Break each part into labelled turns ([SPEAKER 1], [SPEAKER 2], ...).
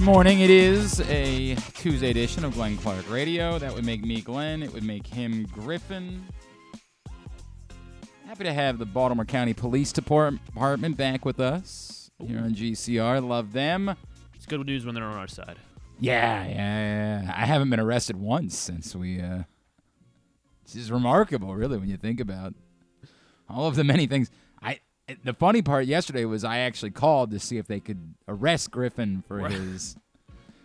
[SPEAKER 1] Good morning. It is a Tuesday edition of Glenn Clark Radio. That would make me Glenn. It would make him Griffin. Happy to have the Baltimore County Police Department back with us here on GCR. Love them.
[SPEAKER 2] It's good news when they're on our side.
[SPEAKER 1] Yeah, yeah, yeah. I haven't been arrested once since we. Uh, this is remarkable, really, when you think about all of the many things. The funny part yesterday was I actually called to see if they could arrest Griffin for
[SPEAKER 2] Right.
[SPEAKER 1] his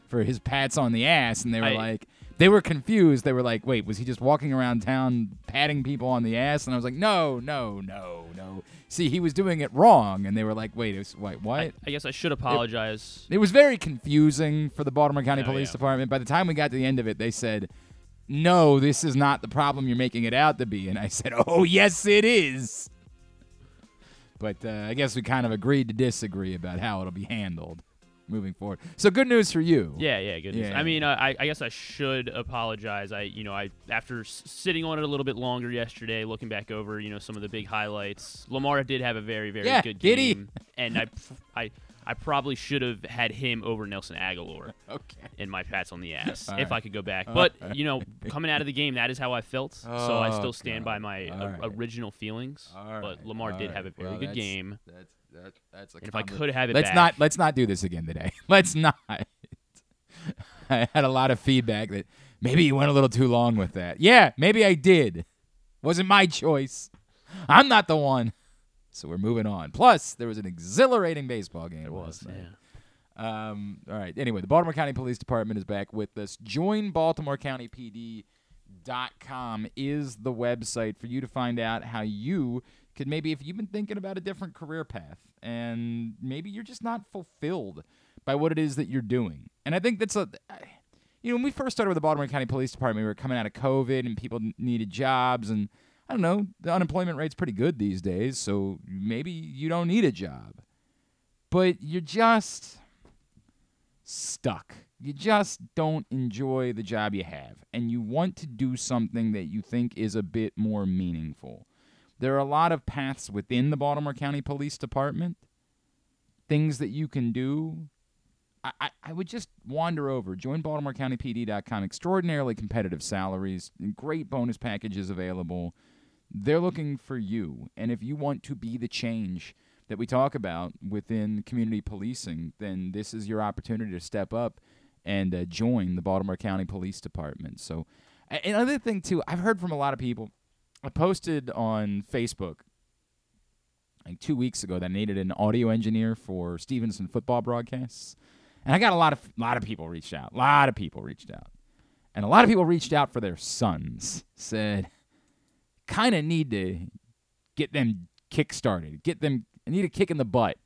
[SPEAKER 1] for his pats on the ass, and they were
[SPEAKER 2] I-
[SPEAKER 1] like, they were confused. They were like, wait, was he just walking around town patting people on the ass? And I was like, no, no, no, no. See, he was doing it wrong, and they were like, wait, it's, wait, what?
[SPEAKER 2] I, I guess I should apologize.
[SPEAKER 1] It was very confusing for the Baltimore County
[SPEAKER 2] Oh,
[SPEAKER 1] Police
[SPEAKER 2] yeah.
[SPEAKER 1] Department. By the time we got to the end of it, they said, "No, this is not the problem you're making it out to be." And I said, "Oh, yes, it is." But uh, I guess we kind of agreed to disagree about how it'll be handled moving forward. So good news for you.
[SPEAKER 2] yeah, yeah, good news.
[SPEAKER 1] Yeah.
[SPEAKER 2] I mean, uh, I, I guess I should apologize. I, you know, I after s- sitting on it a little bit longer yesterday, looking back over, you know, some of the big highlights. Lamar did have a very, very
[SPEAKER 1] Yeah,
[SPEAKER 2] good game, and I, I, I probably should have had him over Nelson Agholor
[SPEAKER 1] Okay.
[SPEAKER 2] in my pats on the ass
[SPEAKER 1] All
[SPEAKER 2] if
[SPEAKER 1] right.
[SPEAKER 2] I could go back.
[SPEAKER 1] All
[SPEAKER 2] But
[SPEAKER 1] right.
[SPEAKER 2] you know, coming out of the game, that is how I felt. so I
[SPEAKER 1] Oh,
[SPEAKER 2] still stand
[SPEAKER 1] God.
[SPEAKER 2] by my
[SPEAKER 1] All
[SPEAKER 2] uh,
[SPEAKER 1] right.
[SPEAKER 2] original feelings.
[SPEAKER 1] All
[SPEAKER 2] but Lamar
[SPEAKER 1] all
[SPEAKER 2] did have a very
[SPEAKER 1] Well,
[SPEAKER 2] good
[SPEAKER 1] that's-
[SPEAKER 2] game.
[SPEAKER 1] That's that's that's a
[SPEAKER 2] And if I could have it
[SPEAKER 1] let's
[SPEAKER 2] back,
[SPEAKER 1] not let's not do this again today. Let's not. I had a lot of feedback that maybe you went a little too long with that. Yeah, maybe I did. Wasn't my choice. I'm not the one. So we're moving on. Plus, there was an exhilarating baseball game.
[SPEAKER 2] It was,
[SPEAKER 1] night.
[SPEAKER 2] yeah.
[SPEAKER 1] Um, all right. Anyway, the Baltimore County Police Department is back with us. Join BaltimoreCountyPD.com is the website for you to find out how you could maybe, if you've been thinking about a different career path and maybe you're just not fulfilled by what it is that you're doing. And I think that's a. You know, when we first started with the Baltimore County Police Department, we were coming out of COVID and people needed jobs. And I don't know, the unemployment rate's pretty good these days. So maybe you don't need a job. But you're just stuck. You just don't enjoy the job you have, and you want to do something that you think is a bit more meaningful. There are a lot of paths within the Baltimore County Police Department, things that you can do. I, I, would just wander over, join BaltimoreCountyPD.com. Extraordinarily competitive salaries, great bonus packages available. They're looking for you, and if you want to be the change that we talk about within community policing, then this is your opportunity to step up and uh, join the Baltimore County Police Department. So, another thing too, I've heard from a lot of people. I posted on Facebook like two weeks ago that I needed an audio engineer for Stevenson football broadcasts, and I got a lot of lot of people reached out. A lot of people reached out, and a lot of people reached out for their sons. Said, kind of need to get them kick started, get them. I need a kick in the butt.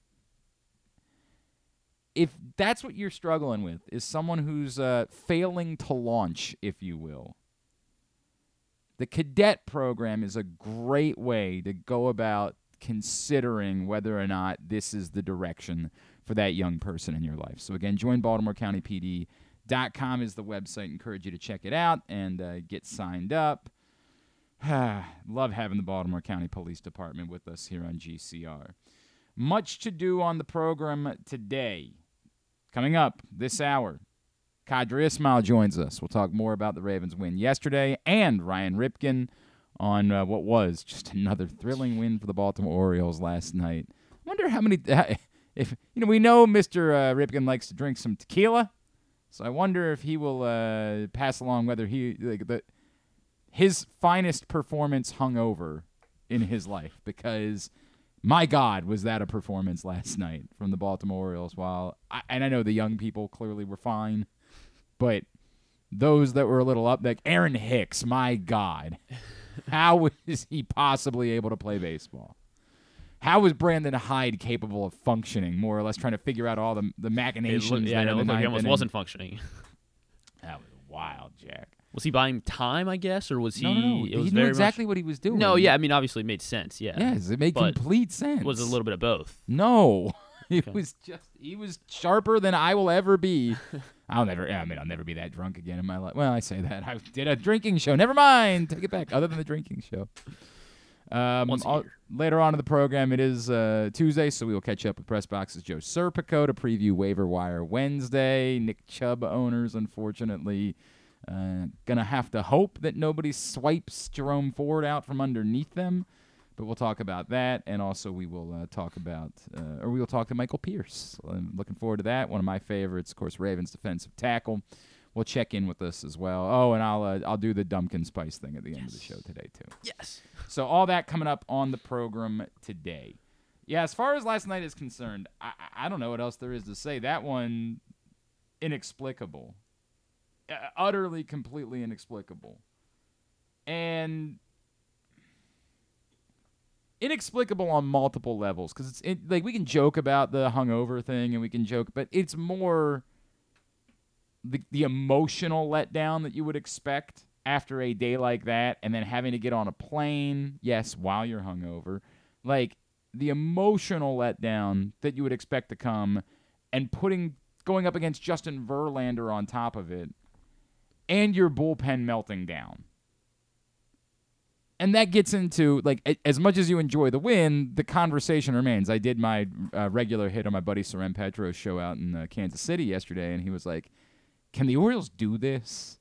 [SPEAKER 1] If that's what you're struggling with, is someone who's uh, failing to launch, if you will. The cadet program is a great way to go about considering whether or not this is the direction for that young person in your life. So again, join BaltimoreCountyPD.com is the website. Encourage you to check it out and uh, get signed up. Love having the Baltimore County Police Department with us here on GCR. Much to do on the program today. Coming up this hour, Qadry Ismail joins us. We'll talk more about the Ravens' win yesterday and Ryan Ripken on uh, what was just another thrilling win for the Baltimore Orioles last night. wonder how many. If you know, we know Mr. Uh, Ripken likes to drink some tequila, so I wonder if he will uh, pass along whether he like the his finest performance hungover in his life because my God, was that a performance last night from the Baltimore Orioles? While I, and I know the young people clearly were fine, but those that were a little up, like Aaron Hicks, my God, how is he possibly able to play baseball? How was Brandon Hyde capable of functioning, more or less, trying to figure out all the the
[SPEAKER 2] It
[SPEAKER 1] machinations?
[SPEAKER 2] looked, yeah, it looked like he almost
[SPEAKER 1] inning?
[SPEAKER 2] wasn't functioning.
[SPEAKER 1] That was wild, Jack.
[SPEAKER 2] Was he buying time? I guess, or was he?
[SPEAKER 1] no, no, no.
[SPEAKER 2] It
[SPEAKER 1] He
[SPEAKER 2] was
[SPEAKER 1] knew
[SPEAKER 2] very
[SPEAKER 1] exactly
[SPEAKER 2] Much,
[SPEAKER 1] what he was doing.
[SPEAKER 2] no, yeah. I mean, obviously, it made sense. Yeah.
[SPEAKER 1] Yes, it made
[SPEAKER 2] But
[SPEAKER 1] complete sense.
[SPEAKER 2] It was a little bit of both.
[SPEAKER 1] No, he
[SPEAKER 2] Okay.
[SPEAKER 1] was just he was sharper than I will ever be. I'll never. I mean, I'll never be that drunk again in my life. Well, I say that I did a drinking show. Never mind. Take it back. Other than the drinking show. Um,
[SPEAKER 2] Once a
[SPEAKER 1] I'll-
[SPEAKER 2] year.
[SPEAKER 1] later on in the program, it is uh, Tuesday, so we will catch up with Press Box's Joe Serpico to preview Waiver Wire Wednesday. Nick Chubb owners, unfortunately, uh, gonna have to hope that nobody swipes Jerome Ford out from underneath them. But we'll talk about that, and also we will uh, talk about, uh, or we will talk to Michael Pierce. I'm looking forward to that. One of my favorites, of course, Ravens defensive tackle. We'll check in with us as well. Oh, and I'll uh, I'll do the Dumpkin Spice thing at the end of the show today too.
[SPEAKER 2] Yes.
[SPEAKER 1] So all that coming up on the program today. Yeah, as far as last night is concerned, I, I don't know what else there is to say. That one, inexplicable, Uh, utterly, completely inexplicable, and inexplicable on multiple levels. Because it's it, like we can joke about the hungover thing, and we can joke, but it's more the the emotional letdown that you would expect after a day like that and then having to get on a plane, yes, while you're hungover. Like the emotional letdown that you would expect to come and putting going up against Justin Verlander on top of it and your bullpen melting down. And that gets into like as much as you enjoy the win, the conversation remains. I did my uh, regular hit on my buddy Soren Petro's show out in uh, Kansas City yesterday, and he was like, "Can the Orioles do this?"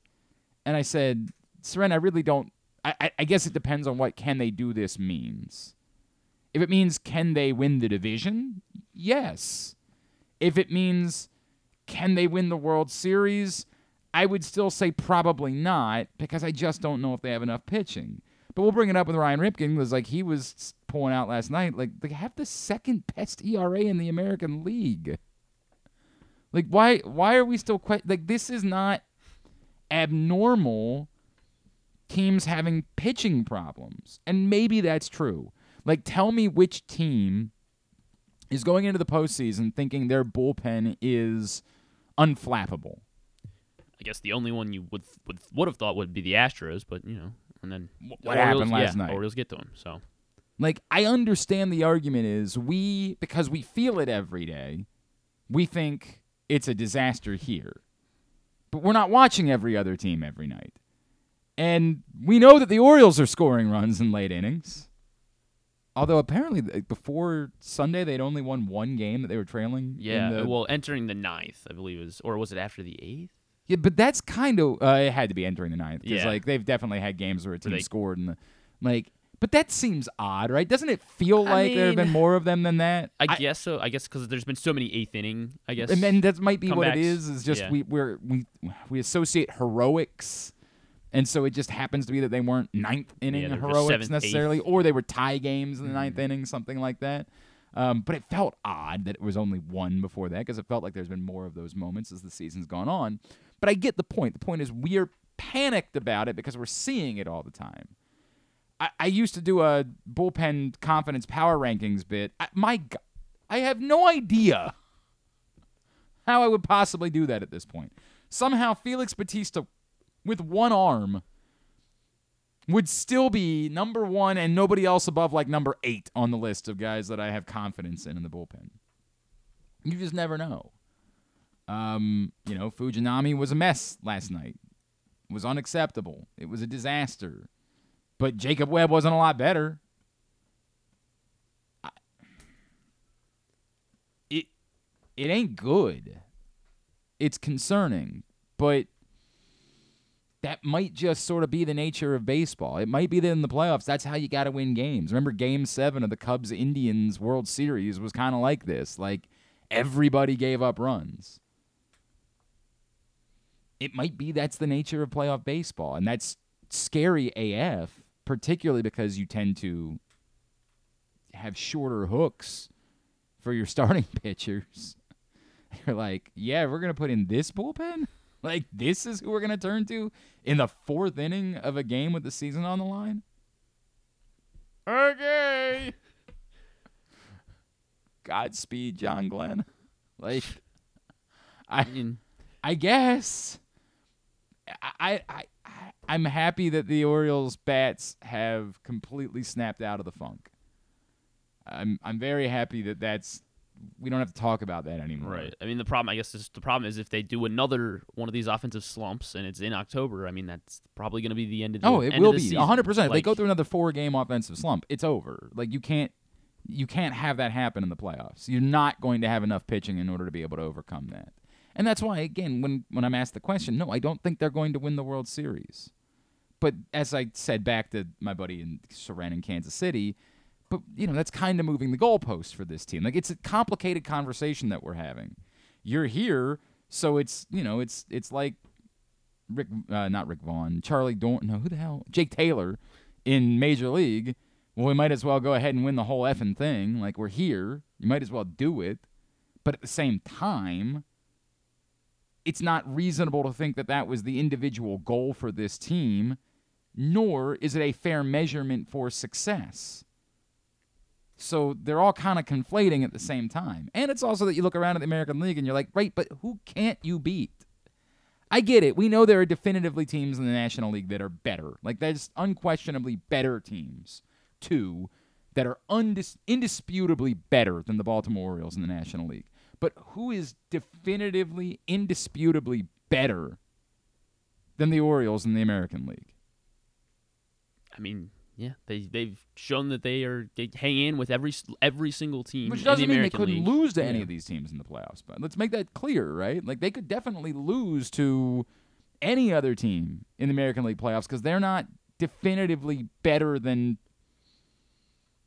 [SPEAKER 1] And I said, Soren, I really don't. I, I guess it depends on what can they do this means. If it means can they win the division, yes. If it means can they win the World Series, I would still say probably not because I just don't know if they have enough pitching. But we'll bring it up with Ryan Ripken because like he was pulling out last night. Like they have the second best ERA in the American League. Like why why are we still quite like this is not abnormal teams having pitching problems. And maybe that's true. Like, tell me which team is going into the postseason thinking their bullpen is unflappable.
[SPEAKER 2] I guess the only one you would would would have thought would be the Astros, but you know, and then the
[SPEAKER 1] what happened
[SPEAKER 2] Orioles-
[SPEAKER 1] last
[SPEAKER 2] yeah,
[SPEAKER 1] night?
[SPEAKER 2] Orioles get to him. So
[SPEAKER 1] Like, I understand the argument is we, because we feel it every day, we think it's a disaster here. But we're not watching every other team every night. And we know that the Orioles are scoring runs in late innings. Although apparently before Sunday they'd only won one game that they were trailing. in
[SPEAKER 2] yeah,
[SPEAKER 1] the-
[SPEAKER 2] well, entering the ninth, I believe is, or was it after the eighth?
[SPEAKER 1] Yeah, but that's kind of uh, it had to be entering the ninth because
[SPEAKER 2] Yeah.
[SPEAKER 1] like they've definitely had games where a team
[SPEAKER 2] they-
[SPEAKER 1] scored and the, like. But that seems odd, right? Doesn't it feel
[SPEAKER 2] I
[SPEAKER 1] like there have been
[SPEAKER 2] mean,
[SPEAKER 1] more of them than that?
[SPEAKER 2] I, guess so. I guess because there's been so many eighth inning. I guess.
[SPEAKER 1] and then that might be what it
[SPEAKER 2] comebacks.
[SPEAKER 1] is. Is just
[SPEAKER 2] Yeah.
[SPEAKER 1] we we're, we we associate heroics, and so it just happens to be that they weren't ninth inning
[SPEAKER 2] they were just
[SPEAKER 1] heroics
[SPEAKER 2] seventh,
[SPEAKER 1] necessarily,
[SPEAKER 2] eighth.
[SPEAKER 1] or they were tie games in the ninth
[SPEAKER 2] Mhm.
[SPEAKER 1] inning, something like that. Um, but it felt odd that it was only one before that because it felt like there's been more of those moments as the season's gone on. But I get the point. The point is we are panicked about it because we're seeing it all the time. I, I used to do a bullpen confidence power rankings bit. I, my God, I have no idea how I would possibly do that at this point. Somehow Felix Bautista with one arm would still be number one and nobody else above like number eight on the list of guys that I have confidence in in the bullpen. You just never know. Um, you know, Fujinami was a mess last night. It was unacceptable. It was a disaster. But Jacob Webb wasn't a lot better. I- It it ain't good. It's concerning, but that might just sort of be the nature of baseball. It might be that in the playoffs, that's how you got to win games. Remember, Game Seven of the Cubs Indians World Series was kind of like this. Like everybody gave up runs. It might be that's the nature of playoff baseball, and that's scary AF, particularly because you tend to have shorter hooks for your starting pitchers. You're like, yeah, we're gonna put in this bullpen. Like this is who we're gonna turn to in the fourth inning of a game with the season on the line. Okay. Godspeed, John Glenn. Like, I
[SPEAKER 2] I mean,
[SPEAKER 1] I guess. I, I, I, I'm happy that the Orioles bats have completely snapped out of the funk. I'm, I'm very happy that that's we don't have to talk about that anymore.
[SPEAKER 2] Right. I mean, the problem, I guess, is the problem is if they do another one of these offensive slumps and it's in October. I mean, that's probably going to be the end of the.
[SPEAKER 1] Oh, it will be
[SPEAKER 2] season.
[SPEAKER 1] hundred percent. If they go through another four game offensive slump, it's over. Like you can't you can't have that happen in the playoffs. You're not going to have enough pitching in order to be able to overcome that. And that's why again, when when I'm asked the question, no, I don't think they're going to win the World Series. But as I said back to my buddy in Soren in Kansas City, but you know, that's kind of moving the goalposts for this team. Like it's a complicated conversation that we're having. You're here, so it's you know, it's it's like Rick, uh, not Rick Vaughn, Charlie Dorn, no, who the hell, Jake Taylor in Major League. Well, we might as well go ahead and win the whole effing thing. Like we're here, you might as well do it. But at the same time, it's not reasonable to think that that was the individual goal for this team, nor is it a fair measurement for success. So they're all kind of conflating at the same time. And it's also that you look around at the American League and you're like, right, but who can't you beat? I get it. We know there are definitively teams in the National League that are better. Like there's unquestionably better teams, too, that are undis- indisputably better than the Baltimore Orioles in the National League. But who is definitively, indisputably better than the Orioles in the American League?
[SPEAKER 2] I mean, yeah, they they've shown that they are they hang in with every every single team.
[SPEAKER 1] Which doesn't
[SPEAKER 2] the
[SPEAKER 1] mean they couldn't
[SPEAKER 2] League.
[SPEAKER 1] lose to any of these teams in the playoffs. But let's make that clear, right? Like they could definitely lose to any other team in the American League playoffs because they're not definitively better than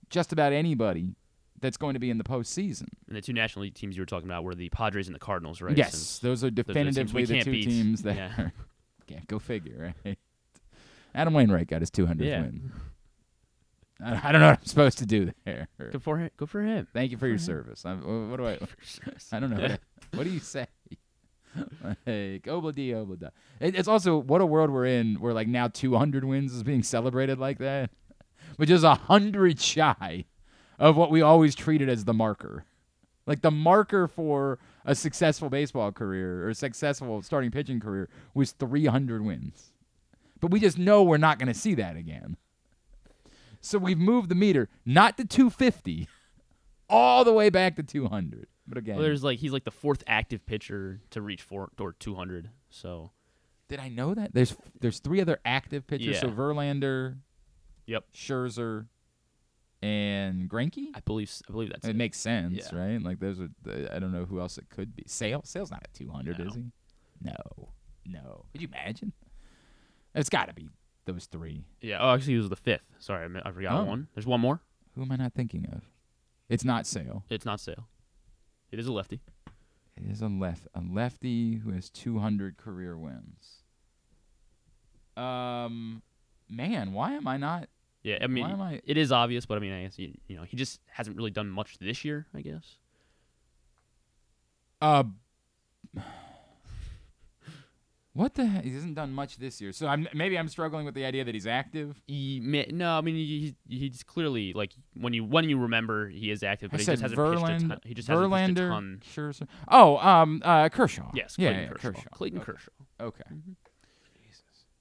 [SPEAKER 1] just about anybody that's going to be in the postseason.
[SPEAKER 2] And the two National League teams you were talking about were the Padres and the Cardinals, right?
[SPEAKER 1] yes,
[SPEAKER 2] Since
[SPEAKER 1] those are
[SPEAKER 2] are the teams
[SPEAKER 1] definitively
[SPEAKER 2] we
[SPEAKER 1] the
[SPEAKER 2] can't
[SPEAKER 1] two
[SPEAKER 2] beat.
[SPEAKER 1] teams that
[SPEAKER 2] Yeah.
[SPEAKER 1] are. Yeah, go figure, right? Adam Wainwright got his 200th
[SPEAKER 2] Yeah.
[SPEAKER 1] win. I, I don't know what I'm supposed to do there.
[SPEAKER 2] Go for him. Good for him.
[SPEAKER 1] Thank you for your
[SPEAKER 2] Mhm.
[SPEAKER 1] service. I, what do I? I don't know. What, what do you say? like obla di obla da. It, it's also what a world we're in, where like now 200 wins is being celebrated like that, which is a hundred shy of what we always treated as the marker. Like the marker for a successful baseball career or a successful starting pitching career was 300 wins. But we just know we're not going to see that again. So we've moved the meter not to 250, all the way back to 200. But again,
[SPEAKER 2] Well, there's like he's like the fourth active pitcher to reach four or 200. So
[SPEAKER 1] did I know that? There's there's three other active pitchers. So Verlander,
[SPEAKER 2] Yep.
[SPEAKER 1] Scherzer, and Greinke.
[SPEAKER 2] I believe I believe that's
[SPEAKER 1] It
[SPEAKER 2] it.
[SPEAKER 1] makes sense,
[SPEAKER 2] Yeah.
[SPEAKER 1] right? Like those are. I don't know who else it could be. Sale. Sale's not at 200,
[SPEAKER 2] No.
[SPEAKER 1] is he? No, no. Could you imagine? It's got to be those three.
[SPEAKER 2] Yeah. Oh, actually, he was the fifth. Sorry, I, I forgot
[SPEAKER 1] Oh.
[SPEAKER 2] one. There's one more.
[SPEAKER 1] Who am I not thinking of? It's not Sale.
[SPEAKER 2] It's not Sale. It is a lefty.
[SPEAKER 1] It is a left a lefty who has 200 career wins. Um, man, why am I not?
[SPEAKER 2] Yeah, I mean,
[SPEAKER 1] I-
[SPEAKER 2] it is obvious, but I mean, I guess you, you know, he just hasn't really done much this year. I guess.
[SPEAKER 1] Uh, what the? Heck? He hasn't done much this year, so I'm maybe I'm struggling with the idea that he's active.
[SPEAKER 2] He, no, I mean, he, he, he's clearly like when you when you remember he is active, but
[SPEAKER 1] I
[SPEAKER 2] he
[SPEAKER 1] said
[SPEAKER 2] just hasn't pitched a
[SPEAKER 1] Verlander.
[SPEAKER 2] ton. He just hasn't pitched a
[SPEAKER 1] Verlander.
[SPEAKER 2] ton.
[SPEAKER 1] Scherzer. Oh, um, uh, Kershaw.
[SPEAKER 2] Yes,
[SPEAKER 1] yeah,
[SPEAKER 2] Clayton
[SPEAKER 1] yeah,
[SPEAKER 2] Kershaw.
[SPEAKER 1] Kershaw.
[SPEAKER 2] Clayton
[SPEAKER 1] okay.
[SPEAKER 2] Kershaw.
[SPEAKER 1] Okay.
[SPEAKER 2] And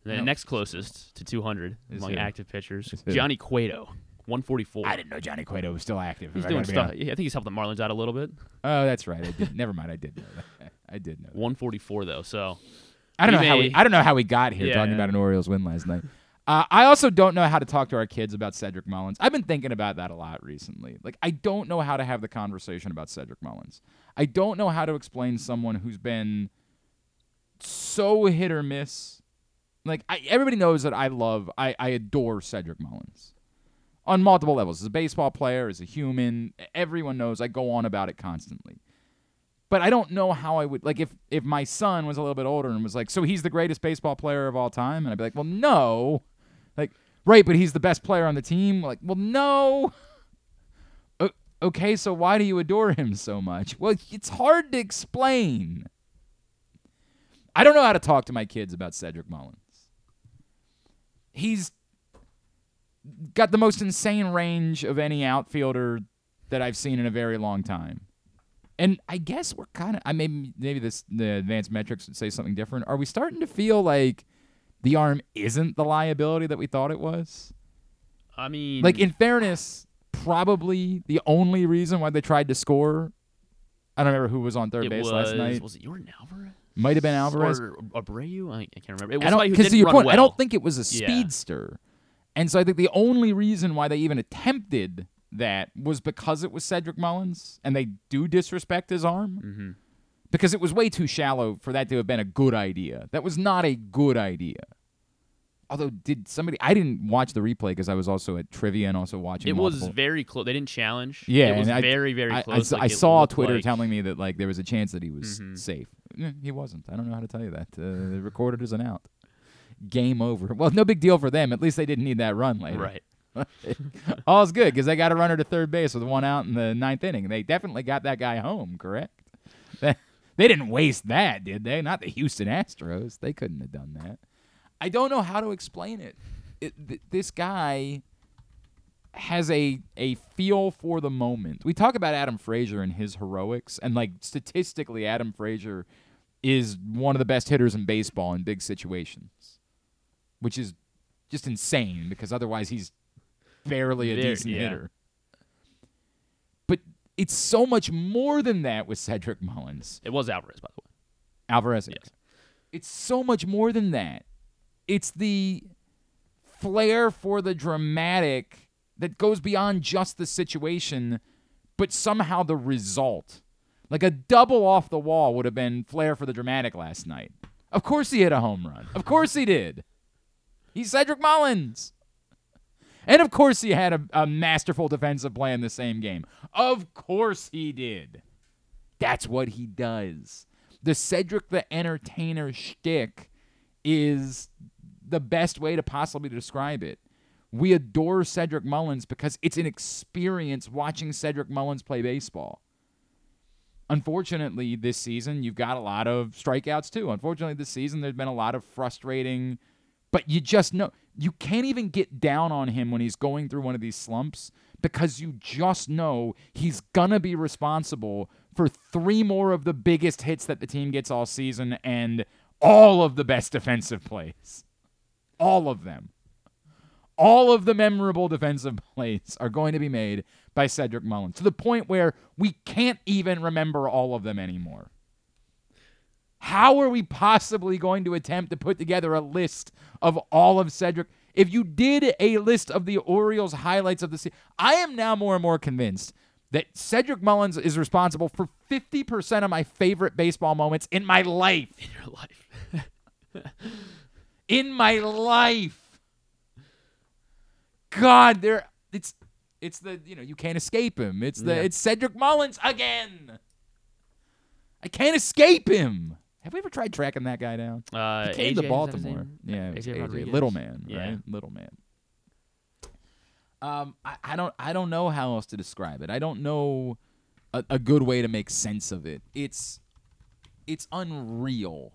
[SPEAKER 2] then
[SPEAKER 1] No.
[SPEAKER 2] next closest to 200
[SPEAKER 1] Is
[SPEAKER 2] among
[SPEAKER 1] who?
[SPEAKER 2] active pitchers,
[SPEAKER 1] Is who?
[SPEAKER 2] Johnny Cueto, 144.
[SPEAKER 1] I didn't know Johnny Cueto was still active.
[SPEAKER 2] He's
[SPEAKER 1] if I
[SPEAKER 2] doing
[SPEAKER 1] gotta be
[SPEAKER 2] stuff.
[SPEAKER 1] honest.
[SPEAKER 2] Yeah, I think he's helped the Marlins out a little bit.
[SPEAKER 1] Oh, that's right. I did. Never mind. I did know that. I did know. That.
[SPEAKER 2] 144 though, so
[SPEAKER 1] I don't know how we,
[SPEAKER 2] may-
[SPEAKER 1] I don't know how we got here
[SPEAKER 2] Yeah,
[SPEAKER 1] talking
[SPEAKER 2] yeah.
[SPEAKER 1] about an Orioles win last night. Uh, I also don't know how to talk to our kids about Cedric Mullins. I've been thinking about that a lot recently. Like I don't know how to have the conversation about Cedric Mullins. I don't know how to explain someone who's been so hit or miss. Like I, everybody knows that I love, I, I adore Cedric Mullins on multiple levels. As a baseball player, as a human, everyone knows I go on about it constantly but I don't know how I would like if if my son was a little bit older and was like, so he's the greatest baseball player of all time, and I'd be like, well, no, like right, but he's the best player on the team. Like, well, no. Okay, so why do you adore him so much? Well, it's hard to explain. I don't know how to talk to my kids about Cedric Mullins. He's got the most insane range of any outfielder that I've seen in a very long time. And I guess we're kind of I maybe maybe this the advanced metrics would say something different. Are we starting to feel like the arm isn't the liability that we thought it was?
[SPEAKER 2] I mean,
[SPEAKER 1] Like in fairness, probably the only reason why they tried to score I don't remember who was on third base
[SPEAKER 2] was
[SPEAKER 1] last night.
[SPEAKER 2] was it Yordan Alvarez?
[SPEAKER 1] Might have been Alvarez.
[SPEAKER 2] or Abreu. I, I can't remember. It was
[SPEAKER 1] I don't because to your
[SPEAKER 2] run
[SPEAKER 1] point, I don't think it was a
[SPEAKER 2] Yeah.
[SPEAKER 1] speedster, and so I think the only reason why they even attempted that was because it was Cedric Mullins, and they do disrespect his arm
[SPEAKER 2] Mhm.
[SPEAKER 1] because it was way too shallow for that to have been a good idea. That was not a good idea. Although, did somebody? I didn't watch the replay because I was also at trivia and also watching.
[SPEAKER 2] It was very close. They didn't challenge.
[SPEAKER 1] Yeah,
[SPEAKER 2] it was
[SPEAKER 1] I-
[SPEAKER 2] very very
[SPEAKER 1] I, I
[SPEAKER 2] close.
[SPEAKER 1] I
[SPEAKER 2] like, it
[SPEAKER 1] saw Twitter
[SPEAKER 2] like-
[SPEAKER 1] telling me that like there was a chance that he was
[SPEAKER 2] Mhm.
[SPEAKER 1] safe. He wasn't. I don't know how to tell you that. Uh, they recorded as an out. Game over. Well, no big deal for them. At least they didn't need that run later.
[SPEAKER 2] right.
[SPEAKER 1] All's good because they got a runner to third base with one out in the ninth inning. They definitely got that guy home. Correct. They didn't waste that, did they? Not the Houston Astros. They couldn't have done that. I don't know how to explain it. it th- this guy has a a feel for the moment. We talk about Adam Frazier and his heroics, and like statistically, Adam Frazier is one of the best hitters in baseball in big situations, which is just insane because otherwise he's barely a
[SPEAKER 2] Very-
[SPEAKER 1] decent
[SPEAKER 2] yeah.
[SPEAKER 1] hitter. But it's so much more than that with Cedric Mullins.
[SPEAKER 2] It was Alvarez, by the way.
[SPEAKER 1] Alvarez.
[SPEAKER 2] Yes.
[SPEAKER 1] It's so much more than that. It's the flair for the dramatic that goes beyond just the situation, but somehow the result. Like a double off the wall would have been flair for the dramatic last night. Of course he hit a home run. Of course he did. He's Cedric Mullins. And of course he had a, a masterful defensive play in the same game. Of course he did. That's what he does. The Cedric the Entertainer shtick is the best way to possibly describe it. We adore Cedric Mullins because it's an experience watching Cedric Mullins play baseball. Unfortunately, this season you've got a lot of strikeouts too. Unfortunately, this season there's been a lot of frustrating, but you just know you can't even get down on him when he's going through one of these slumps because you just know he's gonna be responsible for three more of the biggest hits that the team gets all season and all of the best defensive plays. All of them. All of the memorable defensive plays are going to be made by Cedric Mullins to the point where we can't even remember all of them anymore. How are we possibly going to attempt to put together a list of all of Cedric? If you did a list of the Orioles highlights of the season, I am now more and more convinced that Cedric Mullins is responsible for 50% of my favorite baseball moments in my life.
[SPEAKER 2] In your life.
[SPEAKER 1] In my life. God, there it's it's the you know, you can't escape him. It's the
[SPEAKER 2] Yeah.
[SPEAKER 1] it's Cedric Mullins again. I can't escape him. Have we ever tried tracking that guy down?
[SPEAKER 2] Uh,
[SPEAKER 1] He came
[SPEAKER 2] AJ,
[SPEAKER 1] to
[SPEAKER 2] is that his
[SPEAKER 1] Baltimore. Yeah,
[SPEAKER 2] AJ
[SPEAKER 1] AJ, Little man,
[SPEAKER 2] Yeah.
[SPEAKER 1] right? Little man. Um, I, I don't I don't know how else to describe it. I don't know a, a good way to make sense of it. It's it's unreal.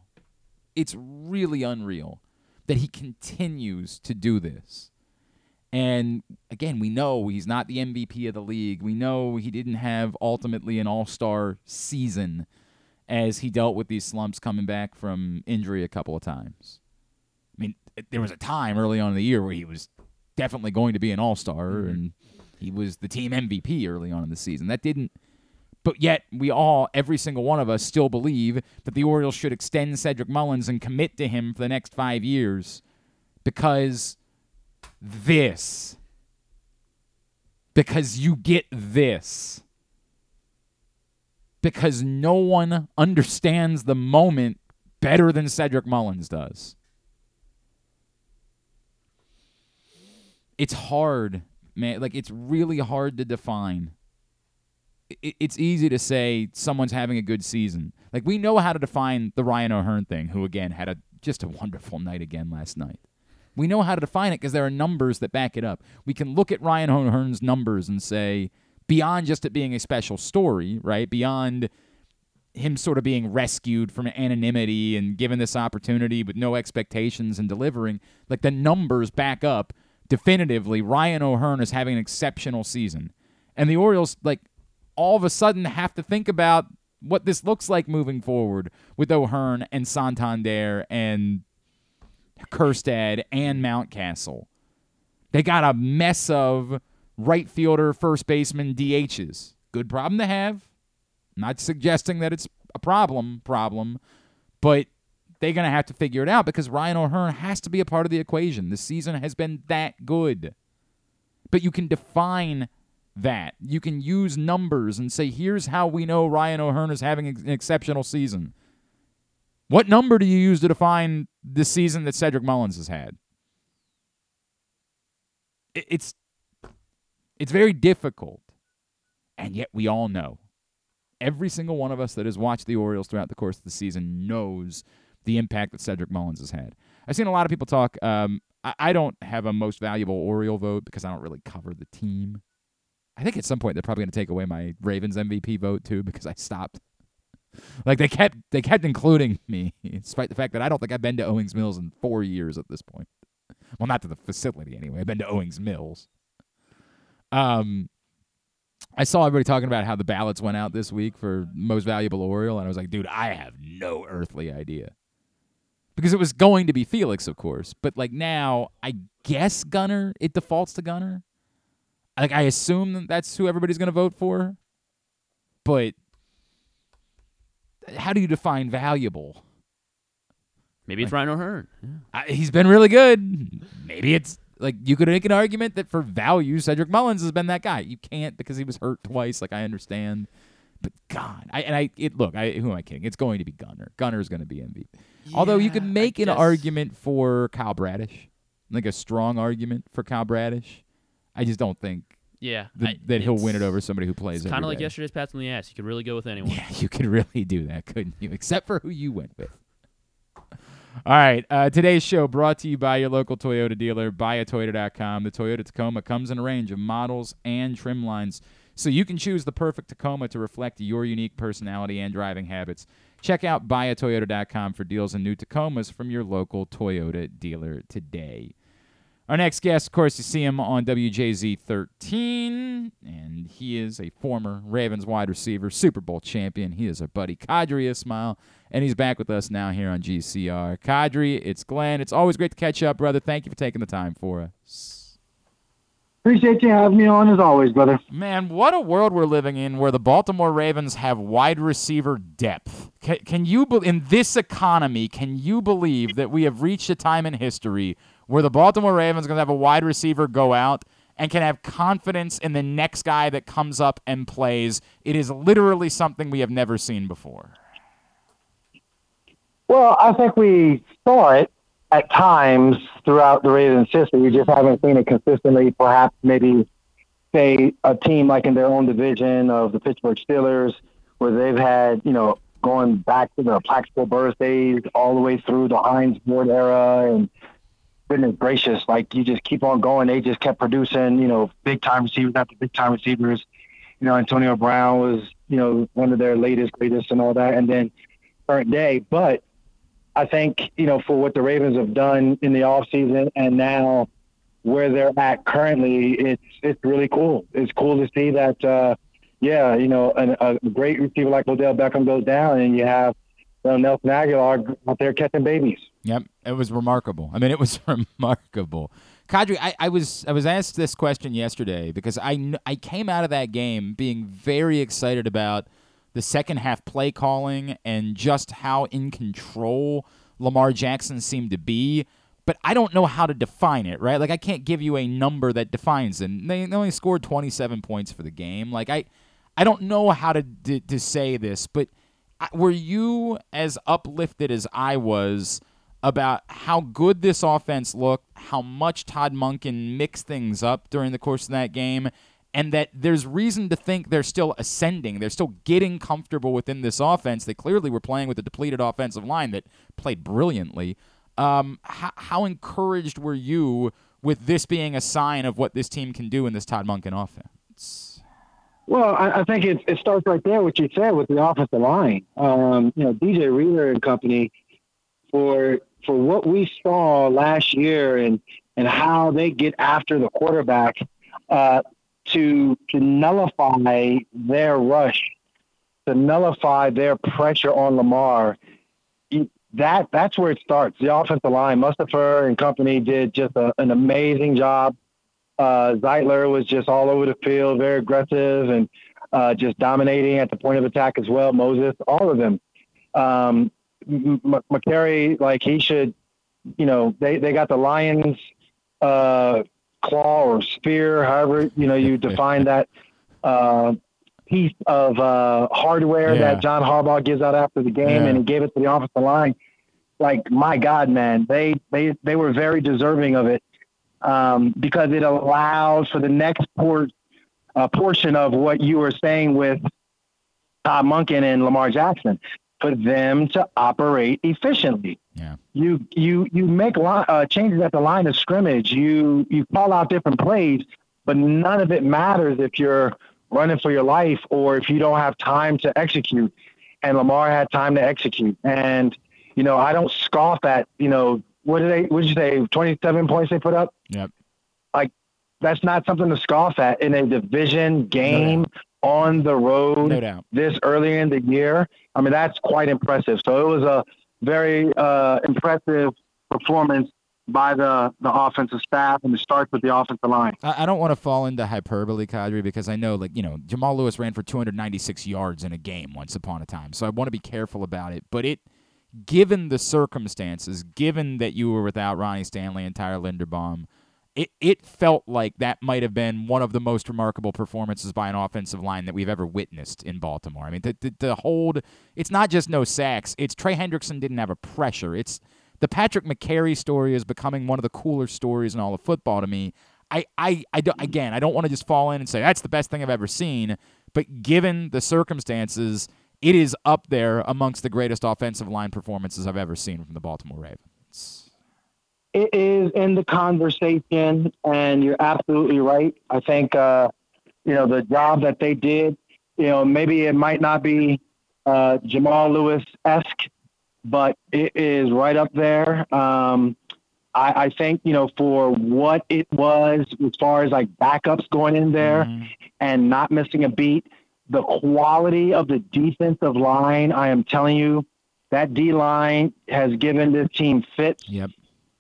[SPEAKER 1] It's really unreal that he continues to do this. And again, we know he's not the MVP of the league. We know he didn't have ultimately an all-star season as he dealt with these slumps coming back from injury a couple of times. I mean, there was a time early on in the year where he was definitely going to be an all star,
[SPEAKER 2] Mhm.
[SPEAKER 1] and he was the team MVP early on in the season. That didn't. But yet, we all, every single one of us, still believe that the Orioles should extend Cedric Mullins and commit to him for the next five years because this. Because you get this. Because no one understands the moment better than Cedric Mullins does. It's hard, man. Like, it's really hard to define. It's easy to say someone's having a good season. Like, we know how to define the Ryan O'Hearn thing, who, again, had a just a wonderful night again last night. We know how to define it because there are numbers that back it up. We can look at Ryan O'Hearn's numbers and say, beyond just it being a special story, right? Beyond him sort of being rescued from anonymity and given this opportunity with no expectations and delivering, like the numbers back up definitively Ryan O'Hearn is having an exceptional season. And the Orioles, like, all of a sudden have to think about what this looks like moving forward with O'Hearn and Santander and Kjerstad and Mountcastle. They got a mess of right fielder, first baseman, DHs. Good problem to have. Not suggesting that it's a problem, problem, but they're going to have to figure it out because Ryan O'Hearn has to be a part of the equation. The season has been that good. But you can define that. You can use numbers and say, here's how we know Ryan O'Hearn is having an exceptional season. What number do you use to define the season that Cedric Mullins has had? It's it's very difficult. And yet we all know. Every single one of us that has watched the Orioles throughout the course of the season knows the impact that Cedric Mullins has had. I've seen a lot of people talk. Um, I, I don't have a most valuable Oriole vote because I don't really cover the team. I think at some point they're probably going to take away my Ravens MVP vote too because I stopped. Like they kept they kept including me, despite the fact that I don't think I've been to Owings Mills in four years at this point. Well, not to the facility anyway. I've been to Owings Mills. Um, I saw everybody talking about how the ballots went out this week for most valuable Oriole, and I was like, dude, I have no earthly idea. Because it was going to be Felix, of course, but like now, I guess Gunnar, It defaults to Gunnar. Like I assume that's who everybody's going to vote for. But how do you define valuable?
[SPEAKER 2] Maybe it's Ryan O'Hearn. Yeah.
[SPEAKER 1] I, he's been really good. Maybe it's like you could make an argument that for value, Cedric Mullins has been that guy. You can't because he was hurt twice. Like I understand, but God, I and I it look. I who am I kidding? It's going to be Gunner. Gunnar is going to be MVP. Yeah, Although you could make an argument for Kyle Bradish, like a strong argument for Kyle Bradish. I just don't think.
[SPEAKER 2] Yeah,
[SPEAKER 1] that,
[SPEAKER 2] I,
[SPEAKER 1] that he'll win it over somebody who plays. It.
[SPEAKER 2] Kind of like
[SPEAKER 1] day.
[SPEAKER 2] yesterday's pats on the ass. You could really go with anyone.
[SPEAKER 1] Yeah, you could really do that, couldn't you? Except for who you went with. All right. Uh, today's show brought to you by your local Toyota dealer, buyatoyota.com. The Toyota Tacoma comes in a range of models and trim lines, so you can choose the perfect Tacoma to reflect your unique personality and driving habits. Check out buyatoyota.com for deals on new Tacomas from your local Toyota dealer today. Our next guest, of course, you see him on WJZ 13, and he is a former Ravens wide receiver, Super Bowl champion. He is our buddy Qadry Ismail, and he's back with us now here on GCR. Qadry, it's Glenn. It's always great to catch up, brother. Thank you for taking the time for us.
[SPEAKER 3] Appreciate you having me on as always, brother.
[SPEAKER 1] Man, what a world we're living in where the Baltimore Ravens have wide receiver depth. Can, can you, in this economy, can you believe that we have reached a time in history where the Baltimore Ravens going to have a wide receiver go out and can have confidence in the next guy that comes up and plays. It is literally something we have never seen before.
[SPEAKER 3] Well, I think we saw it at times throughout the Ravens history. We just haven't seen it consistently. Perhaps maybe say a team like in their own division of the Pittsburgh Steelers, where they've had you know going back to the Plaxico Burress days all the way through the Hines Ward era and goodness gracious, like you just keep on going. They just kept producing, you know, big time receivers after big time receivers. You know, Antonio Brown was, you know, one of their latest, greatest, and all that. And then current day, but I think you know for what the Ravens have done in the off season and now where they're at currently, it's it's really cool. It's cool to see that. Uh, yeah, you know, an, a great receiver like Odell Beckham goes down, and you have uh, Nelson Agholor out there catching babies.
[SPEAKER 1] Yep, it was remarkable. I mean, it was remarkable. Qadry, I, I was I was asked this question yesterday because I I came out of that game being very excited about the second half play calling and just how in control Lamar Jackson seemed to be. But I don't know how to define it, right? Like I can't give you a number that defines it. They, they only scored 27 points for the game. Like I, I don't know how to to, to say this, but were you as uplifted as I was? about how good this offense looked, how much Todd Monken mixed things up during the course of that game, and that there's reason to think they're still ascending. They're still getting comfortable within this offense. They clearly were playing with a depleted offensive line that played brilliantly. Um, how, how encouraged were you with this being a sign of what this team can do in this Todd Monken offense?
[SPEAKER 3] Well, I, I think it, it starts right there, what you said with the offensive line. Um, you know, DJ Reader and company for for what we saw last year and and how they get after the quarterback uh, to to nullify their rush, to nullify their pressure on Lamar. That that's where it starts. The offensive line, Mustafa and company did just a, an amazing job. Uh, Zeitler was just all over the field, very aggressive, and uh, just dominating at the point of attack as well. Moses, all of them. Um, M- M- like he should, you know, they, they got the Lions uh, claw or spear, however you know you define that uh, piece of uh, hardware
[SPEAKER 1] Yeah.
[SPEAKER 3] that John Harbaugh gives out after the game,
[SPEAKER 1] Yeah.
[SPEAKER 3] and he gave it to the offensive line. Like my God, man, they they they were very deserving of it um, because it allows for the next por- uh, portion of what you were saying with Todd Monken and Lamar Jackson for them to operate efficiently.
[SPEAKER 1] Yeah.
[SPEAKER 3] You you you make li- uh, changes at the line of scrimmage. You you call out different plays, but none of it matters if you're running for your life or if you don't have time to execute. And Lamar had time to execute. And you know I don't scoff at you know what did they what did you say twenty seven points they put up.
[SPEAKER 1] Yep.
[SPEAKER 3] Like that's not something to scoff at in a division game on the road
[SPEAKER 1] No doubt.
[SPEAKER 3] this early in the year. I mean, that's quite impressive. So it was a very uh, impressive performance by the, the offensive staff, and it starts with the offensive line.
[SPEAKER 1] I, I don't want to fall into hyperbole, Qadry, because I know, like, you know, Jamal Lewis ran for 296 yards in a game once upon a time. So I want to be careful about it. But it, given the circumstances, given that you were without Ronnie Stanley and Tyler Linderbaum, it, it felt like that might have been one of the most remarkable performances by an offensive line that we've ever witnessed in Baltimore. I mean, to, to, to hold, it's not just no sacks, it's Trey Hendrickson didn't have a pressure. It's the Patrick Mekari story is becoming one of the cooler stories in all of football to me. I, I, I don't, again, I don't want to just fall in and say that's the best thing I've ever seen, but given the circumstances, it is up there amongst the greatest offensive line performances I've ever seen from the Baltimore Ravens.
[SPEAKER 3] It is in the conversation, and you're absolutely right. I think, uh, you know, the job that they did, you know, maybe it might not be uh, Jamal Lewis esque, but it is right up there. Um, I, I think, you know, for what it was as far as like backups going in there
[SPEAKER 1] Mhm.
[SPEAKER 3] and not missing a beat, the quality of the defensive line, I am telling you, that D line has given this team fits
[SPEAKER 1] Yep.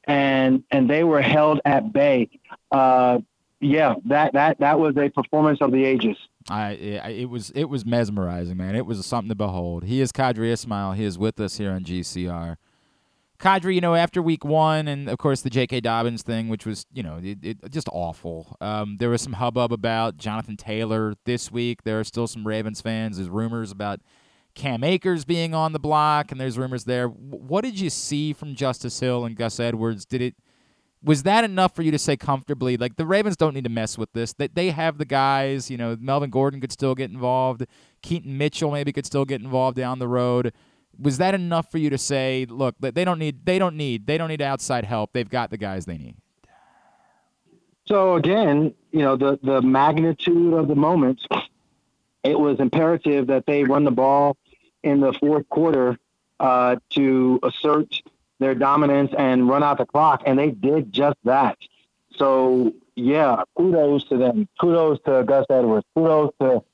[SPEAKER 3] and and they were held at bay. Uh, yeah, that that that was a performance of the ages.
[SPEAKER 1] I, it was it was mesmerizing, man. It was something to behold. He is Qadry Ismail. He is with us here on GCR. Qadry, you know, after week one, and of course the J.K. Dobbins thing, which was, you know, it, it just awful. Um, there was some hubbub about Jonathan Taylor this week. There are still some Ravens fans. There's rumors about Cam Akers being on the block, and there's rumors there. What did you see from Justice Hill and Gus Edwards? Did it was that enough for you to say comfortably like the Ravens don't need to mess with this? That they have the guys, you know, Melvin Gordon could still get involved, Keaton Mitchell maybe could still get involved down the road. Was that enough for you to say, look, they don't need they don't need they don't need outside help. They've got the guys they need.
[SPEAKER 3] So again, you know the the magnitude of the moment. It was imperative that they run the ball in the fourth quarter uh, to assert their dominance and run out the clock, and they did just that. So yeah, kudos to them. Kudos to Gus Edwards. Kudos to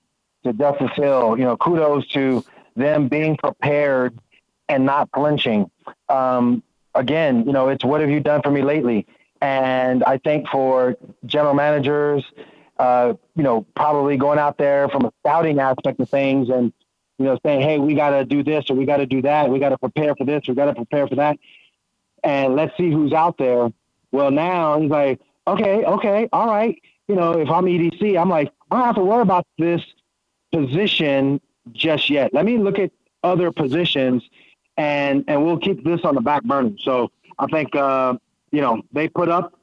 [SPEAKER 3] to Justice Hill. You know, kudos to them being prepared and not flinching. Um, again, you know, it's what have you done for me lately? And I think for general managers, uh, you know, probably going out there from a scouting aspect of things and, you know, saying, hey, we got to do this or we got to do that. We got to prepare for this. We got to prepare for that. And let's see who's out there. Well, now he's like, okay, okay, all right. You know, if I'm EDC, I'm like, I don't have to worry about this position just yet. Let me look at other positions and and we'll keep this on the back burner. So I think uh, you know they put up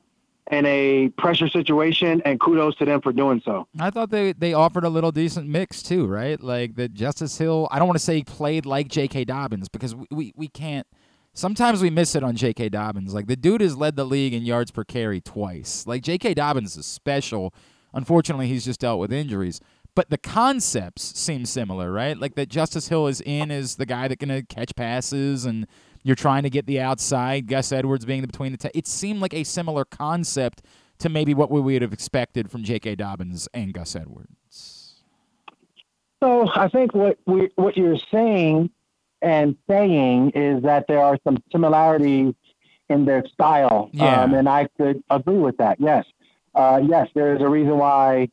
[SPEAKER 3] in a pressure situation, and kudos to them for doing so.
[SPEAKER 1] I thought they they offered a little decent mix too, right? Like that Justice Hill. I don't want to say played like J.K. Dobbins because we, we we can't. Sometimes we miss it on J.K. Dobbins. Like the dude has led the league in yards per carry twice. Like J.K. Dobbins is special. Unfortunately, he's just dealt with injuries. But the concepts seem similar, right? Like that Justice Hill is in as the guy that can catch passes, and you're trying to get the outside. Gus Edwards being the between the. T- it seemed like a similar concept to maybe what we would have expected from J.K. Dobbins and Gus Edwards.
[SPEAKER 3] So I think what we what you're saying and saying is that there are some similarities in their style,
[SPEAKER 1] Yeah.
[SPEAKER 3] um, and I could agree with that. Yes, uh, yes, there is a reason why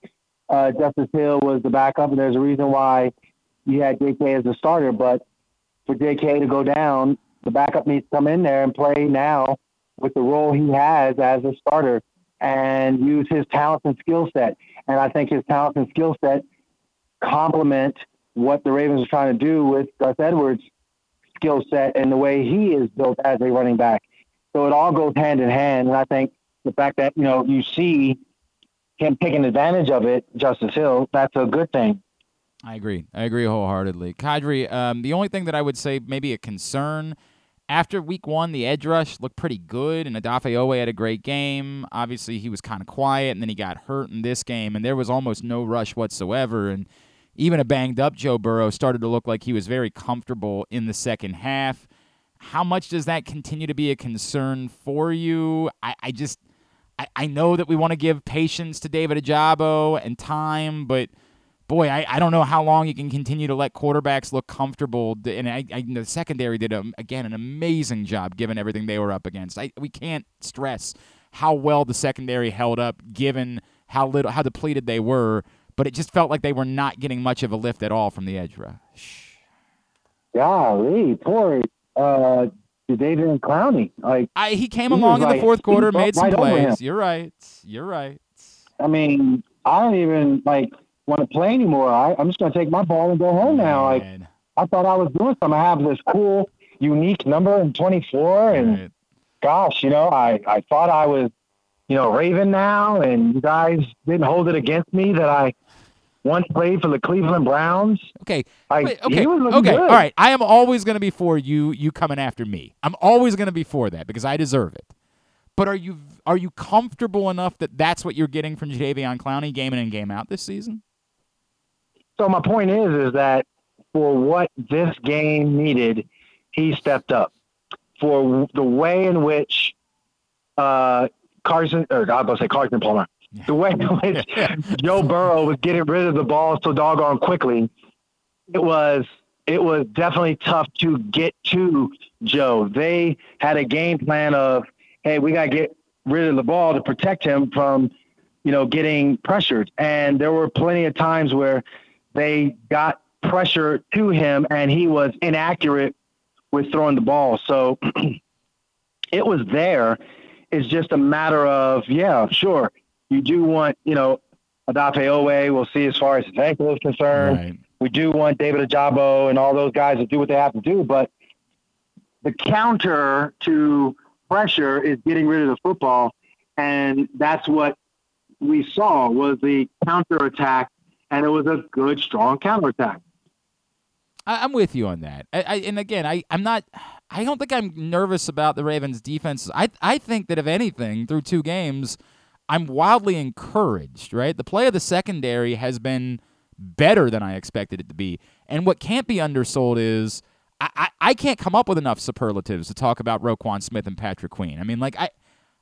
[SPEAKER 3] uh, Justice Hill was the backup, and there's a reason why you had JK as the starter. But for JK to go down, the backup needs to come in there and play now with the role he has as a starter and use his talents and skill set. And I think his talents and skill set complement what the Ravens are trying to do with Gus Edwards' skill set and the way he is built as a running back. So it all goes hand in hand. And I think the fact that, you know, you see him taking advantage of it, Justice Hill, that's a good thing.
[SPEAKER 1] I agree. I agree wholeheartedly. Qadry, um, the only thing that I would say maybe a concern after week one, the edge rush looked pretty good, and Odafe Oweh had a great game. Obviously, he was kind of quiet, and then he got hurt in this game, and there was almost no rush whatsoever. And even a banged up Joe Burrow started to look like he was very comfortable in the second half. How much does that continue to be a concern for you? I, I just I, I know that we want to give patience to David Ojabo and time, but boy, I, I don't know how long you can continue to let quarterbacks look comfortable. And I, I the secondary did a, again an amazing job given everything they were up against. I, we can't stress how well the secondary held up given how little how depleted they were, but it just felt like they were not getting much of a lift at all from the edge rush.
[SPEAKER 3] Golly, poor uh, David Clowney. Like
[SPEAKER 1] I, he came he along in like, the fourth quarter, made some right plays. You're right. You're right.
[SPEAKER 3] I mean, I don't even like want to play anymore. I, I'm just going to take my ball and go home now. Like I thought I was doing something. I have this cool, unique number in 24, and right. gosh, you know, I I thought I was, you know, Raven now, and you guys didn't hold it against me that I once played for the Cleveland Browns.
[SPEAKER 1] Okay. I, okay. okay. All right. I am always going to be for you you coming after me. I'm always going to be for that because I deserve it. But are you are you comfortable enough that that's what you're getting from Jadeveon Clowney game in and game out this season?
[SPEAKER 3] So my point is is that for what this game needed, he stepped up. For the way in which uh, Carson or I was going to say Carson Palmer the way in which Joe Burrow was getting rid of the ball so doggone quickly, it was it was definitely tough to get to Joe. They had a game plan of, hey, we gotta get rid of the ball to protect him from, you know, getting pressured. And there were plenty of times where they got pressure to him and he was inaccurate with throwing the ball. So it was there. It's just a matter of, yeah, sure you do want, you know, Odafe Oweh, we'll see as far as his ankle is concerned. Right. We do want David Ojabo and all those guys to do what they have to do, but the counter to pressure is getting rid of the football, and that's what we saw was the counter attack, and it was a good, strong counter attack.
[SPEAKER 1] I'm with you on that. I, I, and again, I, I'm not. I don't think I'm nervous about the Ravens' defense. I I think that if anything, through two games, I'm wildly encouraged, right? The play of the secondary has been better than I expected it to be. And what can't be undersold is I, I, I can't come up with enough superlatives to talk about Roquan Smith and Patrick Queen. I mean, like, I,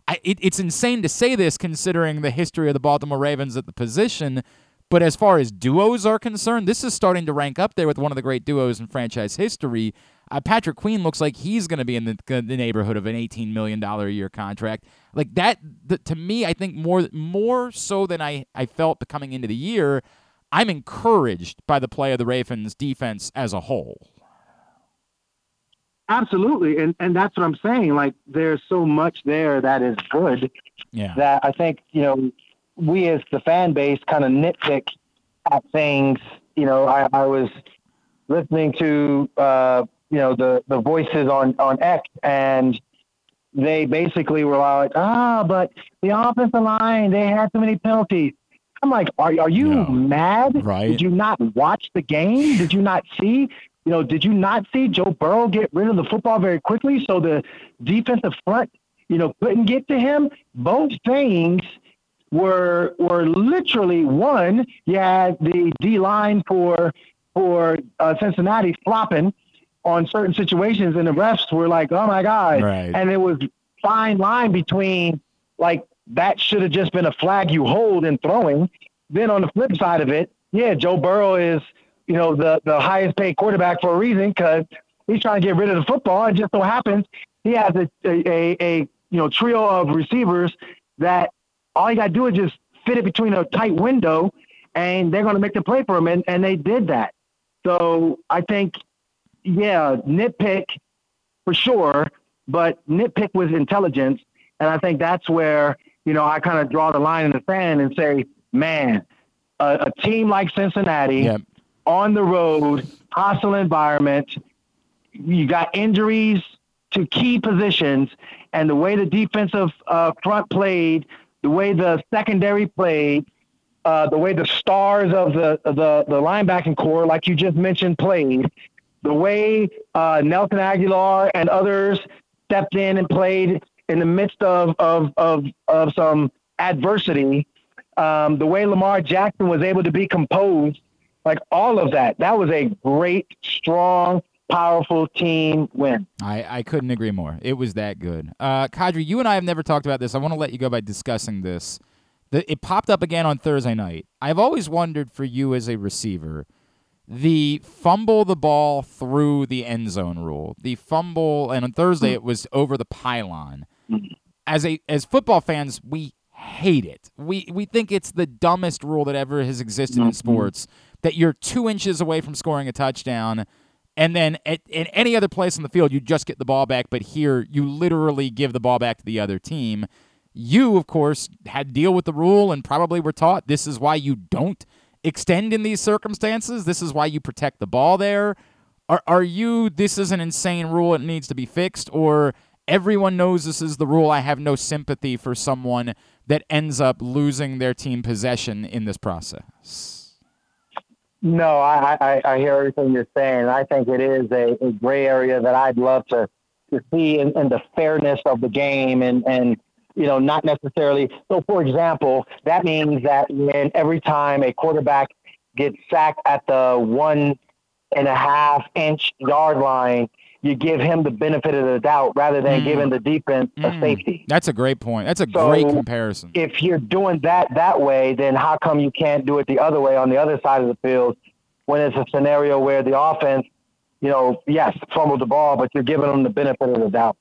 [SPEAKER 1] I it, it's insane to say this considering the history of the Baltimore Ravens at the position. But as far as duos are concerned, this is starting to rank up there with one of the great duos in franchise history. Uh, Patrick Queen looks like he's going to be in the, the, neighborhood of an $18 million a year contract. Like that, the, to me, I think more more so than I, I felt coming into the year, I'm encouraged by the play of the Ravens defense as a whole.
[SPEAKER 3] Absolutely. And, and that's what I'm saying. Like there's so much there that is good
[SPEAKER 1] yeah.
[SPEAKER 3] that I think, you know, we as the fan base kind of nitpick at things. You know, I, I was listening to, uh, you know the the voices on on X, and they basically were like, ah, but the offensive line they had too many penalties. I'm like, are are you no. mad?
[SPEAKER 1] Right?
[SPEAKER 3] Did you not watch the game? Did you not see? You know, did you not see Joe Burrow get rid of the football very quickly so the defensive front, you know, couldn't get to him? Both things were were literally one. You had the D line for for uh, Cincinnati flopping, on certain situations, and the refs were like, "Oh my god!"
[SPEAKER 1] Right.
[SPEAKER 3] And it was fine line between like that should have just been a flag you hold in throwing. Then on the flip side of it, yeah, Joe Burrow is you know the the highest paid quarterback for a reason because he's trying to get rid of the football. It just so happens he has a a, a, a you know trio of receivers that all you got to do is just fit it between a tight window and they're going to make the play for him, and, and they did that. So I think, yeah, nitpick for sure, but nitpick with intelligence, and I think that's where you know I kind of draw the line in the sand and say, man, a, a team like Cincinnati
[SPEAKER 1] Yep.
[SPEAKER 3] on the road, hostile environment, you got injuries to key positions, and the way the defensive uh, front played, the way the secondary played, uh, the way the stars of the the the linebacking core, like you just mentioned, played, the way uh, Nelson Agholor and others stepped in and played in the midst of of of, of some adversity, um, the way Lamar Jackson was able to be composed, like all of that, that was a great, strong, powerful team win.
[SPEAKER 1] I, I couldn't agree more. It was that good. Uh, Qadry, you and I have never talked about this. I want to let you go by discussing this. The, it popped up again on Thursday night. I've always wondered for you as a receiver, the fumble the ball through the end zone rule. The fumble, and on Thursday it was over the pylon. As a as football fans, we hate it. We we think it's the dumbest rule that ever has existed in mm-hmm. sports. That you're two inches away from scoring a touchdown, and then at, in any other place on the field, you just get the ball back. But here, you literally give the ball back to the other team. You, of course, had to deal with the rule and probably were taught this is why you don't extend in these circumstances. This is why you protect the ball there. Are, are you, this is an insane rule, it needs to be fixed? Or everyone knows this is the rule? I have no sympathy for someone that ends up losing their team possession in this process.
[SPEAKER 3] No, I, I, I hear everything you're saying. I think it is a, a gray area that I'd love to, to see in, in the fairness of the game and, and, you know, not necessarily. So, for example, that means that when every time a quarterback gets sacked at the one and a half inch yard line, you give him the benefit of the doubt rather than
[SPEAKER 1] Mm.
[SPEAKER 3] giving the defense a
[SPEAKER 1] Mm.
[SPEAKER 3] safety.
[SPEAKER 1] That's a great point. That's a
[SPEAKER 3] So,
[SPEAKER 1] great comparison.
[SPEAKER 3] if you're doing that that way, then how come you can't do it the other way on the other side of the field when it's a scenario where the offense, you know, yes, fumbled the ball, but you're giving them the benefit of the doubt.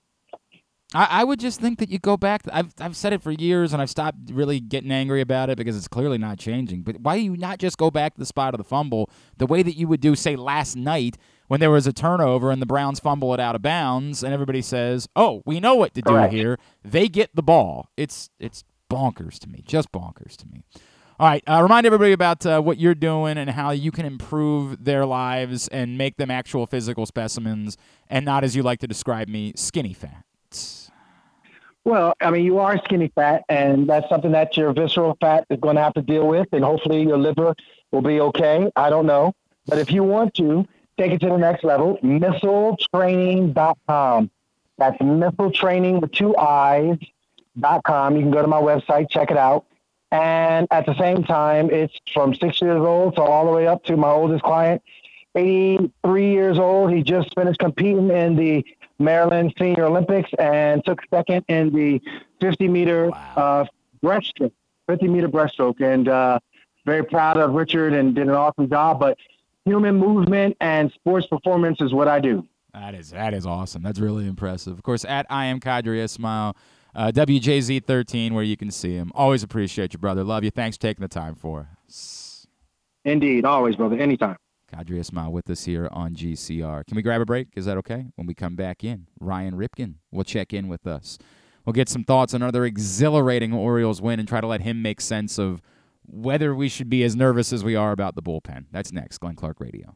[SPEAKER 1] I, I would just think that you go back. I've I've said it for years, and I've stopped really getting angry about it because it's clearly not changing. But why do you not just go back to the spot of the fumble the way that you would do, say, last night when there was a turnover and the Browns fumble it out of bounds, and everybody says, "Oh, we know what to
[SPEAKER 3] Correct.
[SPEAKER 1] do here." They get the ball. It's it's bonkers to me, just bonkers to me. All right, uh, remind everybody about uh, what you're doing and how you can improve their lives and make them actual physical specimens, and not as you like to describe me, skinny fat.
[SPEAKER 3] Well, I mean, you are skinny fat, and that's something that your visceral fat is going to have to deal with, and hopefully your liver will be okay. I don't know. But if you want to take it to the next level, missiletraining.com. That's missile training with two eyes dot com. You can go to my website, check it out. And at the same time, it's from six years old, so all the way up to my oldest client, 83 years old. He just finished competing in the Maryland Senior Olympics and took second in the 50 meter uh, breaststroke, 50 meter breaststroke. And uh, very proud of Richard and did an awesome job. But human movement and sports performance is what I do.
[SPEAKER 1] That is that is awesome. That's really impressive. Of course, at I am Qadry Ismail, uh, WJZ13, where you can see him. Always appreciate you, brother. Love you. Thanks for taking the time for us.
[SPEAKER 3] Indeed, always, brother, anytime.
[SPEAKER 1] Qadry Ismail with us here on GCR. Can we grab a break? Is that okay? When we come back in, Ryan Ripken will check in with us. We'll get some thoughts on another exhilarating Orioles win and try to let him make sense of whether we should be as nervous as we are about the bullpen. That's next. Glenn Clark Radio.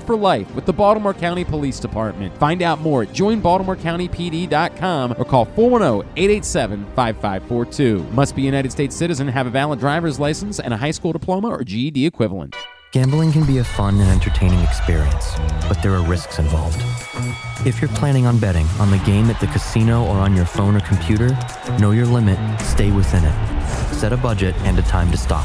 [SPEAKER 1] for life with the Baltimore County Police Department. Find out more at joinbaltimorecountypd.com or call 410-887-5542. Must be a United States citizen, have a valid driver's license and a high school diploma or GED equivalent.
[SPEAKER 4] Gambling can be a fun and entertaining experience, but there are risks involved. If you're planning on betting on the game at the casino or on your phone or computer, know your limit, stay within it. Set a budget and a time to stop.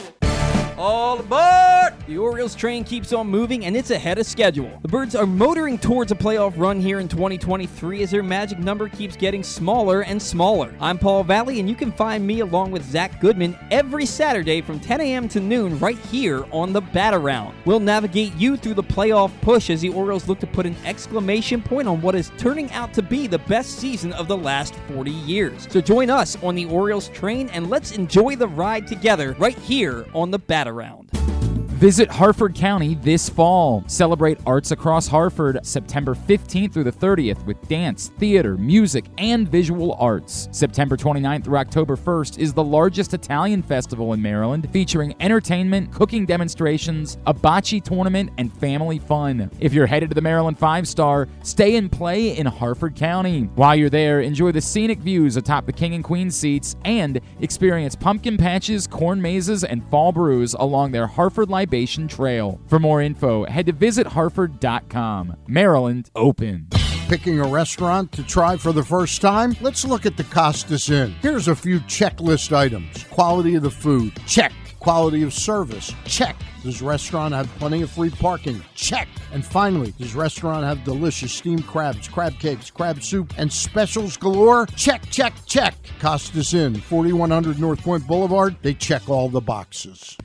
[SPEAKER 5] All aboard! The Orioles train keeps on moving and it's ahead of schedule. The Birds are motoring towards a playoff run here in 2023 as their magic number keeps getting smaller and smaller. I'm Paul Valley and you can find me along with Zach Goodman every Saturday from 10 a.m. to noon right here on the Bat Around. We'll navigate you through the playoff push as the Orioles look to put an exclamation point on what is turning out to be the best season of the last 40 years. So join us on the Orioles train and let's enjoy the ride together right here on the Bat Around.
[SPEAKER 1] Visit Harford County this fall. Celebrate arts across Harford September 15th through the 30th with dance, theater, music, and visual arts. September 29th through October 1st is the largest Italian festival in Maryland, featuring entertainment, cooking demonstrations, a bocce tournament, and family fun. If you're headed to the Maryland Five Star, stay and play in Harford County. While you're there, enjoy the scenic views atop the King and Queen seats and experience pumpkin patches, corn mazes, and fall brews along their Harford Libation Trail. For more info, head to visitharford.com. Maryland open.
[SPEAKER 6] Picking a restaurant to try for the first time? Let's look at the Costas Inn. Here's a few checklist items quality of the food, check. Quality of service, check. Does restaurant have plenty of free parking? Check. And finally, does restaurant have delicious steamed crabs, crab cakes, crab soup, and specials galore? Check, check, check. Costas Inn, 4100 North Point Boulevard. They check all the boxes.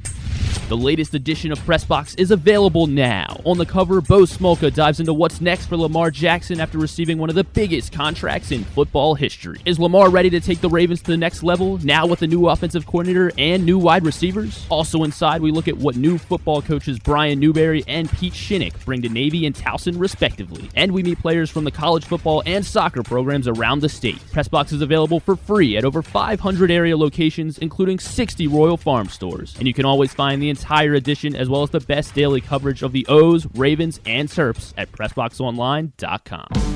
[SPEAKER 2] The latest edition of Pressbox is available now. On the cover, Bo Smolka dives into what's next for Lamar Jackson after receiving one of the biggest contracts in football history. Is Lamar ready to take the Ravens to the next level, now with a new offensive coordinator and new wide receivers? Also inside, we look at what new football coaches Brian Newberry and Pete Shinnick bring to Navy and Towson, respectively. And we meet players from the college football and soccer programs around the state. Pressbox is available for free at over 500 area locations, including 60 Royal Farm stores. And you can always find the entire edition as well as the best daily coverage of the O's, Ravens, and Terps at PressBoxOnline.com.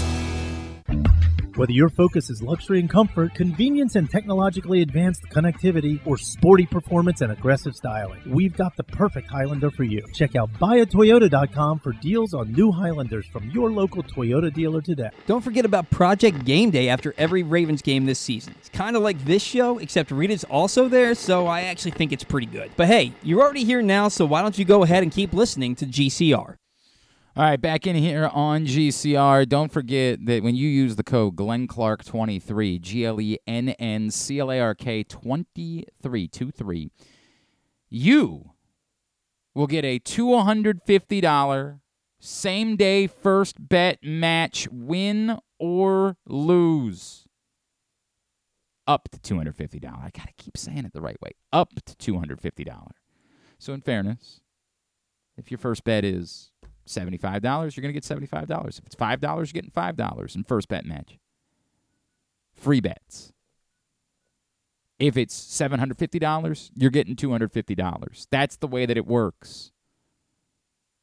[SPEAKER 7] Whether your focus is luxury and comfort, convenience and technologically advanced connectivity, or sporty performance and aggressive styling, we've got the perfect Highlander for you. Check out buyatoyota.com for deals on new Highlanders from your local Toyota dealer today.
[SPEAKER 5] Don't forget about Project Game Day after every Ravens game this season. It's kind of like this show, except Rita's also there, so I actually think it's pretty good. But hey, you're already here now, so why don't you go ahead and keep listening to GCR?
[SPEAKER 1] All right, back in here on GCR. Don't forget that when you use the code Glenn Clark 23, G L E N N C L A R K 23, 23, you will get a $250 same day first bet match, win or lose. Up to $250. I got to keep saying it the right way. Up to $250. So, in fairness, if your first bet is $75, you're going to get $75. If it's $5, you're getting $5 in first bet match. Free bets. If it's $750, you're getting $250. That's the way that it works.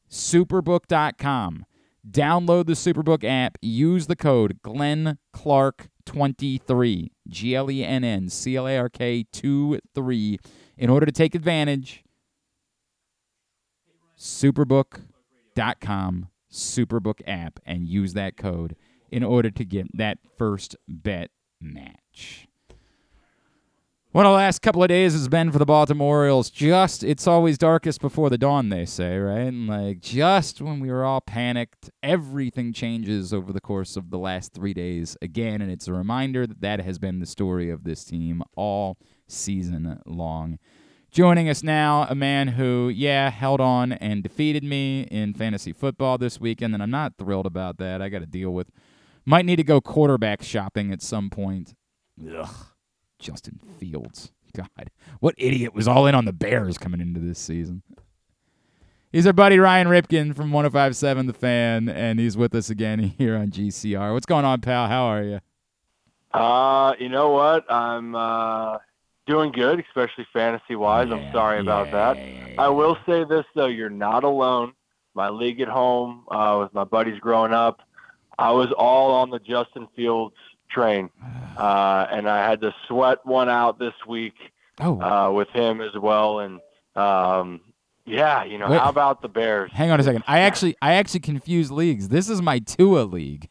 [SPEAKER 1] Superbook.com. Download the Superbook app. Use the code Glenn Clark 23 G L E N N C L A R K 2 3 in order to take advantage. Superbook.com Superbook app and use that code in order to get that first bet match. One of the last couple of days has been for the Baltimore Orioles. Just, it's always darkest before the dawn, they say, right? And like, just when we were all panicked, everything changes over the course of the last three days again. And it's a reminder that that has been the story of this team all season long. Joining us now, a man who, yeah, held on and defeated me in fantasy football this weekend, and I'm not thrilled about that. I got to deal with. Might need to go quarterback shopping at some point. Ugh. Justin Fields. God, what idiot was all in on the Bears coming into this season? He's our buddy Ryan Ripken from 1057 The Fan, and he's with us again here on GCR. What's going on, pal? How are you?
[SPEAKER 8] Uh, you know what? I'm uh, doing good, especially fantasy wise. I'm sorry about that. I will say this though: you're not alone. My league at home uh, with my buddies growing up, I was all on the Justin Fields train, uh, and I had to sweat one out this week
[SPEAKER 1] Oh,
[SPEAKER 8] uh, with him as well. And um, yeah, you know,
[SPEAKER 1] Wait.
[SPEAKER 8] how about the Bears?
[SPEAKER 1] hang on a second. I actually, I actually confused leagues. This is my Tua league.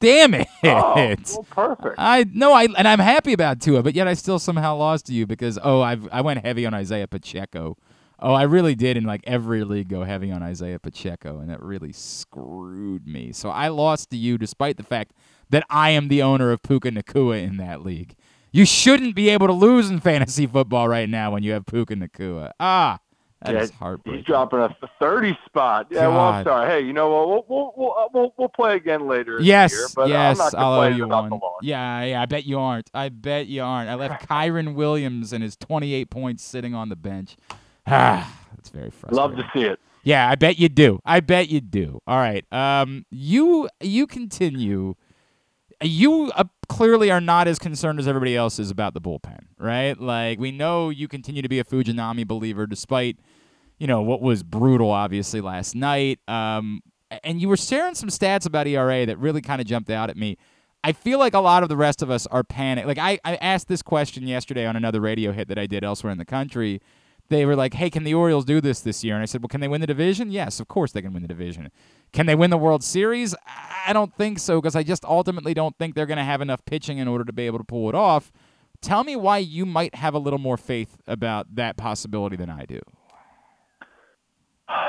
[SPEAKER 1] Damn it!
[SPEAKER 8] Oh, well, perfect.
[SPEAKER 1] I no, I and I'm happy about Tua, but yet I still somehow lost to you because oh, I've I went heavy on Isaiah Pacheco. Oh, I really did in like every league go heavy on Isaiah Pacheco, and that really screwed me. So I lost to you despite the fact that I am the owner of Puka Nacua in that league. You shouldn't be able to lose in fantasy football right now when you have Puka Nacua. Ah, that is
[SPEAKER 8] Yeah,
[SPEAKER 1] heartbreaking.
[SPEAKER 8] He's dropping a 30 spot. Yeah, well, I'm sorry. Hey, you know what? We'll we'll we'll, uh, we'll, we'll play again later.
[SPEAKER 1] Yes,
[SPEAKER 8] year, but
[SPEAKER 1] yes,
[SPEAKER 8] I'm not
[SPEAKER 1] I'll owe you one. Yeah, yeah, I bet you aren't. I bet you aren't. I left Kyren Williams and his 28 points sitting on the bench. Ah, that's very frustrating.
[SPEAKER 8] Love to see it.
[SPEAKER 1] Yeah, I bet you do. I bet you do. All right. Um, you you continue. You uh, clearly are not as concerned as everybody else is about the bullpen, right? Like we know you continue to be a Fujinami believer, despite you know what was brutal, obviously last night. Um, and you were sharing some stats about ERA that really kind of jumped out at me. I feel like a lot of the rest of us are panicked. Like I, I asked this question yesterday on another radio hit that I did elsewhere in the country. They were like, "Hey, can the Orioles do this this year?" And I said, "Well, can they win the division? Yes, of course they can win the division. Can they win the World Series? I don't think so because I just ultimately don't think they're going to have enough pitching in order to be able to pull it off." Tell me why you might have a little more faith about that possibility than I do.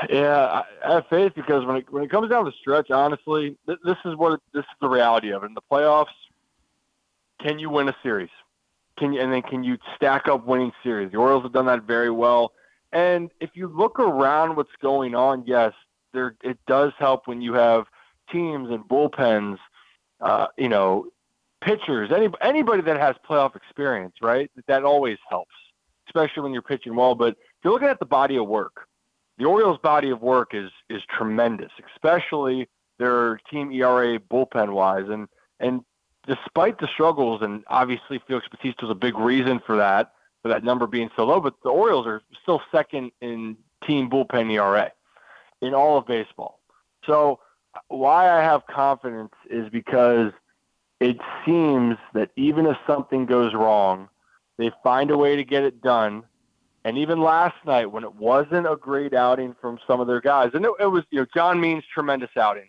[SPEAKER 8] Yeah, I have faith because when it when it comes down to the stretch, honestly, th- this is what this is the reality of it. In the playoffs, can you win a series? Can you, and then can you stack up winning series? The Orioles have done that very well. And if you look around what's going on, yes, there it does help when you have teams and bullpens, uh, you know, pitchers, any anybody that has playoff experience, right? That always helps, especially when you're pitching well. But if you're looking at the body of work, the Orioles' body of work is is tremendous, especially their team ERA bullpen wise. And and despite the struggles, and obviously Felix Bautista was a big reason for that, for that number being so low, but the Orioles are still second in team bullpen ERA in all of baseball. So why I have confidence is because it seems that even if something goes wrong, they find a way to get it done. And even last night, when it wasn't a great outing from some of their guys, and it, it was, you know, John Means tremendous outing,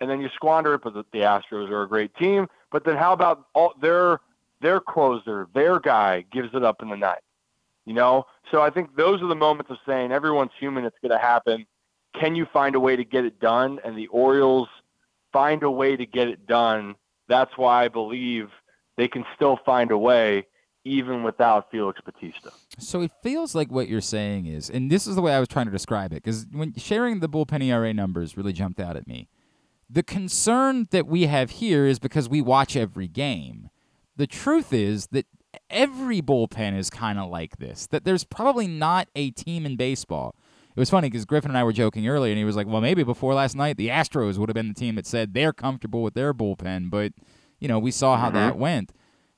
[SPEAKER 8] and then you squander it, but the, the Astros are a great team. But then how about all their their closer, their guy gives it up in the ninth? You know, so I think those are the moments of saying everyone's human. It's going to happen. Can you find a way to get it done? And the Orioles find a way to get it done. That's why I believe they can still find a way even without Felix Bautista.
[SPEAKER 1] So it feels like what you're saying is, and this is the way I was trying to describe it, because when sharing the bullpen ERA numbers really jumped out at me. The concern that we have here is because we watch every game. The truth is that every bullpen is kind of like this. That there's probably not a team in baseball. It was funny because Griffin and I were joking earlier, and he was like, "Well, maybe before last night, the Astros would have been the team that said they're comfortable with their bullpen." But you know, we saw how mm-hmm. that went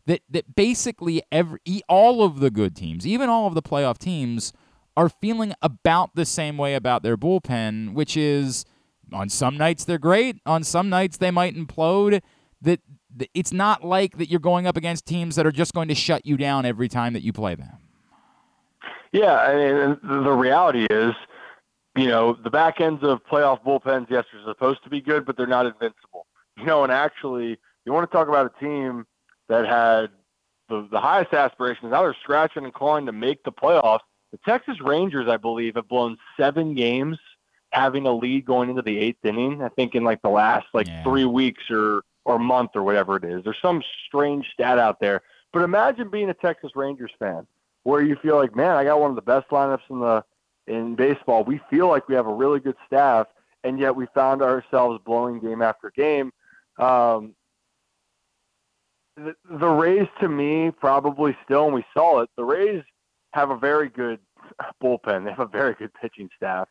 [SPEAKER 1] that that basically every all of the good teams, even all of the playoff teams, are feeling about the same way about their bullpen, which is on some nights they're great, on some nights they might implode. That that it's not like that you're going up against teams that are just going to shut you down every time that you play them.
[SPEAKER 8] Yeah, I mean, and the reality is, you know, the back ends of playoff bullpens, yes, are supposed to be good, but they're not invincible. You know, and actually, you want to talk about a team that had the, the highest aspirations. Now they're scratching and clawing to make the playoffs. The Texas Rangers, I believe, have blown seven games having a lead going into the eighth inning. I think in like the last like
[SPEAKER 1] Yeah.
[SPEAKER 8] three weeks or or month or whatever it is. There's some strange stat out there. But imagine being a Texas Rangers fan where you feel like, man, I got one of the best lineups in the in baseball. We feel like we have a really good staff, and yet we found ourselves blowing game after game. Um, the, the Rays to me probably still, and we saw it. The Rays have a very good bullpen. They have a very good pitching staff,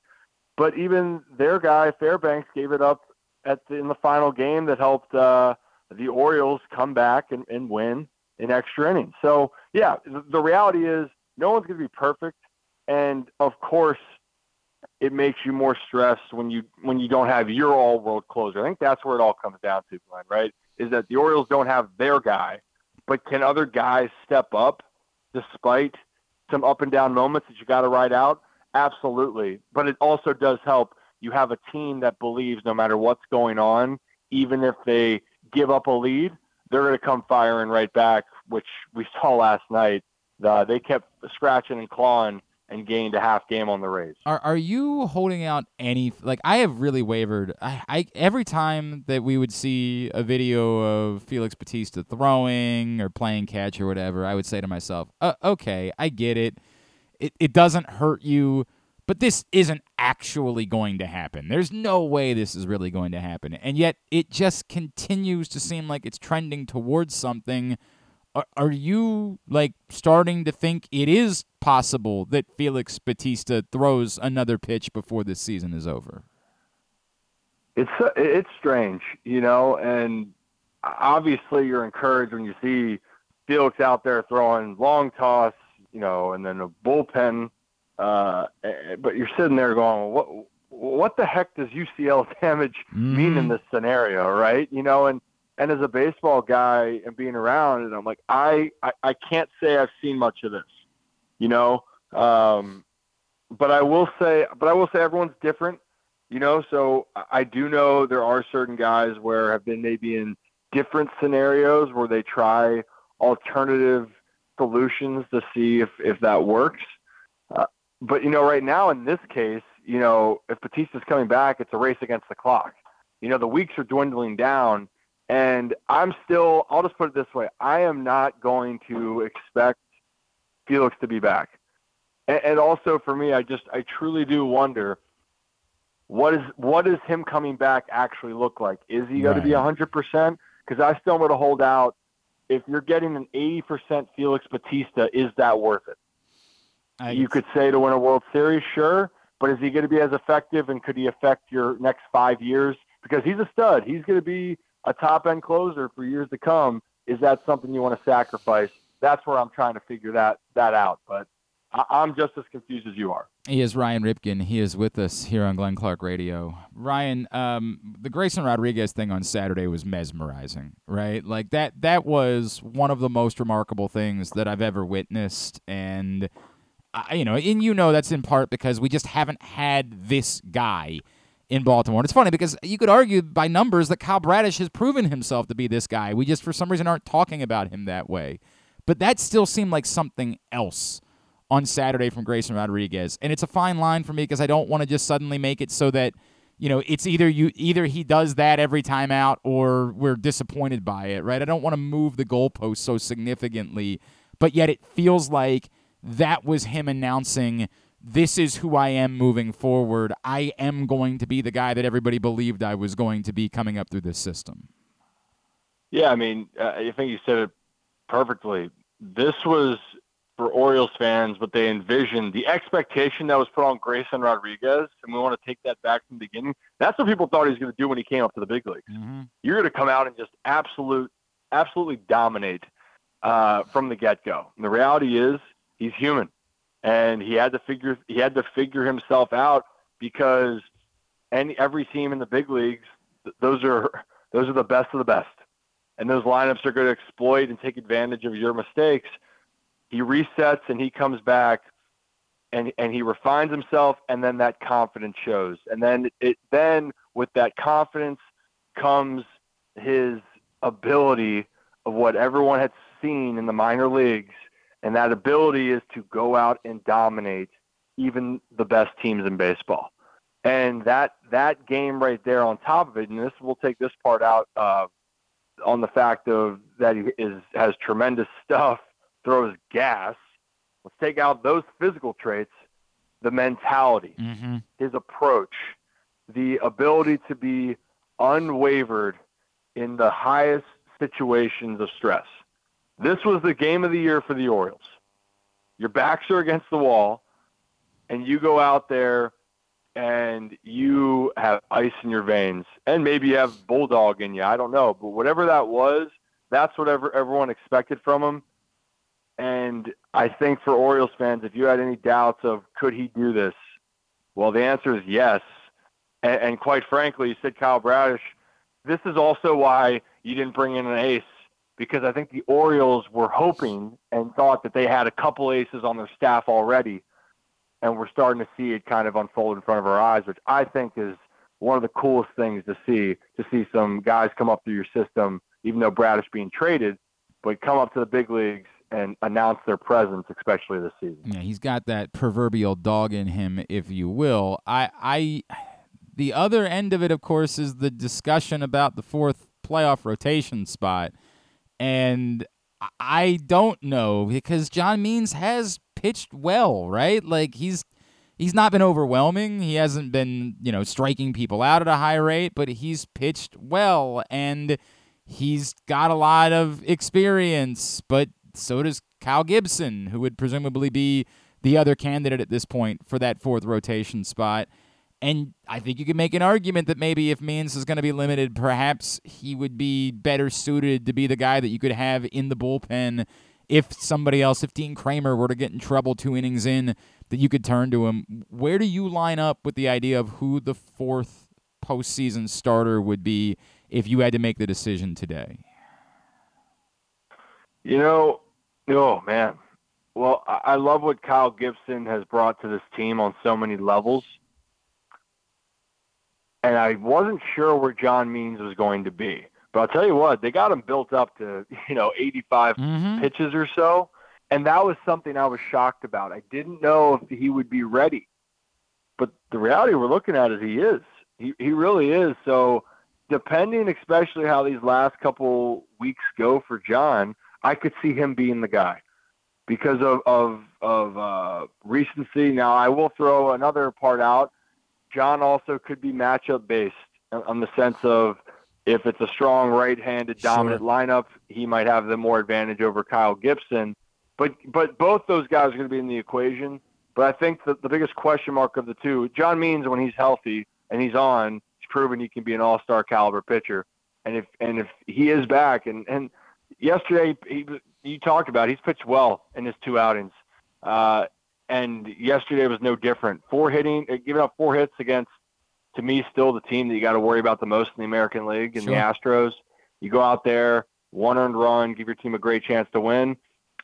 [SPEAKER 8] but even their guy Fairbanks gave it up at the, in the final game that helped uh, the Orioles come back and, and win in extra innings. So yeah, the, reality is no one's going to be perfect, and of course, it makes you more stressed when you when you don't have your all world closer. I think that's where it all comes down to, Glenn. Right? Is that the Orioles don't have their guy, but can other guys step up despite some up and down moments that you got to ride out? Absolutely. But it also does help. You have a team that believes no matter what's going on, even if they give up a lead, they're going to come firing right back, which we saw last night. Uh, they kept scratching and clawing and gained a half game on the Rays.
[SPEAKER 1] Are are you holding out any like I have really wavered. I, I every time that we would see a video of Felix Bautista throwing or playing catch or whatever, I would say to myself, uh, "Okay, I get it. It it doesn't hurt you, but this isn't actually going to happen. There's no way this is really going to happen." And yet it just continues to seem like it's trending towards something are, are you like starting to think it is possible that Felix Bautista throws another pitch before this season is over?
[SPEAKER 8] It's uh, it's strange, you know, and obviously you're encouraged when you see Felix out there throwing long toss, you know, and then a bullpen. Uh, but you're sitting there going, what what the heck does UCL damage mm. mean in mm-hmm. this scenario, right? You know, and and as a baseball guy and being around it, I'm like, I, I, I can't say I've seen much of this, you know. Um, but I will say, but I will say everyone's different, you know. So I do know there are certain guys where have been maybe in different scenarios where they try alternative solutions to see if if that works. But you know, right now in this case, you know, if Bautista's coming back, it's a race against the clock. You know, the weeks are dwindling down and I'm still, I'll just put it this way I am not going to expect Felix to be back. And, and also for me, I just, I truly do wonder what is, what does him coming back actually look like? Is he going right. to be 100%? Because I still want to hold out. If you're getting an 80% Felix Bautista, is that worth it? I you could say to win a World Series, sure, but is he going to be as effective and could he affect your next five years? Because he's a stud. He's going to be a top end closer for years to come, is that something you want to sacrifice? That's where I'm trying to figure that that out. But I, am just as confused as you are.
[SPEAKER 1] He is Ryan Ripken. He is with us here on Glenn Clark Radio. Ryan, um, the Grayson Rodriguez thing on Saturday was mesmerizing, right? Like that. That was one of the most remarkable things that I've ever witnessed, and I, you know, and you know that's in part because we just haven't had this guy in Baltimore. And it's funny because you could argue by numbers that Kyle Bradish has proven himself to be this guy. We just, for some reason, aren't talking about him that way. But that still seemed like something else on Saturday from Grayson Rodriguez. And it's a fine line for me because I don't want to just suddenly make it so that, you know, it's either you either he does that every time out or we're disappointed by it, right? I don't want to move the goalpost so significantly, but yet it feels like that was him announcing this is who I am moving forward. I am going to be the guy that everybody believed I was going to be coming up through this system.
[SPEAKER 8] Yeah, I mean, uh, I think you said it perfectly. This was for Orioles fans what they envisioned, the expectation that was put on Grayson Rodriguez, and we want to take that back from the beginning. That's what people thought he was going to do when he came up to the big leagues. Mm-hmm. You're going to come out and just absolute, absolutely dominate uh, from the get go. And the reality is, he's human. And he had to figure he had to figure himself out because any every team in the big leagues those are those are the best of the best. And those lineups are going to exploit and take advantage of your mistakes. He resets and he comes back and and he refines himself and then that confidence shows. And then it then with that confidence comes his ability of what everyone had seen in the minor leagues and that ability is to go out and dominate even the best teams in baseball. And that that game right there on top of it, and this we'll take this part out uh, on the fact of that he is has tremendous stuff, throws gas. Let's take out those physical traits, the mentality, mm-hmm. his approach, the ability to be unwavered in the highest situations of stress. This was the game of the year for the Orioles. Your backs are against the wall, and you go out there and you have ice in your veins, and maybe you have bulldog in you. I don't know, but whatever that was, that's what everyone expected from him. And I think for Orioles fans, if you had any doubts of could he do this, well, the answer is yes. And, and quite frankly, said Kyle Bradish. This is also why you didn't bring in an ace because I think the Orioles were hoping and thought that they had a couple aces on their staff already, and we're starting to see it kind of unfold in front of our eyes, which I think is one of the coolest things to see. To see some guys come up through your system, even though Bradish being traded, but come up to the big leagues and announce their presence, especially this season.
[SPEAKER 1] Yeah, he's got that proverbial dog in him, if you will. I, I, the other end of it, of course, is the discussion about the fourth playoff rotation spot, and I don't know because John Means has pitched well, right? Like he's he's not been overwhelming. He hasn't been, you know, striking people out at a high rate, but he's pitched well and he's got a lot of experience, but so does Kyle Gibson, who would presumably be the other candidate at this point for that fourth rotation spot. And I think you can make an argument that maybe if Means is going to be limited, perhaps he would be better suited to be the guy that you could have in the bullpen if somebody else, if Dean Kremer were to get in trouble two innings in, that you could turn to him. Where do you line up with the idea of who the fourth postseason starter would be if you had to make the decision today?
[SPEAKER 8] You know, oh man. Well, I love what Kyle Gibson has brought to this team on so many levels. And I wasn't sure where John Means was going to be. But I'll tell you what, they got him built up to, you know, 85
[SPEAKER 1] mm-hmm.
[SPEAKER 8] pitches or so. And that was something I was shocked about. I didn't know if he would be ready. But the reality we're looking at is he is. He, he really is. So, depending especially how these last couple weeks go for John, I could see him being the guy because of of of uh, recency. Now I will throw another part out. John also could be matchup based on the sense of if it's a strong right-handed dominant
[SPEAKER 1] sure.
[SPEAKER 8] lineup, he might have the more advantage over Kyle Gibson. But but both those guys are going to be in the equation. But I think that the biggest question mark of the two, John Means when he's healthy and he's on, he's proven he can be an all-star caliber pitcher. And if and if he is back and and yesterday he, you talked about he's pitched well in his two outings, uh, and yesterday was no different. Four hitting, uh, giving up four hits against, to me, still the team that you got to worry about the most in the American League and
[SPEAKER 1] Sure.
[SPEAKER 8] the Astros. You go out there, one earned run, give your team a great chance to win.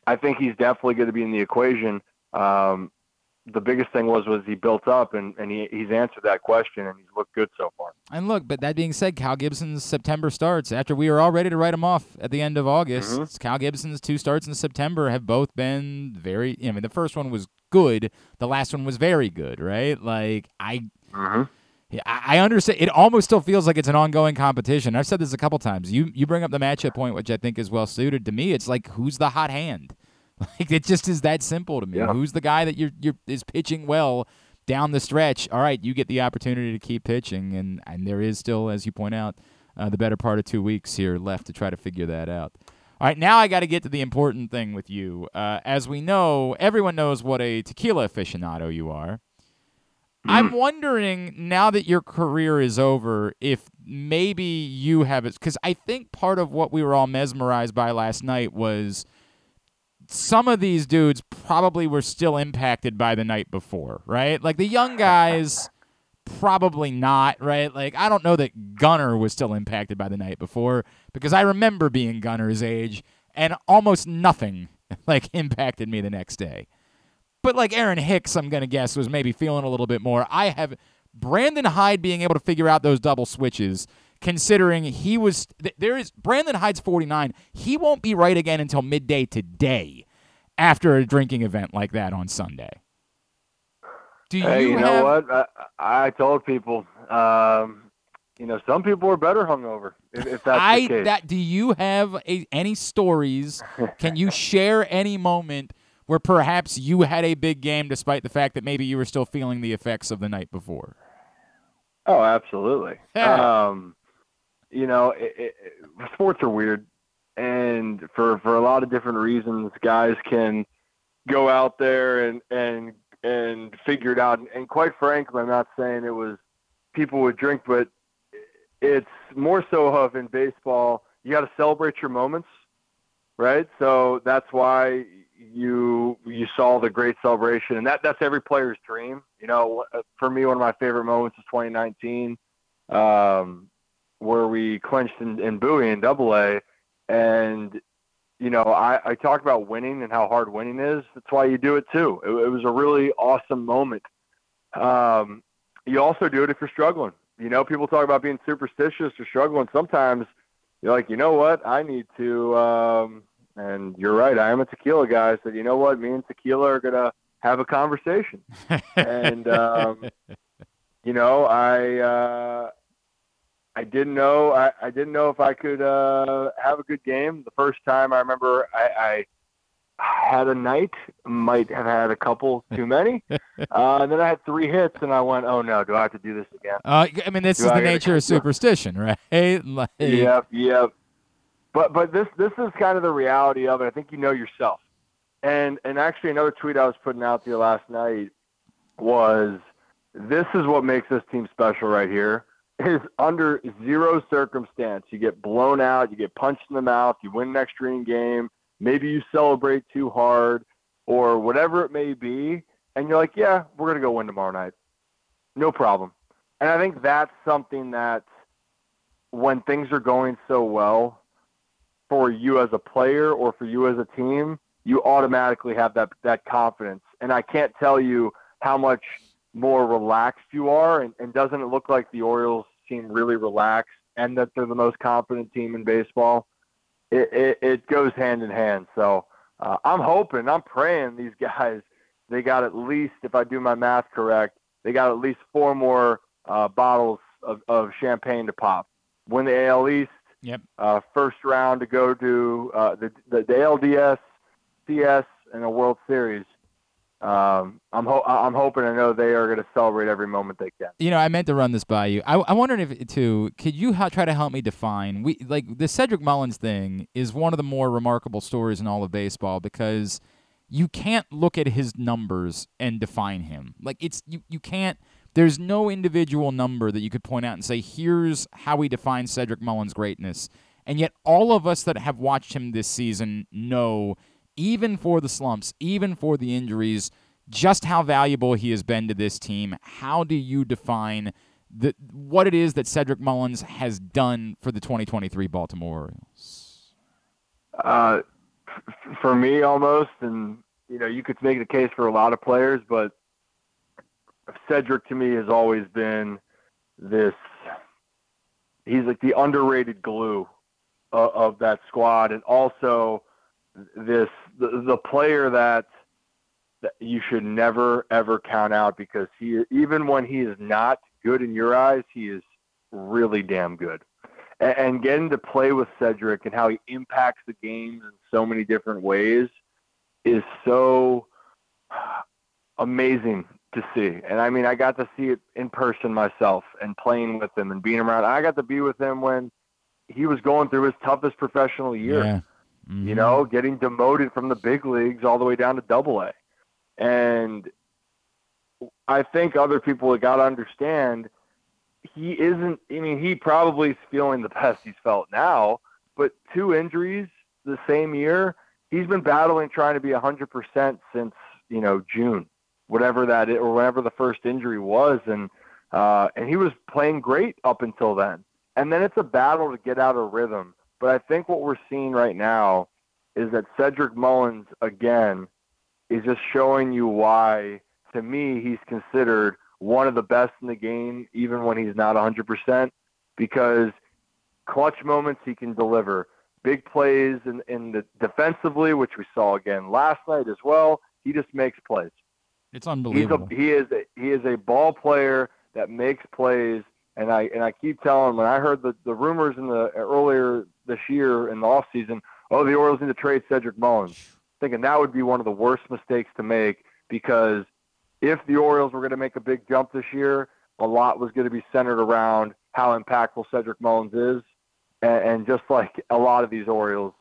[SPEAKER 8] I think he's definitely going to be in the equation. Um, the biggest thing was was he built up and, and he, he's answered that question and he's looked good so far.
[SPEAKER 1] And look, but that being said, Cal Gibson's September starts after we were all ready to write him off at the end of August.
[SPEAKER 8] Mhm.
[SPEAKER 1] Cal Gibson's two starts in September have both been very. I mean, the first one was good. The last one was very good, right? Like I.
[SPEAKER 8] Mm-hmm.
[SPEAKER 1] Yeah, I I understand. It almost still feels like it's an ongoing competition. I've said this a couple times. You you bring up the matchup point, which I think is well suited to me. It's like who's the hot hand? Like it just is that simple to me.
[SPEAKER 8] Yeah.
[SPEAKER 1] Who's the guy that you're you're is pitching well down the stretch? All right, you get the opportunity to keep pitching, and and there is still, as you point out, uh, the better part of two weeks here left to try to figure that out. All right, now I got to get to the important thing with you. Uh, as we know, everyone knows what a tequila aficionado you are. I'm wondering now that your career is over, if maybe you have it, because I think part of what we were all mesmerized by last night was some of these dudes probably were still impacted by the night before, right? Like the young guys, probably not, right? Like I don't know that Gunnar was still impacted by the night before because I remember being Gunnar's age and almost nothing like impacted me the next day. But like Aaron Hicks, I'm gonna guess was maybe feeling a little bit more. I have Brandon Hyde being able to figure out those double switches, considering he was there is Brandon Hyde's 49. He won't be right again until midday today, after a drinking event like that on Sunday. Do
[SPEAKER 8] Hey,
[SPEAKER 1] you,
[SPEAKER 8] you,
[SPEAKER 1] have?
[SPEAKER 8] know what? I, I told people, um, you know, some people are better hungover. If, if that's
[SPEAKER 1] I
[SPEAKER 8] the case.
[SPEAKER 1] that do you have a, any stories? Can you share any moment where perhaps you had a big game despite the fact that maybe you were still feeling the effects of the night before?
[SPEAKER 8] Oh, absolutely. um, you know, it, it, sports are weird. and for for a lot of different reasons, guys can go out there and and and figure it out. And quite frankly, I'm not saying it was people would drink, but it's more so of in baseball, you got to celebrate your moments, right? So that's why you you saw the great celebration, and that that's every player's dream. You know, for me, one of my favorite moments is 2019, um, where we clinched in, in Bowie in Double A, and you know, I, I talk about winning and how hard winning is. That's why you do it too. It, it was a really awesome moment. Um, you also do it if you're struggling. You know, people talk about being superstitious or struggling. Sometimes you're like, you know what? I need to. Um, and you're right. I am a tequila guy. Said, you know what? Me and tequila are gonna have a conversation. and um, you know, I uh, I didn't know I, I didn't know if I could uh, have a good game. The first time I remember I, I had a night, might have had a couple too many. uh, and then I had three hits, and I went, "Oh no, do I have to do this again?"
[SPEAKER 1] Uh, I mean, this
[SPEAKER 8] Do
[SPEAKER 1] is
[SPEAKER 8] I
[SPEAKER 1] the nature of superstition, right? Like,
[SPEAKER 8] Yep, yep. But but this this is kind of the reality of it. I think you know yourself. And and actually another tweet I was putting out there last night was this is what makes this team special right here. Is under zero circumstance you get blown out, you get punched in the mouth, you win an extra game, maybe you celebrate too hard or whatever it may be, and you're like, yeah, we're gonna go win tomorrow night, no problem. And I think that's something that when things are going so well for you as a player or for you as a team, you automatically have that that confidence. And I can't tell you how much more relaxed you are. And, and doesn't it look like the Orioles seem really relaxed and that they're the most confident team in baseball? It it, it goes hand in hand. So uh, I'm hoping, I'm praying these guys they got at least, if I do my math correct, they got at least four more uh, bottles of, of champagne to pop. Win the AL East.
[SPEAKER 1] Yep.
[SPEAKER 8] Uh, first round to go to uh, the, the the ALDS, CS, and a World Series. Um, I'm ho- I'm hoping I know they are going to celebrate every moment they can.
[SPEAKER 1] You know, I meant to run this by you. I, I wondered if too. Could you ha- try to help me define? We like the Cedric Mullins thing is one of the more remarkable stories in all of baseball because you can't look at his numbers and define him. Like it's you you can't. There's no individual number that you could point out and say, "Here's how we define Cedric Mullins' greatness." And yet, all of us that have watched him this season know, even for the slumps, even for the injuries, just how valuable he has been to this team. How do you define the what it is that Cedric Mullins has done for the 2023 Baltimore Orioles?
[SPEAKER 8] Uh, for me, almost, and you know, you could make the case for a lot of players, but Cedric to me has always been this. He's like the underrated glue of, of that squad, and also this the, the player that that you should never ever count out because he even when he is not good in your eyes, he is really damn good. And, and getting to play with Cedric and how he impacts the games in so many different ways is so amazing to see. And I mean, I got to see it in person myself and playing with him and being around. I got to be with him when he was going through his toughest professional year.
[SPEAKER 1] Yeah.
[SPEAKER 8] You know, getting demoted from the big leagues all the way down to double A. And I think other people have got to understand he isn't, I mean, he probably is feeling the best he's felt now, but two injuries the same year, he's been battling trying to be 100% since, you know, June, whatever that is, or whatever the first injury was. And, uh, and he was playing great up until then. And then it's a battle to get out of rhythm. But I think what we're seeing right now is that Cedric Mullins, again, is just showing you why, to me, he's considered one of the best in the game, even when he's not 100%, because clutch moments he can deliver. Big plays in, in the defensively, which we saw again last night as well. He just makes plays.
[SPEAKER 1] It's unbelievable.
[SPEAKER 8] a, he is a, he is a ball player that makes plays, and I and I keep telling when I heard the, the rumors in the earlier this year in the off season, oh the Orioles need to trade Cedric Mullins, thinking that would be one of the worst mistakes to make because if the Orioles were going to make a big jump this year, a lot was going to be centered around how impactful Cedric Mullins is, and, and just like a lot of these Orioles,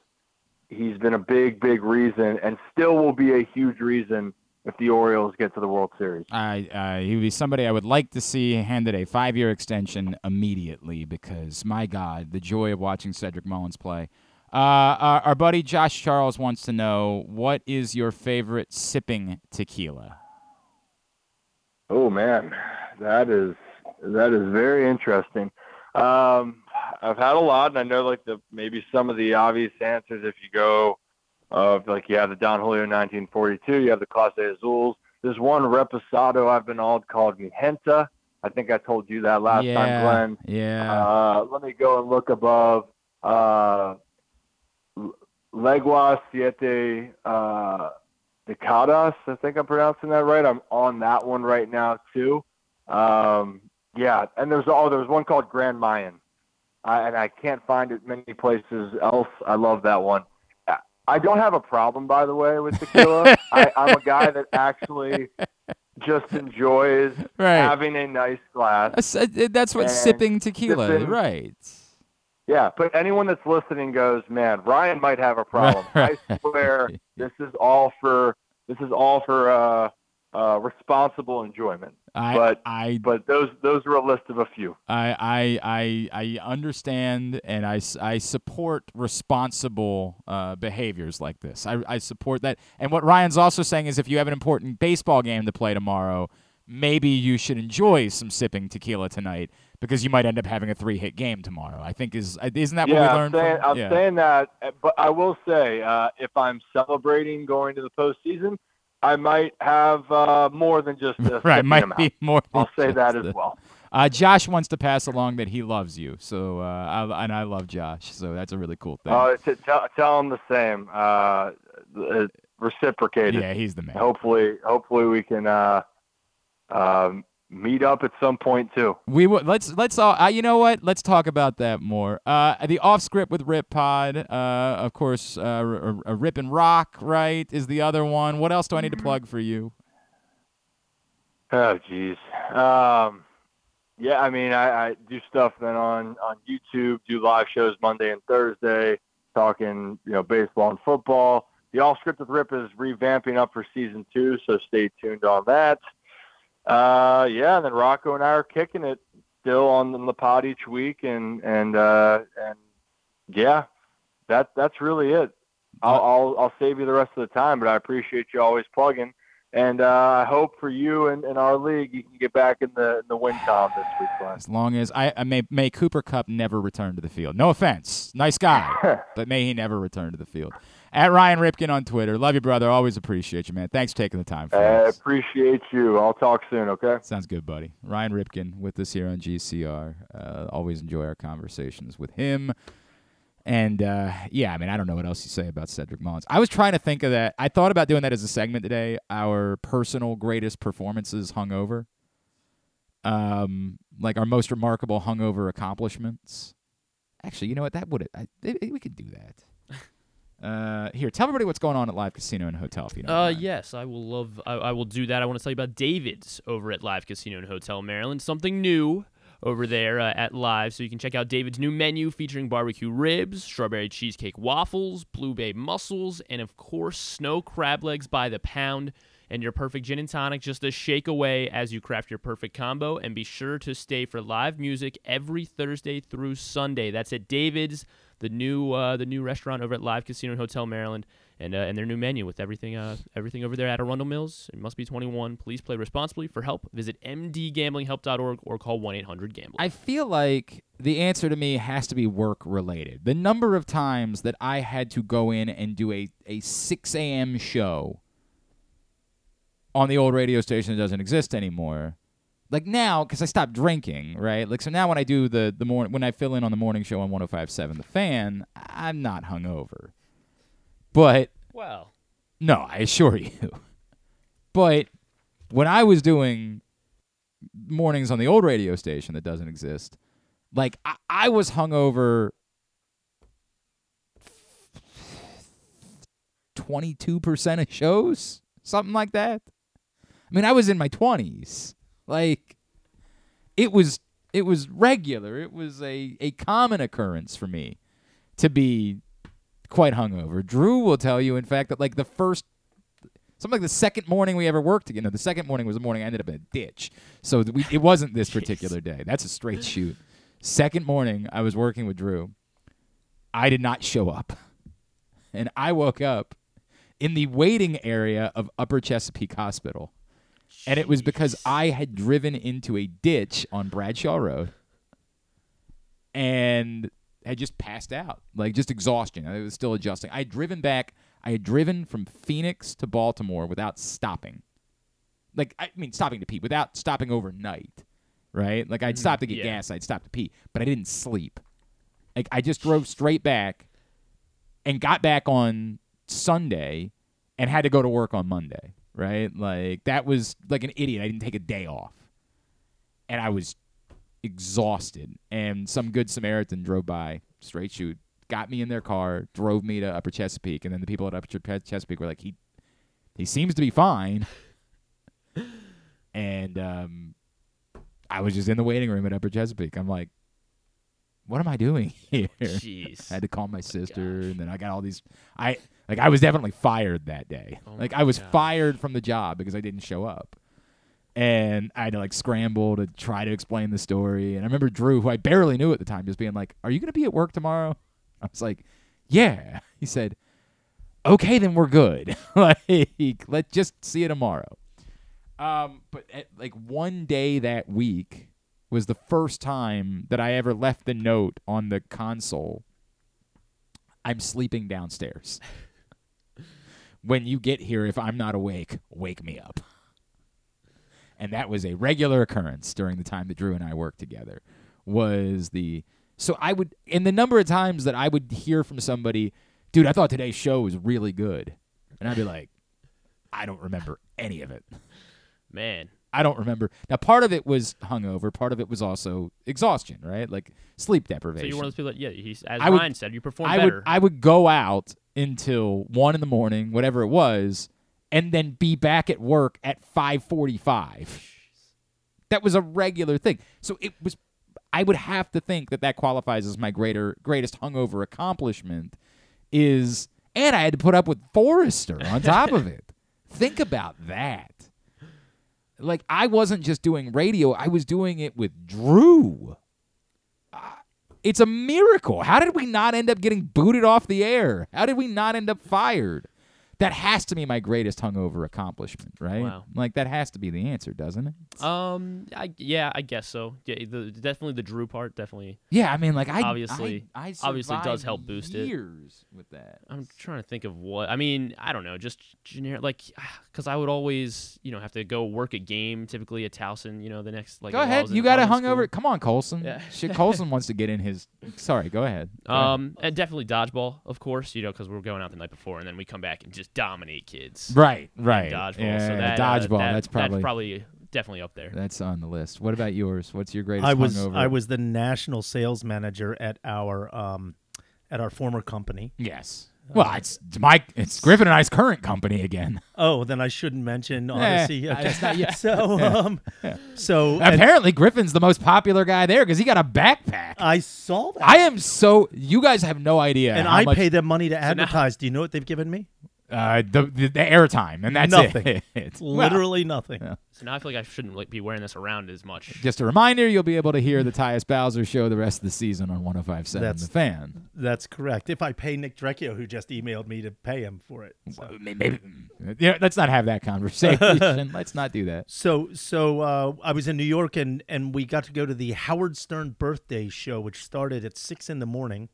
[SPEAKER 8] he's been a big, big reason, and still will be a huge reason if the Orioles get to the World Series.
[SPEAKER 1] I uh, he would be somebody I would like to see handed a five-year extension immediately because my God, the joy of watching Cedric Mullins play. Uh, our, our buddy Josh Charles wants to know what is your favorite sipping tequila.
[SPEAKER 8] Oh man, that is that is very interesting. Um, I've had a lot, and I know like the maybe some of the obvious answers. If you go of like you have the Don Julio 1942, you have the Clase Azules. There's one Reposado I've been called called Migenta. I think I told you that last
[SPEAKER 1] yeah,
[SPEAKER 8] time, Glenn.
[SPEAKER 1] Yeah.
[SPEAKER 8] Uh, let me go and look above. Uh, Legua Siete uh, Decadas. I think I'm pronouncing that right. I'm on that one right now too. Um, yeah, and there's oh, there's one called Grand Mayan, uh, and I can't find it many places else. I love that one. I don't have a problem, by the way, with tequila. I, I'm a guy that actually just enjoys
[SPEAKER 1] Right.
[SPEAKER 8] having a nice glass.
[SPEAKER 1] That's, uh, that's what sipping tequila,
[SPEAKER 8] sipping-
[SPEAKER 1] right?
[SPEAKER 8] Yeah, but anyone that's listening goes, man, Ryan might have a problem.
[SPEAKER 1] Right.
[SPEAKER 8] I swear, this is all for this is all for uh, uh, responsible enjoyment.
[SPEAKER 1] I,
[SPEAKER 8] but
[SPEAKER 1] I,
[SPEAKER 8] but those those are a list of a few.
[SPEAKER 1] I, I, I, I understand and I, I support responsible uh, behaviors like this. I, I support that. And what Ryan's also saying is if you have an important baseball game to play tomorrow, maybe you should enjoy some sipping tequila tonight because you might end up having a three hit game tomorrow. I think is isn't that
[SPEAKER 8] yeah,
[SPEAKER 1] what we
[SPEAKER 8] I'm
[SPEAKER 1] learned
[SPEAKER 8] saying,
[SPEAKER 1] from
[SPEAKER 8] I'm
[SPEAKER 1] yeah.
[SPEAKER 8] saying that, but I will say, uh, if I'm celebrating going to the postseason, I might have uh, more than just this.
[SPEAKER 1] right, might
[SPEAKER 8] amount.
[SPEAKER 1] be more.
[SPEAKER 8] I'll say that as
[SPEAKER 1] the-
[SPEAKER 8] well.
[SPEAKER 1] Uh, Josh wants to pass along that he loves you, so uh, I, and I love Josh, so that's a really cool thing.
[SPEAKER 8] Oh, t- tell, tell him the same. Uh, uh, reciprocated.
[SPEAKER 1] yeah, he's the man.
[SPEAKER 8] Hopefully, hopefully we can uh, um, meet up at some point too.
[SPEAKER 1] We will let's let's all uh, you know what let's talk about that more. Uh, the off script with Rip Pod, uh, of course, uh, R- R- Rip and Rock, right, is the other one. What else do I need to plug for you?
[SPEAKER 8] Oh, geez. Um, yeah, I mean, I, I do stuff then on on YouTube, do live shows Monday and Thursday, talking you know baseball and football. The Off Script with Rip is revamping up for season two, so stay tuned on that. Uh, yeah, and then Rocco and I are kicking it still on the pod each week, and and uh, and yeah, that that's really it. I'll, I'll I'll save you the rest of the time, but I appreciate you always plugging. And uh, I hope for you and, and our league, you can get back in the in the win column this week, Glenn.
[SPEAKER 1] As long as I, I may may Cooper Kupp never return to the field. No offense, nice guy, but may he never return to the field. At Ryan Ripken on Twitter. Love you, brother. Always appreciate you, man. Thanks for taking the time for
[SPEAKER 8] I
[SPEAKER 1] us.
[SPEAKER 8] appreciate you. I'll talk soon, okay?
[SPEAKER 1] Sounds good, buddy. Ryan Ripken with us here on GCR. Uh, always enjoy our conversations with him. And uh, yeah, I mean, I don't know what else you say about Cedric Mullins. I was trying to think of that. I thought about doing that as a segment today. Our personal greatest performances hungover, um, like our most remarkable hungover accomplishments. Actually, you know what? That would we could do that. Uh, here, tell everybody what's going on at Live Casino and Hotel. If you don't
[SPEAKER 2] Uh,
[SPEAKER 1] mind.
[SPEAKER 2] yes, I will love. I, I will do that. I want to tell you about David's over at Live Casino and Hotel Maryland. Something new over there uh, at Live, so you can check out David's new menu featuring barbecue ribs, strawberry cheesecake waffles, blue bay mussels, and of course snow crab legs by the pound. And your perfect gin and tonic just a shake away as you craft your perfect combo. And be sure to stay for live music every Thursday through Sunday. That's at David's, the new uh, the new restaurant over at Live Casino and Hotel Maryland, and uh, and their new menu with everything uh, everything over there at Arundel Mills. It must be 21. Please play responsibly. For help, visit mdgamblinghelp.org or call 1 800 Gambler.
[SPEAKER 1] I feel like the answer to me has to be work related. The number of times that I had to go in and do a, a 6 a.m. show on the old radio station that doesn't exist anymore. Like now, because I stopped drinking, right? Like so now, when I do the the morning, when I fill in on the morning show on 105.7 The Fan, I'm not hungover. But
[SPEAKER 2] Well,
[SPEAKER 1] no, I assure you. But when I was doing mornings on the old radio station that doesn't exist, like I, I was hungover twenty two percent of shows, something like that. I mean, I was in my twenties. Like it was it was regular. It was a, a common occurrence for me to be quite hungover. Drew will tell you, in fact, that like the first, something like the second morning we ever worked together. The second morning was the morning I ended up in a ditch. So we, it wasn't this particular day. That's a straight shoot. Second morning, I was working with Drew. I did not show up, and I woke up in the waiting area of Upper Chesapeake Hospital. And it was because I had driven into a ditch on Bradshaw Road and had just passed out, like just exhaustion. I was still adjusting. I had driven back. I had driven from Phoenix to Baltimore without stopping. Like I mean, stopping to pee without stopping overnight, right? Like I'd mm, stop to get
[SPEAKER 2] yeah.
[SPEAKER 1] gas, I'd stop to pee, but I didn't sleep. Like I just drove straight back and got back on Sunday and had to go to work on Monday, right? Like that was like an idiot. I didn't take a day off. And I was exhausted. And some good Samaritan drove by, straight shoot, got me in their car, drove me to Upper Chesapeake, and then the people at Upper Ches- Chesapeake were like, "He, he seems to be fine." and um, I was just in the waiting room at Upper Chesapeake. I'm like, "What am I doing here?"
[SPEAKER 2] Jeez.
[SPEAKER 1] I had to call my sister, and then I got all these. I like I was definitely fired that day.
[SPEAKER 2] Oh
[SPEAKER 1] like I was
[SPEAKER 2] gosh.
[SPEAKER 1] fired from the job because I didn't show up, and I had to like scramble to try to explain the story. And I remember Drew, who I barely knew at the time, just being like, "Are you going to be at work tomorrow?" I was like, "Yeah." He said, "Okay, then we're good. like, let's just see you tomorrow." Um, but at, like one day that week was the first time that I ever left the note on the console. I'm sleeping downstairs. when you get here, if I'm not awake, wake me up. And that was a regular occurrence during the time that Drew and I worked together. Was the so I would and the number of times that I would hear from somebody, dude, I thought today's show was really good. And I'd be like, I don't remember any of it.
[SPEAKER 2] Man.
[SPEAKER 1] I don't remember. Now, part of it was hungover. Part of it was also exhaustion, right? Like sleep deprivation.
[SPEAKER 2] So you're one of those people that, yeah, he's, as
[SPEAKER 1] I would-
[SPEAKER 2] Ryan said, you perform
[SPEAKER 1] I
[SPEAKER 2] better.
[SPEAKER 1] would I would go out until one in the morning, whatever it was, and then be back at work at five forty five. That was a regular thing. So it was. I would have to think that that qualifies as my greater greatest hungover accomplishment. Is and I had to put up with Forrester on top of it. Think about that. Like I wasn't just doing radio; I was doing it with Drew. It's a miracle. How did we not end up getting booted off the air? How did we not end up fired? That has to be my greatest hungover accomplishment, right?
[SPEAKER 2] Wow.
[SPEAKER 1] Like that has to be the answer, doesn't it?
[SPEAKER 2] um, I, yeah, I guess so. Yeah, the, definitely the Drew part, definitely.
[SPEAKER 1] Yeah, I mean, like I
[SPEAKER 2] Obviously-
[SPEAKER 1] I, I
[SPEAKER 2] obviously does help boost it.
[SPEAKER 1] years with that.
[SPEAKER 2] I'm trying to think of what. I mean, I don't know, just generic, like, because I would always, you know, have to go work a game, typically at Towson, you know, the next, like,
[SPEAKER 1] go ahead, you got a hungover.
[SPEAKER 2] school.
[SPEAKER 1] Come on, Colson.
[SPEAKER 2] Yeah.
[SPEAKER 1] Shit, Colson wants to get in his. Sorry, go ahead. Go ahead.
[SPEAKER 2] Um, and definitely dodgeball, of course, you know, because we're going out the night before, and then we come back and just dominate kids.
[SPEAKER 1] right, right.
[SPEAKER 2] Dodgeball.
[SPEAKER 1] Yeah,
[SPEAKER 2] so that, uh,
[SPEAKER 1] dodgeball.
[SPEAKER 2] that-
[SPEAKER 1] that's probably
[SPEAKER 2] probably definitely up there.
[SPEAKER 1] that's on the list. What about yours? What's your greatest
[SPEAKER 7] I was
[SPEAKER 1] hungover?
[SPEAKER 7] I was the national sales manager at our um, at our former company.
[SPEAKER 1] Yes. Well, it's it's Mike. It's Griffin and I's current company again.
[SPEAKER 7] Oh, then I shouldn't mention
[SPEAKER 1] Eh,
[SPEAKER 7] Odyssey.
[SPEAKER 1] I
[SPEAKER 7] Okay.
[SPEAKER 1] guess not yet.
[SPEAKER 7] So, um, so and
[SPEAKER 1] Apparently, Griffin's the most popular guy there because he got a backpack.
[SPEAKER 7] I saw that,
[SPEAKER 1] I am so. You guys have no idea.
[SPEAKER 7] and
[SPEAKER 1] how
[SPEAKER 7] I
[SPEAKER 1] much,
[SPEAKER 7] pay them money to
[SPEAKER 2] now-
[SPEAKER 7] advertise. Do you know what they've given me?
[SPEAKER 1] Uh, the, the the airtime, and that's
[SPEAKER 7] Nothing.
[SPEAKER 1] it. Well,
[SPEAKER 7] Literally nothing.
[SPEAKER 1] yeah.
[SPEAKER 2] So now I feel like I shouldn't like be wearing this around as much.
[SPEAKER 1] just a reminder, you'll be able to hear the Tyus Bowser show the rest of the season on 105.7
[SPEAKER 7] That's-
[SPEAKER 1] The Fan.
[SPEAKER 7] That's correct. If I pay Nick Drecchio, who just emailed me to pay him for it. So.
[SPEAKER 1] Maybe, yeah, let's not have that conversation. let's not do that.
[SPEAKER 7] So so uh, I was in New York and and we got to go to the Howard Stern birthday show, which started at six in the morning,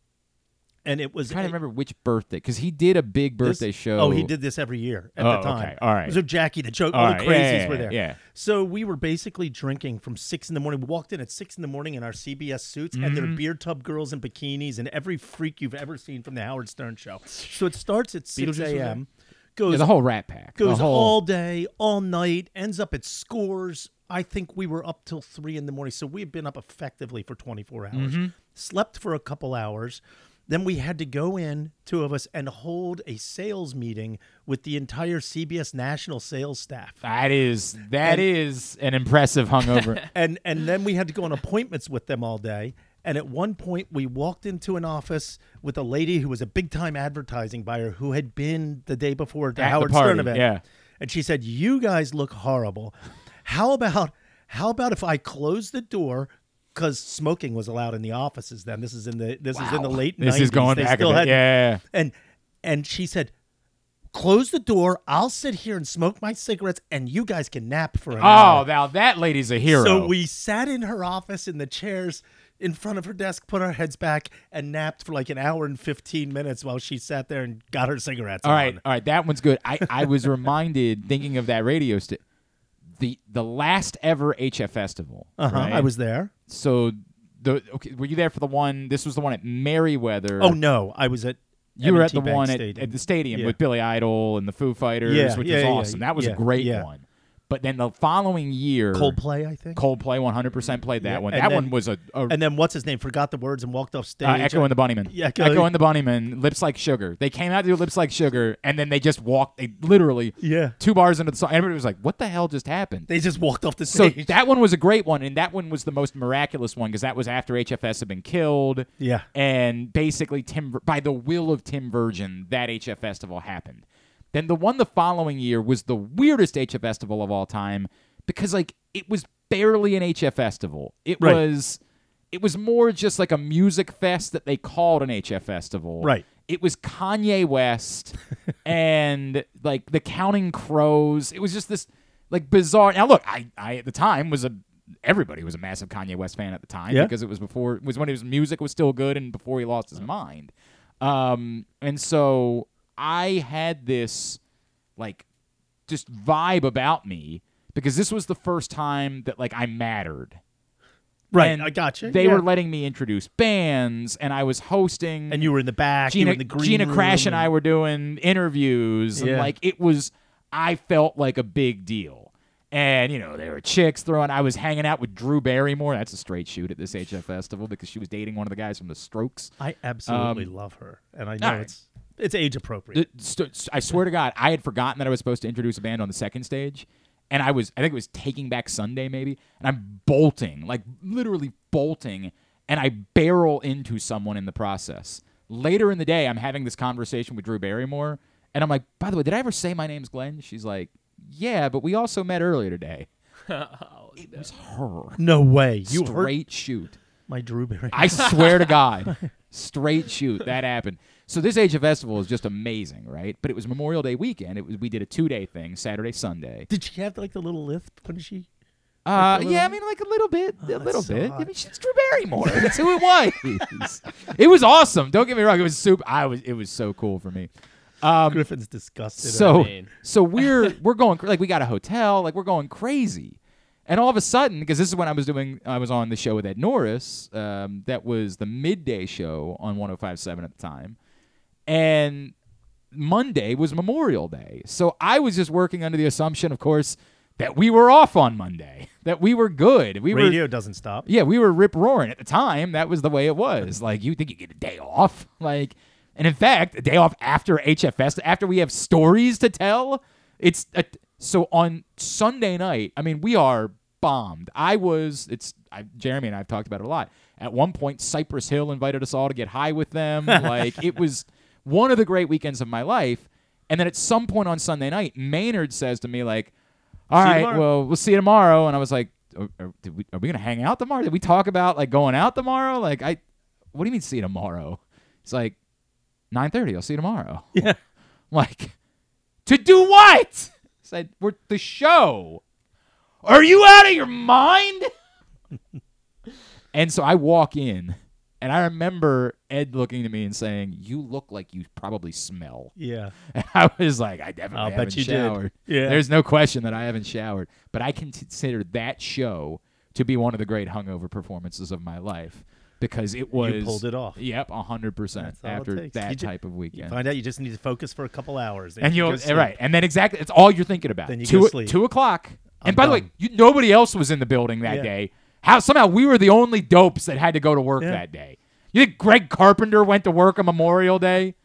[SPEAKER 7] and it was
[SPEAKER 1] I'm trying to remember which birthday because he did a big
[SPEAKER 7] this-
[SPEAKER 1] birthday show.
[SPEAKER 7] Oh, he did this every year at
[SPEAKER 1] Oh,
[SPEAKER 7] the time.
[SPEAKER 1] okay. All right.
[SPEAKER 7] So Jackie the joke,
[SPEAKER 1] All
[SPEAKER 7] all,
[SPEAKER 1] right.
[SPEAKER 7] the
[SPEAKER 1] Yeah,
[SPEAKER 7] crazies
[SPEAKER 1] yeah,
[SPEAKER 7] were there.
[SPEAKER 1] yeah.
[SPEAKER 7] So we were basically drinking from six in the morning. We walked in at six in the morning in our CBS suits, and there
[SPEAKER 1] Mm-hmm.
[SPEAKER 7] are beer tub girls in bikinis and every freak you've ever seen from the Howard Stern show. So it starts at six
[SPEAKER 2] Beetlejuice was there?
[SPEAKER 7] a.m. Goes
[SPEAKER 1] Yeah, the whole Rat Pack.
[SPEAKER 7] goes
[SPEAKER 1] whole,
[SPEAKER 7] all day, all night, ends up at scores. I think we were up till three in the morning. So we've been up effectively for 24 hours.
[SPEAKER 1] Mm-hmm.
[SPEAKER 7] Slept for a couple hours. Then we had to go in, two of us, and hold a sales meeting with the entire CBS national sales staff.
[SPEAKER 1] That is that is an impressive hungover.
[SPEAKER 7] And and then we had to go on appointments with them all day. And at one point, we walked into an office with a lady who was a big time advertising buyer who had been the day before at the
[SPEAKER 1] At the
[SPEAKER 7] Howard
[SPEAKER 1] party,
[SPEAKER 7] Stern event.
[SPEAKER 1] yeah.
[SPEAKER 7] And she said, "You guys look horrible. How about how about if I close the door?" Because smoking was allowed in the offices then. This is in the this is in the late.
[SPEAKER 1] This is going
[SPEAKER 7] They
[SPEAKER 1] back
[SPEAKER 7] still had-
[SPEAKER 1] Yeah.
[SPEAKER 7] And and she said, "Close the door. I'll sit here and smoke my cigarettes, and you guys can nap for an oh, hour."
[SPEAKER 1] Oh, now that lady's a hero.
[SPEAKER 7] So we sat in her office in the chairs in front of her desk, put our heads back, and napped for like an hour and 15 minutes while she sat there and got her cigarettes.
[SPEAKER 1] All right,
[SPEAKER 7] on.
[SPEAKER 1] all right, that one's good. I, I was reminded thinking of that radio st- the the last ever HF festival.
[SPEAKER 7] Uh-huh,
[SPEAKER 1] right?
[SPEAKER 7] I was there.
[SPEAKER 1] So the okay, were you there for the one? This was the one at Merriweather.
[SPEAKER 7] Oh, no. I was at
[SPEAKER 1] You were at
[SPEAKER 7] M&T
[SPEAKER 1] the
[SPEAKER 7] Bank
[SPEAKER 1] one at, at the stadium
[SPEAKER 7] Yeah.
[SPEAKER 1] with Billy Idol and the Foo Fighters,
[SPEAKER 7] Yeah,
[SPEAKER 1] which
[SPEAKER 7] yeah,
[SPEAKER 1] was
[SPEAKER 7] yeah,
[SPEAKER 1] awesome. That was a great
[SPEAKER 7] yeah.
[SPEAKER 1] one. But then the following year,
[SPEAKER 7] Coldplay, I think.
[SPEAKER 1] Coldplay 100% played that
[SPEAKER 7] Yeah,
[SPEAKER 1] one.
[SPEAKER 7] and
[SPEAKER 1] That
[SPEAKER 7] then-
[SPEAKER 1] one was a, a
[SPEAKER 7] And then what's his name? Forgot the words and walked off stage.
[SPEAKER 1] uh, Echo and the Bunnymen.
[SPEAKER 7] Yeah,
[SPEAKER 1] Echo, and the Bunnymen. Lips like sugar. They came out to do Lips like sugar, and then they just walked. They literally
[SPEAKER 7] Yeah.
[SPEAKER 1] two bars into the song. Everybody was like, "What the hell just happened?"
[SPEAKER 7] They just walked off the
[SPEAKER 1] so
[SPEAKER 7] stage.
[SPEAKER 1] that one was a great one, and that one was the most miraculous one because that was after HFS had been killed.
[SPEAKER 7] Yeah.
[SPEAKER 1] and basically Tim, by the will of Tim Virgin, that HF festival happened. Then the one the following year was the weirdest HF festival of all time because like it was barely an HF festival. It
[SPEAKER 7] Right.
[SPEAKER 1] was it was more just like a music fest that they called an HF festival.
[SPEAKER 7] Right.
[SPEAKER 1] It was Kanye West and like the Counting Crows. It was just this like bizarre. Now look, I I at the time was a everybody was a massive Kanye West fan at the time
[SPEAKER 7] Yeah.
[SPEAKER 1] because it was before it was when his music was still good and before he lost his mind. Um, and so I had this like just vibe about me because this was the first time that like I mattered.
[SPEAKER 7] right.
[SPEAKER 1] And
[SPEAKER 7] I got you.
[SPEAKER 1] They
[SPEAKER 7] yeah.
[SPEAKER 1] were letting me introduce bands, and I was hosting.
[SPEAKER 7] And you were in the back. you
[SPEAKER 1] Gina,
[SPEAKER 7] were in the green
[SPEAKER 1] Gina Crash and I were doing interviews, and like it was, I felt like a big deal. And you know, there were chicks throwing. I was hanging out with Drew Barrymore. That's a straight shoot at this HF festival because she was dating one of the guys from the Strokes.
[SPEAKER 7] I absolutely
[SPEAKER 1] Um,
[SPEAKER 7] love her, and I know
[SPEAKER 1] right.
[SPEAKER 7] it's it's age appropriate.
[SPEAKER 1] I swear to God, I had forgotten that I was supposed to introduce a band on the second stage, and I was, I think it was Taking Back Sunday maybe, and I'm bolting, like literally bolting, and I barrel into someone in the process. Later in the day, I'm having this conversation with Drew Barrymore, and I'm like, by the way, did I ever say my name's Glenn? She's like, yeah, but we also met earlier today. Oh, it was her.
[SPEAKER 7] no way. You hurt
[SPEAKER 1] Straight shoot.
[SPEAKER 7] my Drew Barry.
[SPEAKER 1] I swear to God, straight shoot that happened. So this HF festival is just amazing, right? But it was Memorial Day weekend. It was we did a two day thing, Saturday, Sunday.
[SPEAKER 7] Did she have like the little lisp when she?
[SPEAKER 1] Uh,
[SPEAKER 7] a
[SPEAKER 1] yeah, I mean like a little bit, a little
[SPEAKER 7] so
[SPEAKER 1] bit. I mean, she's Drew Barrymore. That's who it was. it was awesome. Don't get me wrong. It was super. I was. It was so cool for me. Um,
[SPEAKER 7] Griffin's disgusted.
[SPEAKER 1] so
[SPEAKER 2] mean.
[SPEAKER 1] so we're we're going like we got a hotel like we're going crazy and all of a sudden because this is when i was doing i was on the show with ed norris um, that was the midday show on 1057 at the time and monday was memorial day so i was just working under the assumption of course that we were off on monday that we were good we were
[SPEAKER 7] radio doesn't stop.
[SPEAKER 1] yeah, we were rip roaring at the time. That was the way it was. Like, you think you get a day off? Like, and in fact, a day off after HFS, after we have stories to tell. It's a, so on Sunday night. I mean, we are bombed. I was. It's I, Jeremy and I have talked about it a lot. At one point, Cypress Hill invited us all to get high with them. like, it was one of the great weekends of my life. And then at some point on Sunday night, Maynard says to me, like, all
[SPEAKER 7] See
[SPEAKER 1] right, well, we'll see you tomorrow. And I was like, oh, are, are, did we, are we gonna hang out tomorrow? Did we talk about like going out tomorrow? Like, I, what do you mean see you tomorrow? It's like nine thirty. I'll see you tomorrow.
[SPEAKER 7] Yeah.
[SPEAKER 1] Like, to do what? Said we're the show. Are you out of your mind? and so I walk in, and I remember Ed looking at me and saying, "You look like you probably smell."
[SPEAKER 7] Yeah.
[SPEAKER 1] And I was like, I definitely
[SPEAKER 7] I'll bet
[SPEAKER 1] haven't
[SPEAKER 7] you did.
[SPEAKER 1] showered.
[SPEAKER 7] Yeah.
[SPEAKER 1] There's no question that I haven't showered. But I consider that show to be one of the great hungover performances of my life because it was
[SPEAKER 7] pulled it off.
[SPEAKER 1] Yep, hundred percent
[SPEAKER 7] That's all it
[SPEAKER 1] after that
[SPEAKER 7] You ju-
[SPEAKER 1] type of
[SPEAKER 7] You
[SPEAKER 1] weekend.
[SPEAKER 7] find out you just need to focus for a couple hours.
[SPEAKER 1] and
[SPEAKER 7] you
[SPEAKER 1] you'll right, and then exactly it's all you're thinking about.
[SPEAKER 7] Then you
[SPEAKER 1] two
[SPEAKER 7] go sleep.
[SPEAKER 1] two o'clock.
[SPEAKER 7] I'm
[SPEAKER 1] and by the way, you, nobody else was in the building that
[SPEAKER 7] Yeah.
[SPEAKER 1] day. How somehow we were the only dopes that had to go to work
[SPEAKER 7] Yeah.
[SPEAKER 1] that day. You think Greg Carpenter went to work on Memorial Day?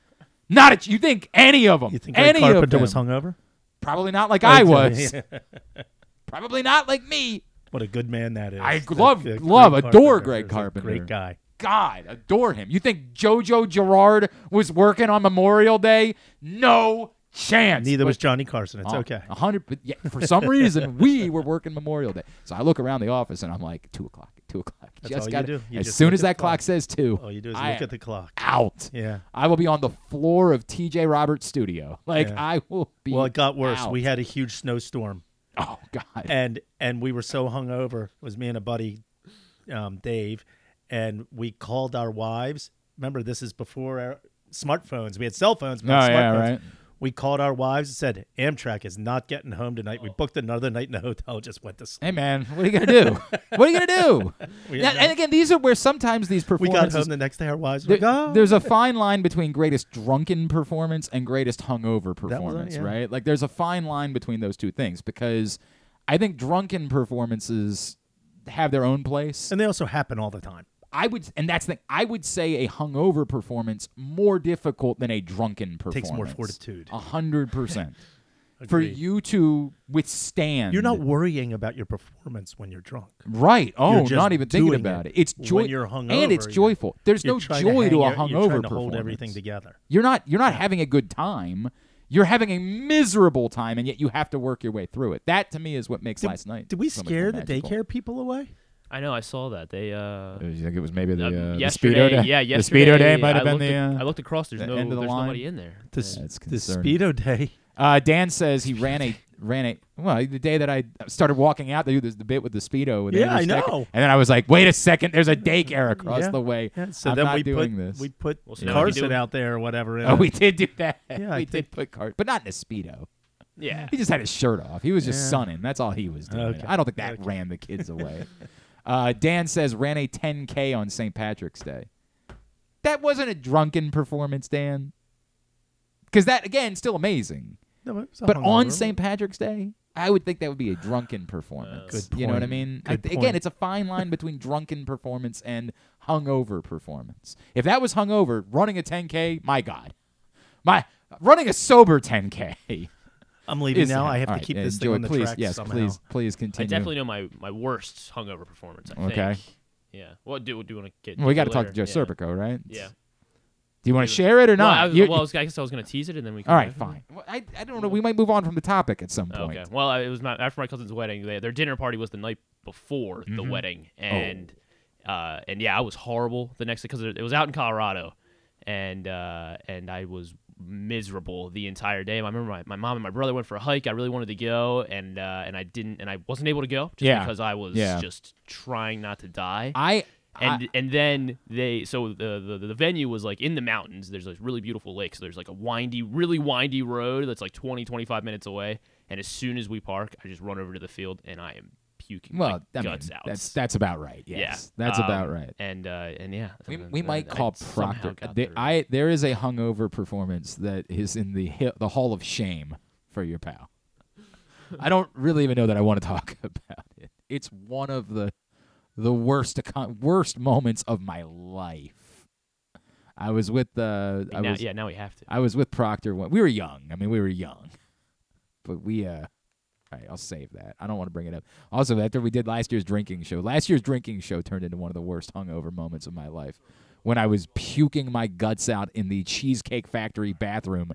[SPEAKER 1] Not you think any of them?
[SPEAKER 7] You think Greg
[SPEAKER 1] any
[SPEAKER 7] Carpenter
[SPEAKER 1] of them?
[SPEAKER 7] was hungover?
[SPEAKER 1] Probably not like oh, I
[SPEAKER 7] Okay.
[SPEAKER 1] was. Probably not like me.
[SPEAKER 7] What a good man that is.
[SPEAKER 1] I love-
[SPEAKER 7] that
[SPEAKER 1] love,
[SPEAKER 7] Greg
[SPEAKER 1] adore
[SPEAKER 7] Carpenter
[SPEAKER 1] Greg Carpenter.
[SPEAKER 7] Great guy.
[SPEAKER 1] God, adore him. You think JoJo Gerard was working on Memorial Day? No chance.
[SPEAKER 7] Neither was Johnny Carson. It's
[SPEAKER 1] Oh,
[SPEAKER 7] okay.
[SPEAKER 1] A hundred, but yeah, for some reason we were working Memorial Day. So I look around the office and I'm like, two o'clock, two o'clock.
[SPEAKER 7] That's
[SPEAKER 1] just
[SPEAKER 7] all you
[SPEAKER 1] gotta-
[SPEAKER 7] do. You
[SPEAKER 1] as soon as that clock
[SPEAKER 7] clock.
[SPEAKER 1] says two,
[SPEAKER 7] All you do is
[SPEAKER 1] I
[SPEAKER 7] look at the clock.
[SPEAKER 1] Out.
[SPEAKER 7] Yeah.
[SPEAKER 1] I will be on the floor of T.J. Roberts' studio. Like
[SPEAKER 7] Yeah.
[SPEAKER 1] I will be.
[SPEAKER 7] Well, it got worse.
[SPEAKER 1] out.
[SPEAKER 7] We had a huge snowstorm.
[SPEAKER 1] Oh God.
[SPEAKER 7] And and we were so hungover. It was me and a buddy, um, Dave, and we called our wives. Remember, this is before our smartphones. We had cell phones, but not
[SPEAKER 1] Oh, yeah, right.
[SPEAKER 7] We called our wives and said, "Amtrak is not getting home tonight." We oh. booked another night in the hotel. Just went to sleep.
[SPEAKER 1] Hey man, what are you gonna do? what are you gonna do? Now- and again, these are where sometimes these performances
[SPEAKER 7] We
[SPEAKER 1] performances.
[SPEAKER 7] got home the next day. Our wives were
[SPEAKER 1] There-
[SPEAKER 7] like, "Oh."
[SPEAKER 1] There's a fine line between greatest drunken performance and greatest hungover performance,
[SPEAKER 7] yeah.
[SPEAKER 1] right? Like there's a fine line between those two things because I think drunken performances have their own place.
[SPEAKER 7] and they also happen all the time.
[SPEAKER 1] I would, and that's the thing. I would say a hungover performance more difficult than a drunken performance.
[SPEAKER 7] Takes more fortitude.
[SPEAKER 1] A hundred percent. For you to withstand,
[SPEAKER 7] You're not worrying about your performance when you're drunk.
[SPEAKER 1] Right. Oh, not even thinking about
[SPEAKER 7] it
[SPEAKER 1] it. It's
[SPEAKER 7] when
[SPEAKER 1] joy
[SPEAKER 7] you're hungover,
[SPEAKER 1] and it's joyful. There's no joy
[SPEAKER 7] hang
[SPEAKER 1] to, a hungover
[SPEAKER 7] You're trying to
[SPEAKER 1] performance.
[SPEAKER 7] hold everything together.
[SPEAKER 1] You're not you're not having a good time. You're having a miserable time, and yet you have to work your way through it. That to me is what makes
[SPEAKER 7] Did,
[SPEAKER 1] last night.
[SPEAKER 7] did we
[SPEAKER 1] so
[SPEAKER 7] scare the
[SPEAKER 1] magical.
[SPEAKER 7] daycare people away?
[SPEAKER 9] I know. I saw that. They. uh
[SPEAKER 1] You think it was maybe the,
[SPEAKER 9] uh,
[SPEAKER 1] uh, the speedo day?
[SPEAKER 9] yeah,
[SPEAKER 1] the speedo day might have
[SPEAKER 9] I
[SPEAKER 1] been
[SPEAKER 9] looked
[SPEAKER 1] the.
[SPEAKER 9] ac-
[SPEAKER 1] Uh,
[SPEAKER 9] I looked across. There's
[SPEAKER 1] the
[SPEAKER 9] no.
[SPEAKER 1] end of the
[SPEAKER 9] there's
[SPEAKER 1] line.
[SPEAKER 9] nobody in there.
[SPEAKER 7] The,
[SPEAKER 9] Yeah.
[SPEAKER 7] s- the speedo day.
[SPEAKER 1] Uh, Dan says he ran a ran a well the day that I started walking out. They do this the bit with the speedo. With
[SPEAKER 7] Yeah, I
[SPEAKER 1] Stecker.
[SPEAKER 7] know.
[SPEAKER 1] And then I was like, wait a second, there's a daycare across
[SPEAKER 7] Yeah.
[SPEAKER 1] the way.
[SPEAKER 7] Yeah, so
[SPEAKER 1] I'm
[SPEAKER 7] then
[SPEAKER 1] not
[SPEAKER 7] we
[SPEAKER 1] doing
[SPEAKER 7] put
[SPEAKER 1] this.
[SPEAKER 7] we put
[SPEAKER 9] Well, so now we can
[SPEAKER 7] Carson out there or whatever.
[SPEAKER 1] oh,
[SPEAKER 7] it.
[SPEAKER 1] we did do that.
[SPEAKER 7] Yeah,
[SPEAKER 1] we did put Carson, but not in a speedo.
[SPEAKER 9] Yeah.
[SPEAKER 1] He just had his shirt off. He was just
[SPEAKER 7] Yeah.
[SPEAKER 1] sunning. That's all he was doing.
[SPEAKER 7] Okay.
[SPEAKER 1] I don't think that
[SPEAKER 7] Okay.
[SPEAKER 1] ran the kids away. uh, Dan says ran a 10K on St. Patrick's Day. That wasn't a drunken performance, Dan. Because that, again, still amazing.
[SPEAKER 7] No, it
[SPEAKER 1] But on. St. Patrick's Day, I would think that would be a drunken performance.
[SPEAKER 7] Good
[SPEAKER 1] You know what I mean? I th- again, it's a fine line between drunken performance and hungover performance. If that was hungover, running a 10K, my God. My running a sober 10K.
[SPEAKER 7] I'm leaving
[SPEAKER 1] is-
[SPEAKER 7] now. I have
[SPEAKER 1] all
[SPEAKER 7] to
[SPEAKER 1] right,
[SPEAKER 7] keep
[SPEAKER 1] yeah,
[SPEAKER 7] this
[SPEAKER 1] enjoy,
[SPEAKER 7] thing on the
[SPEAKER 1] please,
[SPEAKER 7] track
[SPEAKER 1] Yes,
[SPEAKER 7] somehow.
[SPEAKER 1] please, please
[SPEAKER 9] I
[SPEAKER 1] continue.
[SPEAKER 9] definitely know my, my worst hungover performance. I
[SPEAKER 1] Okay.
[SPEAKER 9] think. Yeah. What do, do you want to get?
[SPEAKER 1] Well, we got to
[SPEAKER 9] to
[SPEAKER 1] talk to Joe
[SPEAKER 9] later?
[SPEAKER 1] Serpico, right?
[SPEAKER 9] Yeah.
[SPEAKER 1] Do you want to share it or
[SPEAKER 9] Well,
[SPEAKER 1] not?
[SPEAKER 9] I, was-
[SPEAKER 1] You-
[SPEAKER 9] well, I, was, I guess I was going to tease it, and then we. Can
[SPEAKER 1] all right, fine. Well, I, I don't know. We might move on from the topic at some point.
[SPEAKER 9] Okay. Well, I- it was my, after my cousin's wedding. They, their dinner party was the night before the
[SPEAKER 1] Mhm.
[SPEAKER 9] wedding, and uh, and yeah, I was horrible the next day because it was out in Colorado, and uh, and I was miserable the entire day. I remember my, my mom and my brother went for a hike. I really wanted to go, and uh, and I didn't, and I wasn't able to go just
[SPEAKER 1] Yeah.
[SPEAKER 9] because I was
[SPEAKER 1] Yeah.
[SPEAKER 9] just trying not to die.
[SPEAKER 1] I
[SPEAKER 9] and
[SPEAKER 1] I-
[SPEAKER 9] and then they so the, the the venue was like in the mountains there's this really beautiful lake so there's like a windy really windy road that's like 20 25 minutes away and as soon as we park i just run over to the field and i am puking
[SPEAKER 1] Well,
[SPEAKER 9] my
[SPEAKER 1] I mean,
[SPEAKER 9] out
[SPEAKER 1] that's that's about right. Yes,
[SPEAKER 9] yeah
[SPEAKER 1] that's
[SPEAKER 9] um,
[SPEAKER 1] about right.
[SPEAKER 9] and uh and yeah
[SPEAKER 1] We, we might
[SPEAKER 9] I
[SPEAKER 1] call
[SPEAKER 9] somehow
[SPEAKER 1] Proctor.
[SPEAKER 9] got
[SPEAKER 1] I there is a hungover performance that is in the the Hall of Shame for your pal. I don't really even know that I want to talk about it. It's one of the the worst worst moments of my life. I was with the. I
[SPEAKER 9] now,
[SPEAKER 1] was,
[SPEAKER 9] yeah now we have to
[SPEAKER 1] I was with Proctor. When, we were young. I mean, we were young, but we. uh all right, I'll save that. I don't want to bring it up. Also, after we did last year's drinking show, last year's drinking show turned into one of the worst hungover moments of my life when I was puking my guts out in the Cheesecake Factory bathroom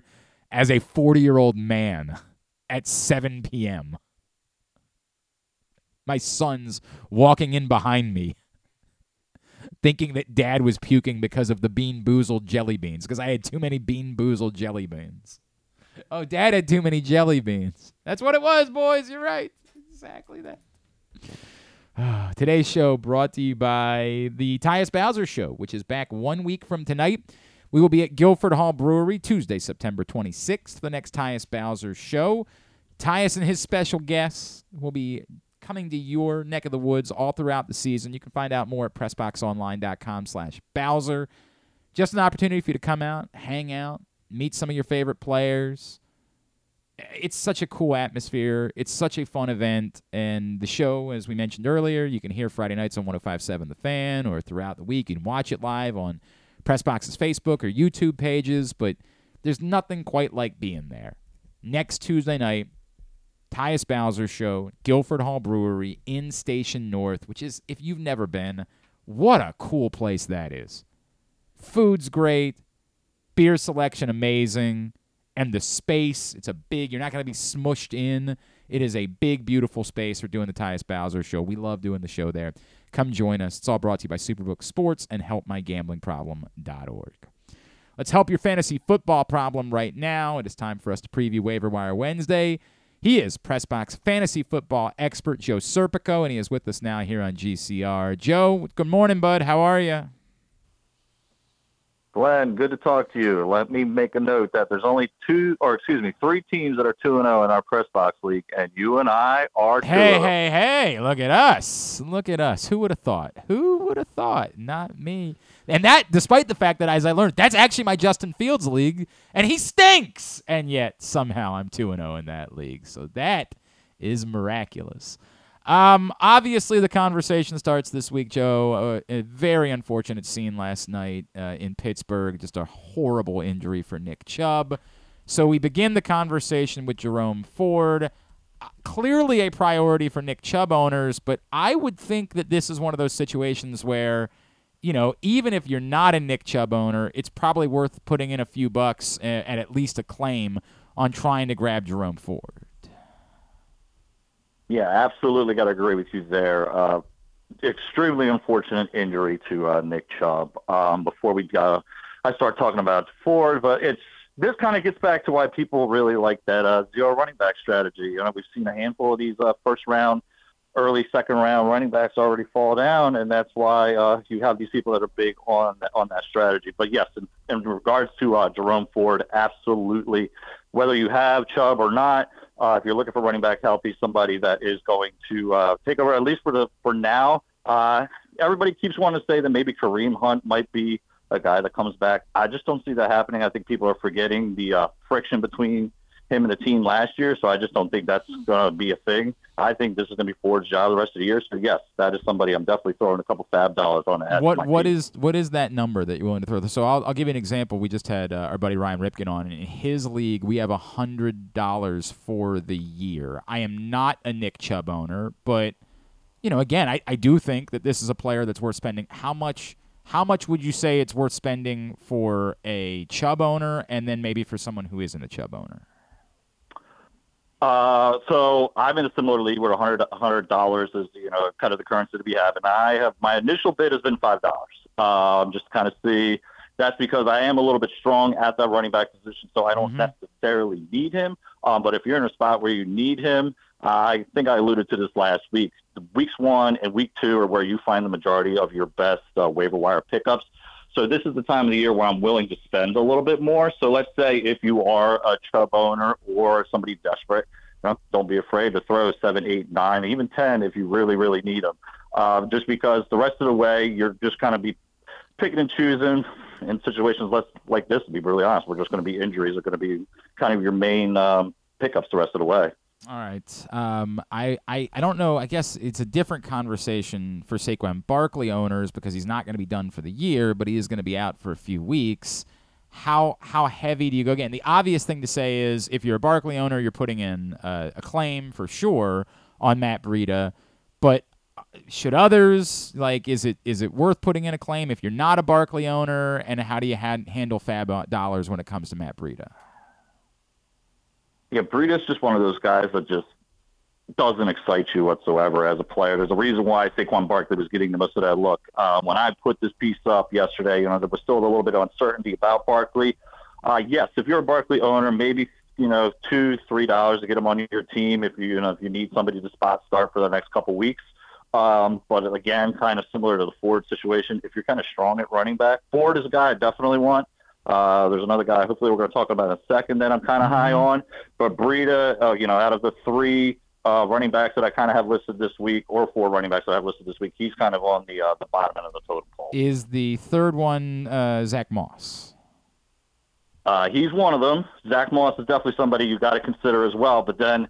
[SPEAKER 1] as a 40 year old man at 7 p.m. My son's walking in behind me thinking that dad was puking because of the bean boozled jelly beans because I had too many bean boozled jelly beans. Oh, dad had too many jelly beans. That's what it was, boys. You're right. Exactly that. Ah, today's show brought to you by the Tyus Bowser Show, which is back one week from tonight. We will be at Guilford Hall Brewery Tuesday, September 26th, the next Tyus Bowser show. Tyus and his special guests will be coming to your neck of the woods all throughout the season. You can find out more at pressboxonline.com slash Bowser. Just an opportunity for you to come out, hang out, meet some of your favorite players. It's such a cool atmosphere. It's such a fun event. And the show, as we mentioned earlier, you can hear Friday nights on 1057 The Fan or throughout the week. You can watch it live on Pressbox's Facebook or YouTube pages, but there's nothing quite like being there. Next Tuesday night, Tyus Bowser Show, Guilford Hall Brewery in Station North, which is, if you've never been, What a cool place that is. Food's great, beer selection amazing, and the space, it's a big, you're not going to be smushed in. It is a big, beautiful space. We're doing the Tyus Bowser show. We love doing the show there. Come join us. It's all brought to you by Superbook Sports and HelpMyGamblingProblem.org. Let's help your fantasy football problem right now. It is time for us to preview Waiver Wire Wednesday. He is Pressbox fantasy football expert Joe Serpico, and he is with us now here on GCR. Joe, good morning, bud. How are you?
[SPEAKER 10] Glenn, good to talk to you. Let me make a note that there's only two, or excuse me, three teams that are two and zero in our press box league, and you and I are.
[SPEAKER 1] Hey,
[SPEAKER 10] two
[SPEAKER 1] hey, hey! Hey, look at us! Look at us! Who would have thought? Who would have thought? Not me. And that, despite the fact that, as I learned, that's actually my Justin Fields league, and he stinks. And yet somehow I'm two and zero in that league. So that is miraculous. Um, obviously, the conversation starts this week, Joe. Uh, a very unfortunate scene last night uh, in Pittsburgh. Just a horrible injury for Nick Chubb. So we begin the conversation with Jerome Ford. Uh, clearly a priority for Nick Chubb owners, but I would think that this is one of those situations where, you know, even if you're not a Nick Chubb owner, it's probably worth putting in a few bucks and, and at least a claim on trying to grab Jerome Ford.
[SPEAKER 10] Yeah, absolutely got to agree with you there. Uh, extremely unfortunate injury to uh, Nick Chubb. Um, before we go, I start talking about Ford, but it's this kind of gets back to why people really like that uh, zero running back strategy. You know, we've seen a handful of these uh, first round, early second round running backs already fall down, and that's why uh, you have these people that are big on on that strategy. But yes, in, in regards to uh, Jerome Ford, absolutely. Whether you have Chubb or not, uh, if you're looking for running back healthy, somebody that is going to uh, take over at least for the for now. Uh, everybody keeps wanting to say that maybe Kareem Hunt might be a guy that comes back. I just don't see that happening. I think people are forgetting the uh, friction between him and the team last year, so I just don't think that's going to be a thing. I think this is going to be Ford's job the rest of the year. So yes, that is somebody I'm definitely throwing a couple FAAB dollars on. At
[SPEAKER 1] what what is, what is that number that you're willing to throw? So I'll, I'll give you an example. We just had uh, our buddy Ryan Ripken on. And in his league, we have a hundred dollars for the year. I am not a Nick Chubb owner, but you know, again, I, I do think that this is a player that's worth spending. How much? How much would you say it's worth spending for a Chubb owner, and then maybe for someone who isn't a Chubb owner?
[SPEAKER 10] Uh, so I'm in a similar league where 100 dollars is you know kind of the currency to be having. I have my initial bid has been five dollars. Um, just kind of see. That's because I am a little bit strong at that running back position, so I don't
[SPEAKER 1] Mhm.
[SPEAKER 10] necessarily need him. Um, but if you're in a spot where you need him, I think I alluded to this last week. The weeks one and week two are where you find the majority of your best uh, waiver wire pickups. So this is the time of the year where I'm willing to spend a little bit more. So let's say if you are a Chubb owner or somebody desperate, don't be afraid to throw seven, eight, nine, even ten if you really, really need them. Uh, just because the rest of the way you're just kind of be picking and choosing in situations less like this. To be really honest, we're just going to be injuries are going to be kind of your main um, pickups the rest of the way.
[SPEAKER 1] All right. Um, I, I, I don't know. I guess it's a different conversation for Saquon Barkley owners because he's not going to be done for the year, but he is going to be out for a few weeks. How how heavy do you go again? The obvious thing to say is if you're a Barkley owner, you're putting in uh, a claim for sure on Matt Breida, but uh, should others like is it is it worth putting in a claim if you're not a Barkley owner? And how do you ha- handle FAAB uh, dollars when it comes to Matt Breida?
[SPEAKER 10] Yeah, Breida's just one of those guys that just doesn't excite you whatsoever as a player. There's a reason why Saquon Barkley was getting the most of that look. Um, when I put this piece up yesterday, you know, there was still a little bit of uncertainty about Barkley. Uh, yes, if you're a Barkley owner, maybe you know two, three dollars to get him on your team if you, you know if you need somebody to spot start for the next couple weeks. Um, but again, kind of similar to the Ford situation. If you're kind of strong at running back, Ford is a guy I definitely want. Uh, there's another guy. Hopefully, we're going to talk about in a second that I'm kind of high on. But Breida, uh, you know, out of the three uh, running backs that I kind of have listed this week, or four running backs that I have listed this week, he's kind of on the uh, the bottom end of the totem pole.
[SPEAKER 1] Is the third one uh, Zach Moss?
[SPEAKER 10] Uh, he's one of them. Zach Moss is definitely somebody you've got to consider as well. But then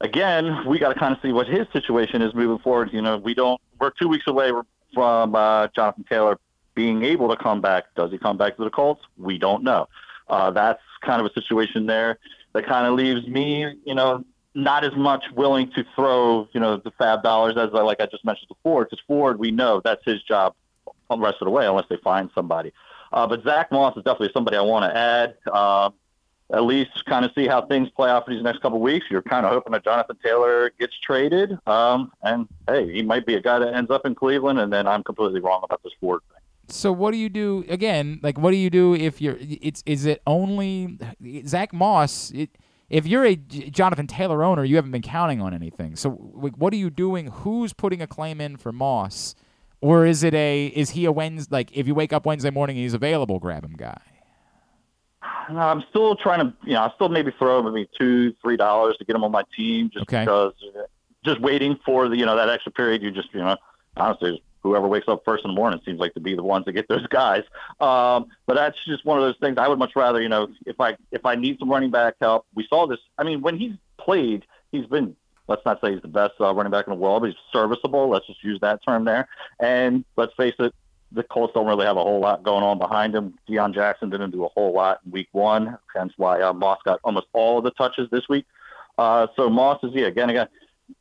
[SPEAKER 10] again, we got to kind of see what his situation is moving forward. You know, we don't. We're two weeks away from uh, Jonathan Taylor being able to come back. Does he come back to the Colts? We don't know. Uh, that's kind of a situation there that kind of leaves me, you know, not as much willing to throw, you know, the FAAB dollars as I, like I just mentioned before, because Ford, we know that's his job the rest of the way unless they find somebody. Uh, but Zach Moss is definitely somebody I want to add. Uh, at least kind of see how things play out for these next couple weeks. You're kind of hoping that Jonathan Taylor gets traded. Um, and hey, he might be a guy that ends up in Cleveland, and then I'm completely wrong about this Ford thing.
[SPEAKER 1] So what do you do again? Like, what do you do if you're? It's is it only Zack Moss? It, if you're a Jonathan Taylor owner, you haven't been counting on anything. So what are you doing? Who's putting a claim in for Moss? Or is it a is he a Wednesday like if you wake up Wednesday morning and he's available, grab him guy?
[SPEAKER 10] No, I'm still trying to you know, I still maybe throw him maybe two, three dollars to get him on my team just
[SPEAKER 1] okay.
[SPEAKER 10] because uh, just waiting for the you know, that extra period you just you know honestly whoever wakes up first in the morning seems like to be the ones that get those guys. Um, but that's just one of those things. I would much rather, you know, if I if I need some running back help, we saw this. I mean, when he's played, he's been let's not say he's the best uh, running back in the world, but he's serviceable. Let's just use that term there. And let's face it, the Colts don't really have a whole lot going on behind him. Deon Jackson didn't do a whole lot in week one, hence why uh, Moss got almost all of the touches this week. Uh, so Moss is, yeah, again, again,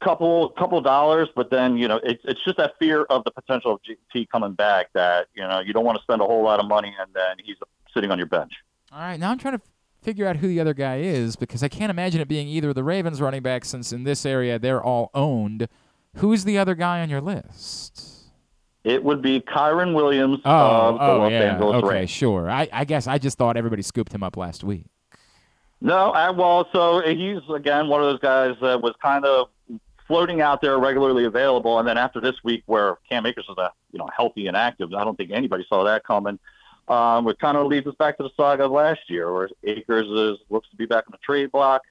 [SPEAKER 10] couple couple dollars, but then you know it's it's just that fear of the potential of GT coming back that you know you don't want to spend a whole lot of money and then he's sitting on your bench.
[SPEAKER 1] All right, now I'm trying to figure out who the other guy is because I can't imagine it being either the Ravens running back since in this area they're all owned. Who's the other guy on your list?
[SPEAKER 10] It would be Kyren Williams
[SPEAKER 1] oh,
[SPEAKER 10] of the
[SPEAKER 1] oh,
[SPEAKER 10] Los
[SPEAKER 1] yeah.
[SPEAKER 10] Angeles
[SPEAKER 1] okay,
[SPEAKER 10] Rams.
[SPEAKER 1] sure. I, I guess I just thought everybody scooped him up last week.
[SPEAKER 10] No, I, well, so he's again one of those guys that was kind of floating out there regularly available, and then after this week where Cam Akers is a you know healthy and active, I don't think anybody saw that coming. Um, it kind of leads us back to the saga of last year, where Akers is, looks to be back on the trade block.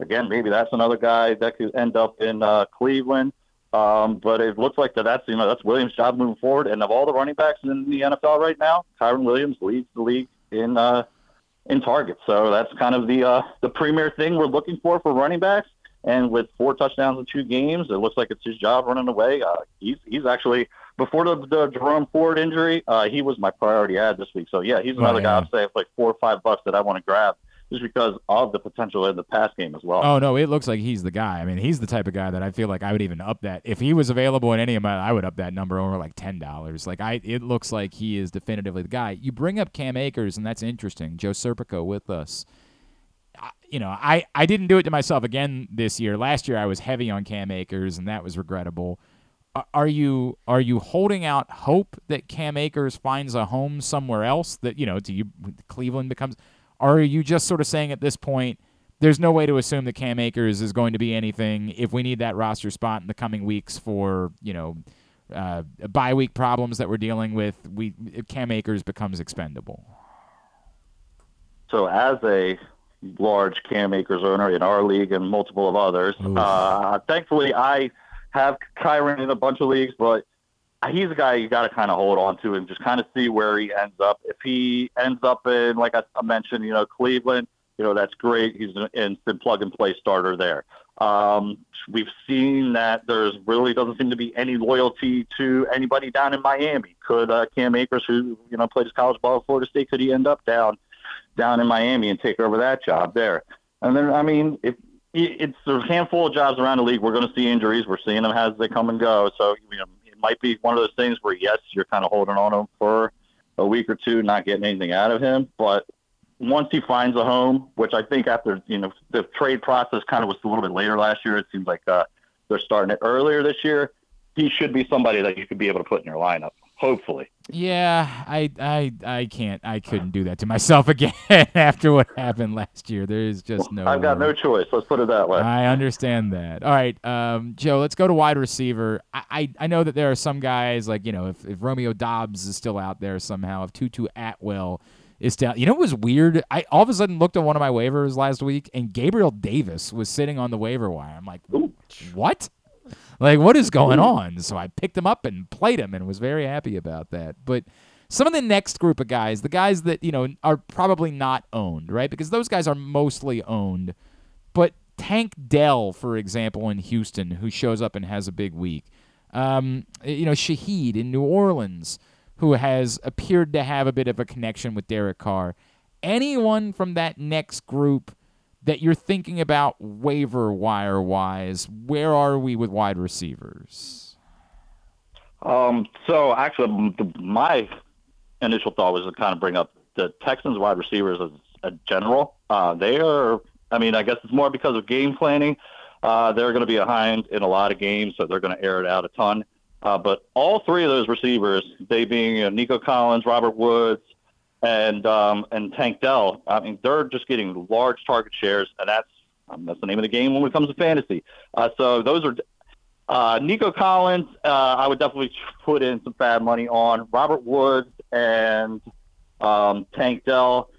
[SPEAKER 10] Again, maybe that's another guy that could end up in uh, Cleveland. Um, but it looks like that that's you know that's Williams' job moving forward. And of all the running backs in the NFL right now, Kyren Williams leads the league in uh, in targets. So that's kind of the uh, the premier thing we're looking for for running backs. And with four touchdowns in two games, it looks like it's his job running away. Uh, he's he's actually before the, the Jerome Ford injury, uh, he was my priority ad this week. So yeah, he's another
[SPEAKER 1] Oh,
[SPEAKER 10] guy. I'd say it's like four or five bucks that I want to grab just because of the potential in the pass game as well.
[SPEAKER 1] Oh no, it looks like he's the guy. I mean, he's the type of guy that I feel like I would even up that if he was available in any amount, I would up that number over like ten dollars. Like I, it looks like he is definitively the guy. You bring up Cam Akers, and that's interesting. Joe Serpico with us. You know, I, I didn't do it to myself again this year. Last year I was heavy on Cam Akers, and that was regrettable. Are you are you holding out hope that Cam Akers finds a home somewhere else? That you know, do you Cleveland becomes? Are you just sort of saying at this point, there's no way to assume that Cam Akers is going to be anything if we need that roster spot in the coming weeks for you know uh, bye week problems that we're dealing with. We Cam Akers becomes expendable.
[SPEAKER 10] So as a large Cam Akers owner in our league and multiple of others, uh, thankfully I have Kyren in a bunch of leagues, but he's a guy you got to kind of hold on to and just kind of see where he ends up. If he ends up in, like I, I mentioned, you know, Cleveland, you know, that's great. He's an instant plug and play starter there. Um, we've seen that there's really doesn't seem to be any loyalty to anybody down in Miami. Could uh, Cam Akers, who you know played his college ball at Florida State, could he end up down down in Miami and take over that job there? And then, I mean, if it's a handful of jobs around the league, we're going to see injuries. We're seeing them as they come and go. So you know, it might be one of those things where yes, you're kind of holding on to him for a week or two, not getting anything out of him, but once he finds a home, which I think after you know the trade process kind of was a little bit later last year, it seems like uh, they're starting it earlier this year. He should be somebody that you could be able to put in your lineup, hopefully.
[SPEAKER 1] Yeah, I I I can't I couldn't do that to myself again after what happened last year. There is just no
[SPEAKER 10] I've got no choice. Let's put it that way.
[SPEAKER 1] I understand that. All right, um, Joe, let's go to wide receiver. I, I, I know that there are some guys like you know if, if Romeo Doubs is still out there somehow, if Tutu Atwell is down. You know what was weird? I all of a sudden looked at one of my waivers last week, and Gabriel Davis was sitting on the waiver wire. I'm like, what? Like, what is going on? So I picked him up and played him, and was very happy about that. But some of the next group of guys, the guys that you know are probably not owned, right? Because those guys are mostly owned. But Tank Dell, for example, in Houston, who shows up and has a big week. Um, you know, Shaheed in New Orleans, who has appeared to have a bit of a connection with Derek Carr. Anyone from that next group that you're thinking about waiver wire wise? Where are we with wide receivers?
[SPEAKER 10] Um, so actually, my initial thought was to kind of bring up the Texans wide receivers as a general. Uh, they are, I mean, I guess it's more because of game planning. Uh, they're going to be behind in a lot of games, so they're going to air it out a ton. Uh, but all three of those receivers, they being you know, Nico Collins, Robert Woods, and um, and Tank Dell, I mean, they're just getting large target shares, and that's um, that's the name of the game when it comes to fantasy. Uh, so those are uh, Nico Collins. Uh, I would definitely put in some FAAB money on Robert Woods and um, Tank Dell.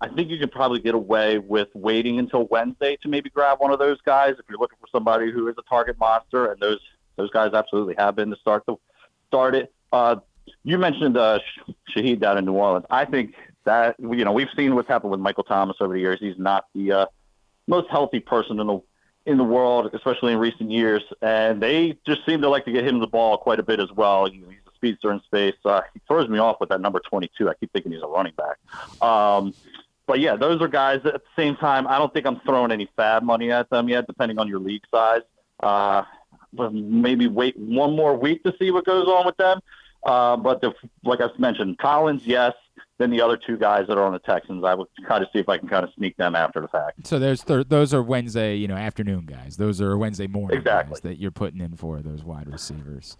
[SPEAKER 10] I think you can probably get away with waiting until Wednesday to maybe grab one of those guys if you're looking for somebody who is a target monster, and those those guys absolutely have been to start the start it. Uh, you mentioned uh, Shaheed down in New Orleans. I think that you know we've seen what's happened with Michael Thomas over the years. He's not the uh, most healthy person in the in the world, especially in recent years, and they just seem to like to get him the ball quite a bit as well. he's a speedster in space. Uh, he throws me off with that number 22. I keep thinking he's a running back. Um, but yeah, those are guys that at the same time, I don't think I'm throwing any FAAB money at them yet, depending on your league size. Uh, maybe wait one more week to see what goes on with them. Uh, but the, like I mentioned, Collins, yes. Then the other two guys that are on the Texans, I would try to see if I can kind of sneak them after the fact.
[SPEAKER 1] So there's th- those are Wednesday, you know, afternoon guys. Those are Wednesday morning
[SPEAKER 10] exactly.
[SPEAKER 1] guys that you're putting in for those wide receivers.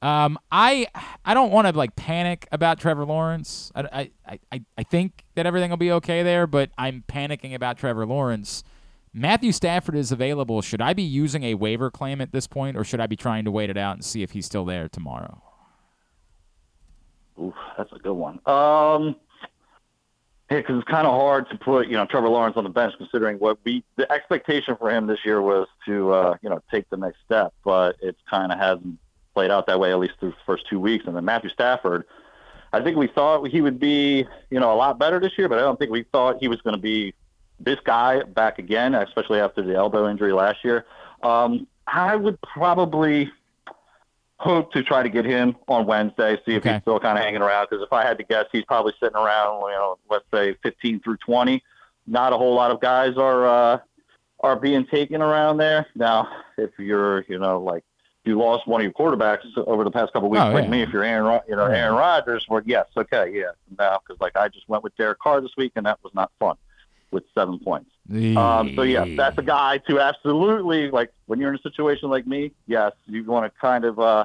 [SPEAKER 1] Um, I I don't want to like panic about Trevor Lawrence. I, I, I, I think that everything will be okay there, but I'm panicking about Trevor Lawrence. Matthew Stafford is available. Should I be using a waiver claim at this point, or should I be trying to wait it out and see if he's still there tomorrow?
[SPEAKER 10] Ooh, that's a good one. Um, yeah, because it's kind of hard to put you know Trevor Lawrence on the bench, considering what we the expectation for him this year was to uh, you know take the next step, but it's kind of hasn't played out that way at least through the first two weeks. And then Matthew Stafford, I think we thought he would be you know a lot better this year, but I don't think we thought he was going to be this guy back again, especially after the elbow injury last year. Um, I would probably hope to try to get him on Wednesday, see if
[SPEAKER 1] Okay.
[SPEAKER 10] he's still kind of hanging around. Because if I had to guess, he's probably sitting around, you know, let's say 15 through 20. Not a whole lot of guys are uh, are being taken around there. Now, if you're, you know, like you lost one of your quarterbacks over the past couple of weeks,
[SPEAKER 1] Oh,
[SPEAKER 10] like
[SPEAKER 1] yeah.
[SPEAKER 10] me, if you're Aaron, Ro- you know. Aaron Rodgers, well, yes, okay, yeah, now because like I just went with Derek Carr this week, and that was not fun with seven points. Um, so yeah, that's a guy to absolutely like when you're in a situation like me. Yes, you want to kind of uh,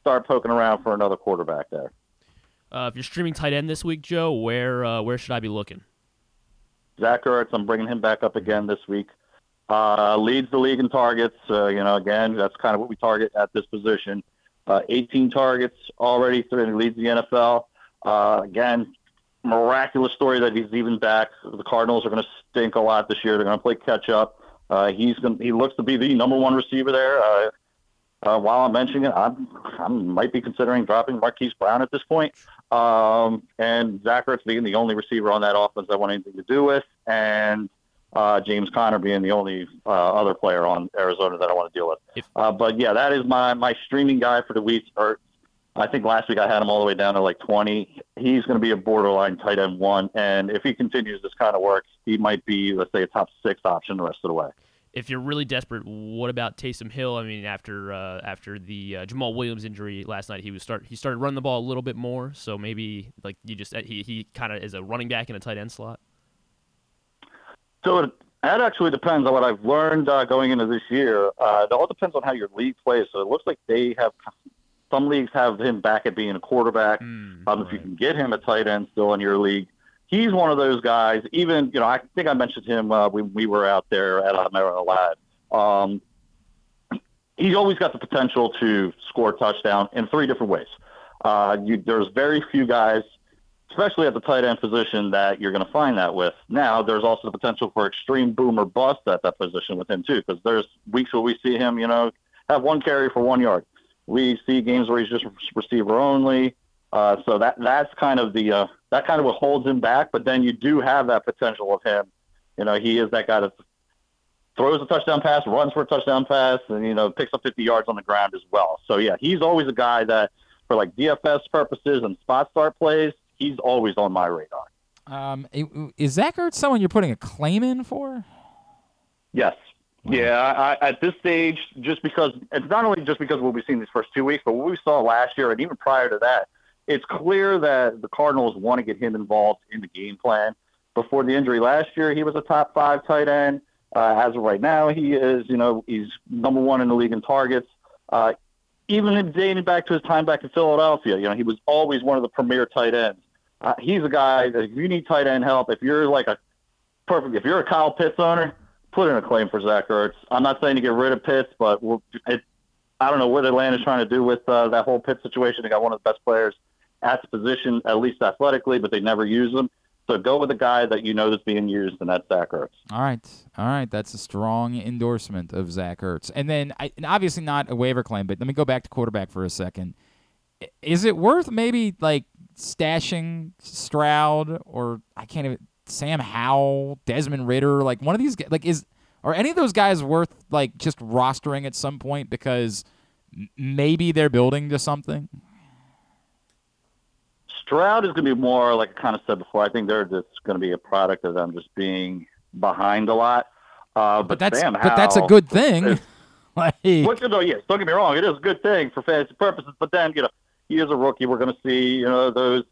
[SPEAKER 10] start poking around for another quarterback there.
[SPEAKER 2] Uh, if you're streaming tight end this week, Joe, where uh, where should I be looking?
[SPEAKER 10] Zach Ertz, I'm bringing him back up again this week. Uh, leads the league in targets. Uh, you know, again, that's kind of what we target at this position. Uh, 18 targets already, so he leads the NFL. Uh, again, miraculous story that he's even back. The Cardinals are going to stink a lot this year. They're going to play catch up. Uh, he's going. He looks to be the number one receiver there. Uh, uh, while I'm mentioning it, I'm I might be considering dropping Marquise Brown at this point. Um, and Zach Ertz being the only receiver on that offense I want anything to do with, and uh, James Conner being the only uh, other player on Arizona that I want to deal with. Uh, but yeah, that is my my streaming guy for the week. Or I think last week I had him all the way down to like 20. He's going to be a borderline tight end one, and if he continues this kind of work, he might be let's say a top six option the rest of the way.
[SPEAKER 2] If you're really desperate, what about Taysom Hill? I mean, after uh, after the uh, Jamaal Williams injury last night, he was start he started running the ball a little bit more. So maybe like you just he he kind of is a running back in a tight end slot.
[SPEAKER 10] So it, that actually depends on what I've learned uh, going into this year. Uh, it all depends on how your league plays. So it looks like they have some leagues have him back at being a quarterback. um, If you can get him a tight end still in your league, he's one of those guys. Even you know, I think I mentioned him uh, when we were out there at Maryland Lad. Um, he's always got the potential to score a touchdown in three different ways. Uh, you, there's very few guys, especially at the tight end position, that you're going to find that with. Now, there's also the potential for extreme boom or bust at that position with him too, because there's weeks where we see him, you know, have one carry for one yard. We see games where he's just receiver only. Uh, so that that's kind of the uh, that kind of what holds him back. But then you do have that potential of him. You know, he is that guy that throws a touchdown pass, runs for a touchdown pass, and you know picks up 50 yards on the ground as well. So yeah, he's always a guy that, for like DFS purposes and spot start plays, he's always on my radar.
[SPEAKER 1] Um, is Zach Ertz someone you're putting a claim in for?
[SPEAKER 10] Yes. Yeah, I, at this stage, just because it's not only just because what we've seen these first two weeks, but what we saw last year and even prior to that, it's clear that the Cardinals want to get him involved in the game plan. Before the injury last year, he was a top five tight end. Uh, as of right now, he is, you know, he's number one in the league in targets. Uh, even dating back to his time back in Philadelphia, you know, he was always one of the premier tight ends. Uh, he's a guy that if you need tight end help, if you're like a perfect, if you're a Kyle Pitts owner, put in a claim for Zach Ertz. I'm not saying to get rid of Pitts, but we'll, it, I don't know what Atlanta's trying to do with uh, that whole Pitts situation. They got one of the best players at the position, at least athletically, but they never use them. So go with the guy that you know that's being used, and that's Zach Ertz.
[SPEAKER 1] All right, all right, that's a strong endorsement of Zach Ertz. And then, I, and obviously not a waiver claim, but let me go back to quarterback for a second. Is it worth maybe like stashing Stroud or I can't even Sam Howell, Desmond Ridder, like one of these like is are any of those guys worth like just rostering at some point because maybe they're building to something?
[SPEAKER 10] Stroud is going to be more like I kind of said before. I think they're just going to be a product of them just being behind a lot. Uh, but,
[SPEAKER 1] but that's
[SPEAKER 10] Sam
[SPEAKER 1] but that's a good thing.
[SPEAKER 10] Is,
[SPEAKER 1] like,
[SPEAKER 10] which, no, yes, don't get me wrong, it is a good thing for fantasy purposes. But then you know, he is a rookie. We're going to see you know those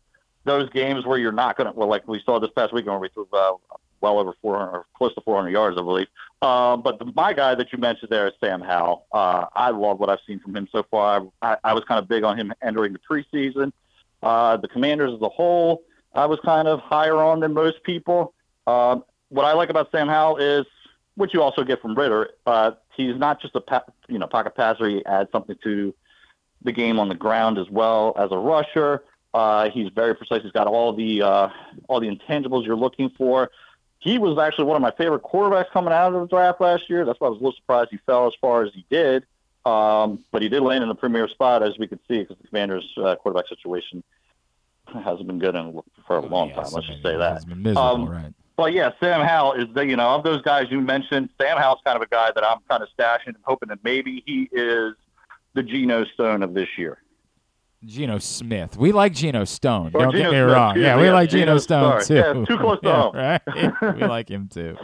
[SPEAKER 10] those games where you're not going to well, like we saw this past weekend where we threw uh, well over 400 or close to 400 yards, I believe. Um, but the, my guy that you mentioned there is Sam Howell. Uh, I love what I've seen from him so far. I, I was kind of big on him entering the preseason. Uh, the Commanders as a whole, I was kind of higher on than most people. Um, what I like about Sam Howell is what you also get from Ridder. Uh, he's not just a pa- you know pocket passer. He adds something to the game on the ground as well as a rusher. Uh, he's very precise. He's got all the uh, all the intangibles you're looking for. He was actually one of my favorite quarterbacks coming out of the draft last year. That's why I was a little surprised he fell as far as he did. Um, but he did land in the premier spot, as we could see, because the Commanders' uh, quarterback situation hasn't been good in, for a long time. Let's just say that.
[SPEAKER 1] Miserable,
[SPEAKER 10] Um,
[SPEAKER 1] right?
[SPEAKER 10] But yeah, Sam Howell is the you know of those guys you mentioned. Sam Howell's kind of a guy that I'm kind of stashing and hoping that maybe he is the Geno Stone of this year.
[SPEAKER 1] Geno Smith. We like Geno Stone.
[SPEAKER 10] Or
[SPEAKER 1] Don't
[SPEAKER 10] Geno
[SPEAKER 1] get me
[SPEAKER 10] Smith,
[SPEAKER 1] wang.
[SPEAKER 10] excuse
[SPEAKER 1] Yeah,
[SPEAKER 10] me,
[SPEAKER 1] we
[SPEAKER 10] yeah,
[SPEAKER 1] like Geno
[SPEAKER 10] Geno-
[SPEAKER 1] Stone
[SPEAKER 10] sorry.
[SPEAKER 1] too.
[SPEAKER 10] Yeah, too close to
[SPEAKER 1] Yeah,
[SPEAKER 10] home.
[SPEAKER 1] Right? we like him too.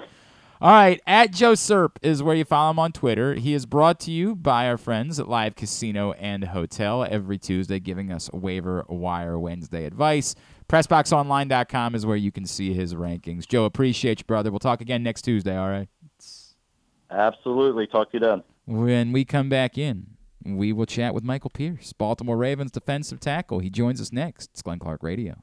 [SPEAKER 1] All right, at Joe Serp is where you follow him on Twitter. He is brought to you by our friends at Live Casino and Hotel every Tuesday, giving us waiver wire Wednesday advice. PressBoxOnline.com is where you can see his rankings. Joe, appreciate you, brother. We'll talk again next Tuesday. All right.
[SPEAKER 10] Absolutely. Talk to you then.
[SPEAKER 1] When we come back in, we will chat with Michael Pierce, Baltimore Ravens defensive tackle. He joins us next. It's Glenn Clark Radio.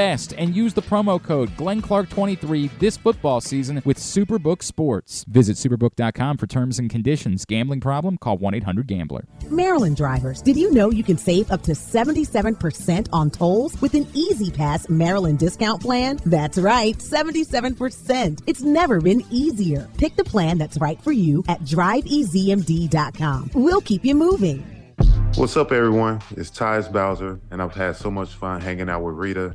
[SPEAKER 1] and use the promo code GlennClark23 this football season with Superbook Sports. Visit superbook.com for terms and conditions. Gambling problem? Call 1 800 Gambler.
[SPEAKER 11] Maryland drivers, did you know you can save up to 77% on tolls with an E-ZPass Maryland discount plan? That's right, 77%. It's never been easier. Pick the plan that's right for you at driveeasymd.com. We'll keep you moving.
[SPEAKER 12] What's up, everyone? It's Tyus Bowser, and I've had so much fun hanging out with Rita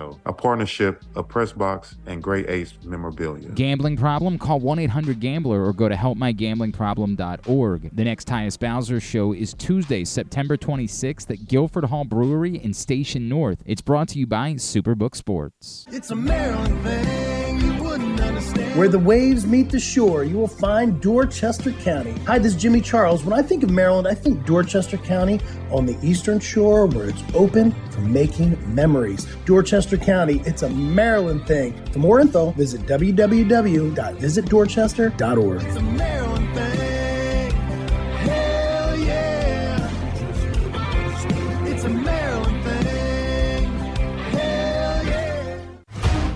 [SPEAKER 12] a partnership of Pressbox and Great Ace Memorabilia.
[SPEAKER 1] Gambling problem? Call 1 800 Gambler or go to helpmygamblingproblem.org. The next Tyus Bowser show is Tuesday, September 26th at Guilford Hall Brewery in Station North. It's brought to you by Superbook Sports.
[SPEAKER 13] It's a Maryland thing you wouldn't understand.
[SPEAKER 14] Where the waves meet the shore, you will find Dorchester County. Hi, this is Jimmy Charles. When I think of Maryland, I think Dorchester County on the eastern shore where it's open for making memories. Dorchester County, it's a Maryland thing. For more info, visit www.visitdorchester.org.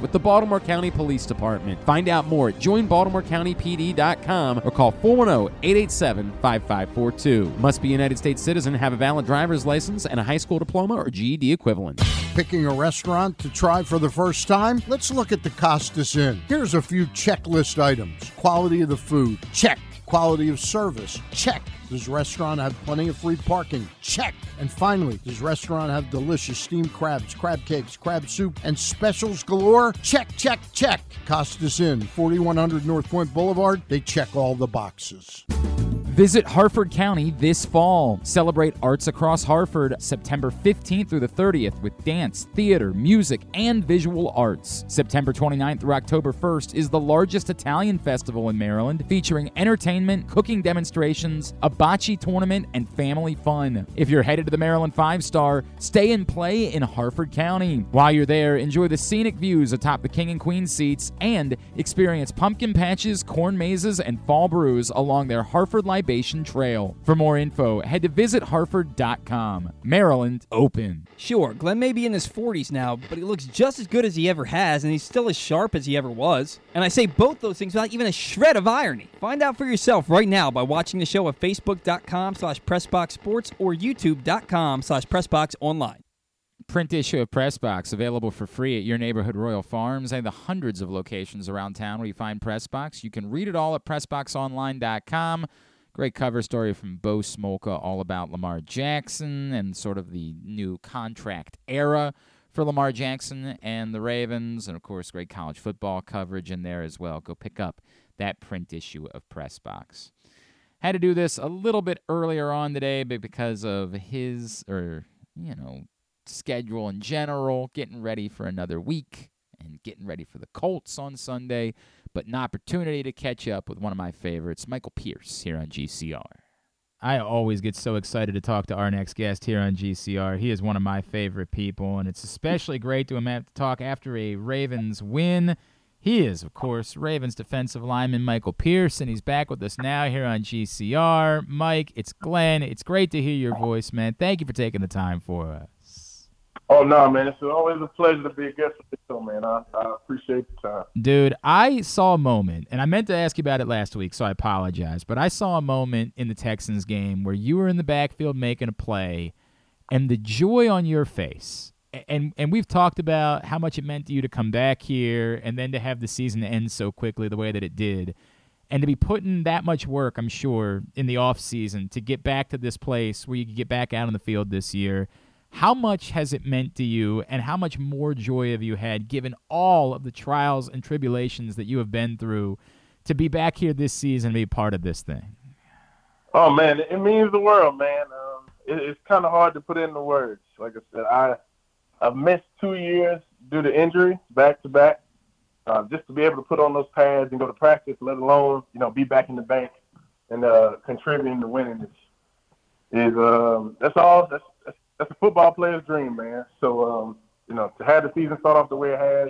[SPEAKER 15] with the Baltimore County Police Department. Find out more at joinbaltimorecountypd.com or call 410-887-5542. Must be a United States citizen, have a valid driver's license and a high school diploma or GED equivalent.
[SPEAKER 6] Picking a restaurant to try for the first time? Let's look at the Costas Inn. Here's a few checklist items quality of the food, check. Quality of service, check. Does restaurant have plenty of free parking? Check. And finally, does restaurant have delicious steamed crabs, crab cakes, crab soup, and specials galore? Check, check, check. Costas Inn, 4100 North Point Boulevard. They check all the boxes.
[SPEAKER 1] Visit Harford County this fall. Celebrate arts across Harford September 15th through the 30th with dance, theater, music, and visual arts. September 29th through October 1st is the largest Italian festival in Maryland, featuring entertainment, cooking demonstrations, a bocce tournament, and family fun. If you're headed to the Maryland Five Star, stay and play in Harford County. While you're there, enjoy the scenic views atop the King and Queen seats and experience pumpkin patches, corn mazes, and fall brews along their Harford Libation Trail. For more info, head to visitharford.com. Maryland open.
[SPEAKER 5] Sure, Glenn may be in his 40s now, but he looks just as good as he ever has, and he's still as sharp as he ever was. And I say both those things without even a shred of irony. Find out for yourself right now by watching the show at facebook.com slash pressboxsports or youtube.com slash pressboxonline.
[SPEAKER 1] Print issue of Pressbox available for free at your neighborhood Royal Farms and the hundreds of locations around town where you find Pressbox. You can read it all at pressboxonline.com. Great cover story from Bo Smolka all about Lamar Jackson and sort of the new contract era for Lamar Jackson and the Ravens. And of course, great college football coverage in there as well. Go pick up that print issue of Press Box. Had to do this a little bit earlier on today, because of his, or, you know, schedule in general, getting ready for another week and getting ready for the Colts on Sunday, but an opportunity to catch up with one of my favorites, Michael Pierce, here on GCR. I always get so excited to talk to our next guest here on GCR. He is one of my favorite people, and it's especially great to have to talk after a Ravens win. He is, of course, Ravens defensive lineman Michael Pierce, and he's back with us now here on GCR. Mike, it's Glenn. It's great to hear your voice, man. Thank you for taking the time for us.
[SPEAKER 8] Oh no, man! It's always a pleasure to be a guest on the show, man. I, I appreciate the time.
[SPEAKER 1] Dude, I saw a moment, and I meant to ask you about it last week, so I apologize. But I saw a moment in the Texans game where you were in the backfield making a play, and the joy on your face. And and we've talked about how much it meant to you to come back here, and then to have the season end so quickly the way that it did, and to be putting that much work, I'm sure, in the off season to get back to this place where you could get back out on the field this year. How much has it meant to you, and how much more joy have you had given all of the trials and tribulations that you have been through to be back here this season and be part of this thing?
[SPEAKER 8] Oh man, it means the world, man. Um, it, it's kind of hard to put into words. Like I said, I I've missed two years due to injury, back to back. Uh, just to be able to put on those pads and go to practice, let alone you know be back in the bank and uh, contributing to winning is is um, that's all. That's, that's a football player's dream, man. So um, you know to have the season start off the way it has,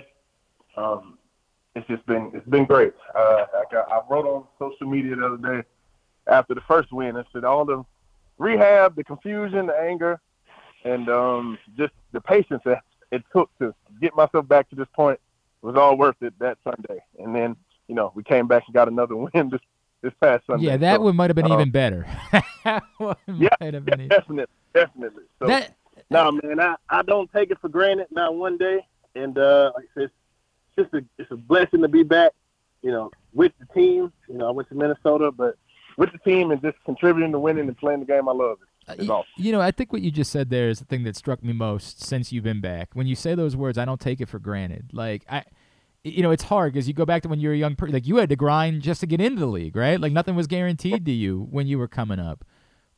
[SPEAKER 8] um, it's just been it's been great. Uh, I, got, I wrote on social media the other day after the first win. I said all the rehab, the confusion, the anger, and um, just the patience that it took to get myself back to this point was all worth it that Sunday. And then you know we came back and got another win this this past Sunday.
[SPEAKER 1] Yeah, that
[SPEAKER 8] So,
[SPEAKER 1] one might have been
[SPEAKER 8] um,
[SPEAKER 1] even better. That one
[SPEAKER 8] yeah,
[SPEAKER 1] might have been even-
[SPEAKER 8] definitely, definitely. So,
[SPEAKER 1] That-
[SPEAKER 8] no, man, I, I don't take it for granted, not one day. And uh, like I said, it's just a it's a blessing to be back. you know, with the team. You know, I went to Minnesota, but with the team and just contributing to winning and playing the game I love. It's awesome.
[SPEAKER 1] You know, I think what you just said there is the thing that struck me most since you've been back. When you say those words, I don't take it for granted. Like I, you know, it's hard because you go back to when you were a young person. Like you had to grind just to get into the league, right? Like nothing was guaranteed to you when you were coming up.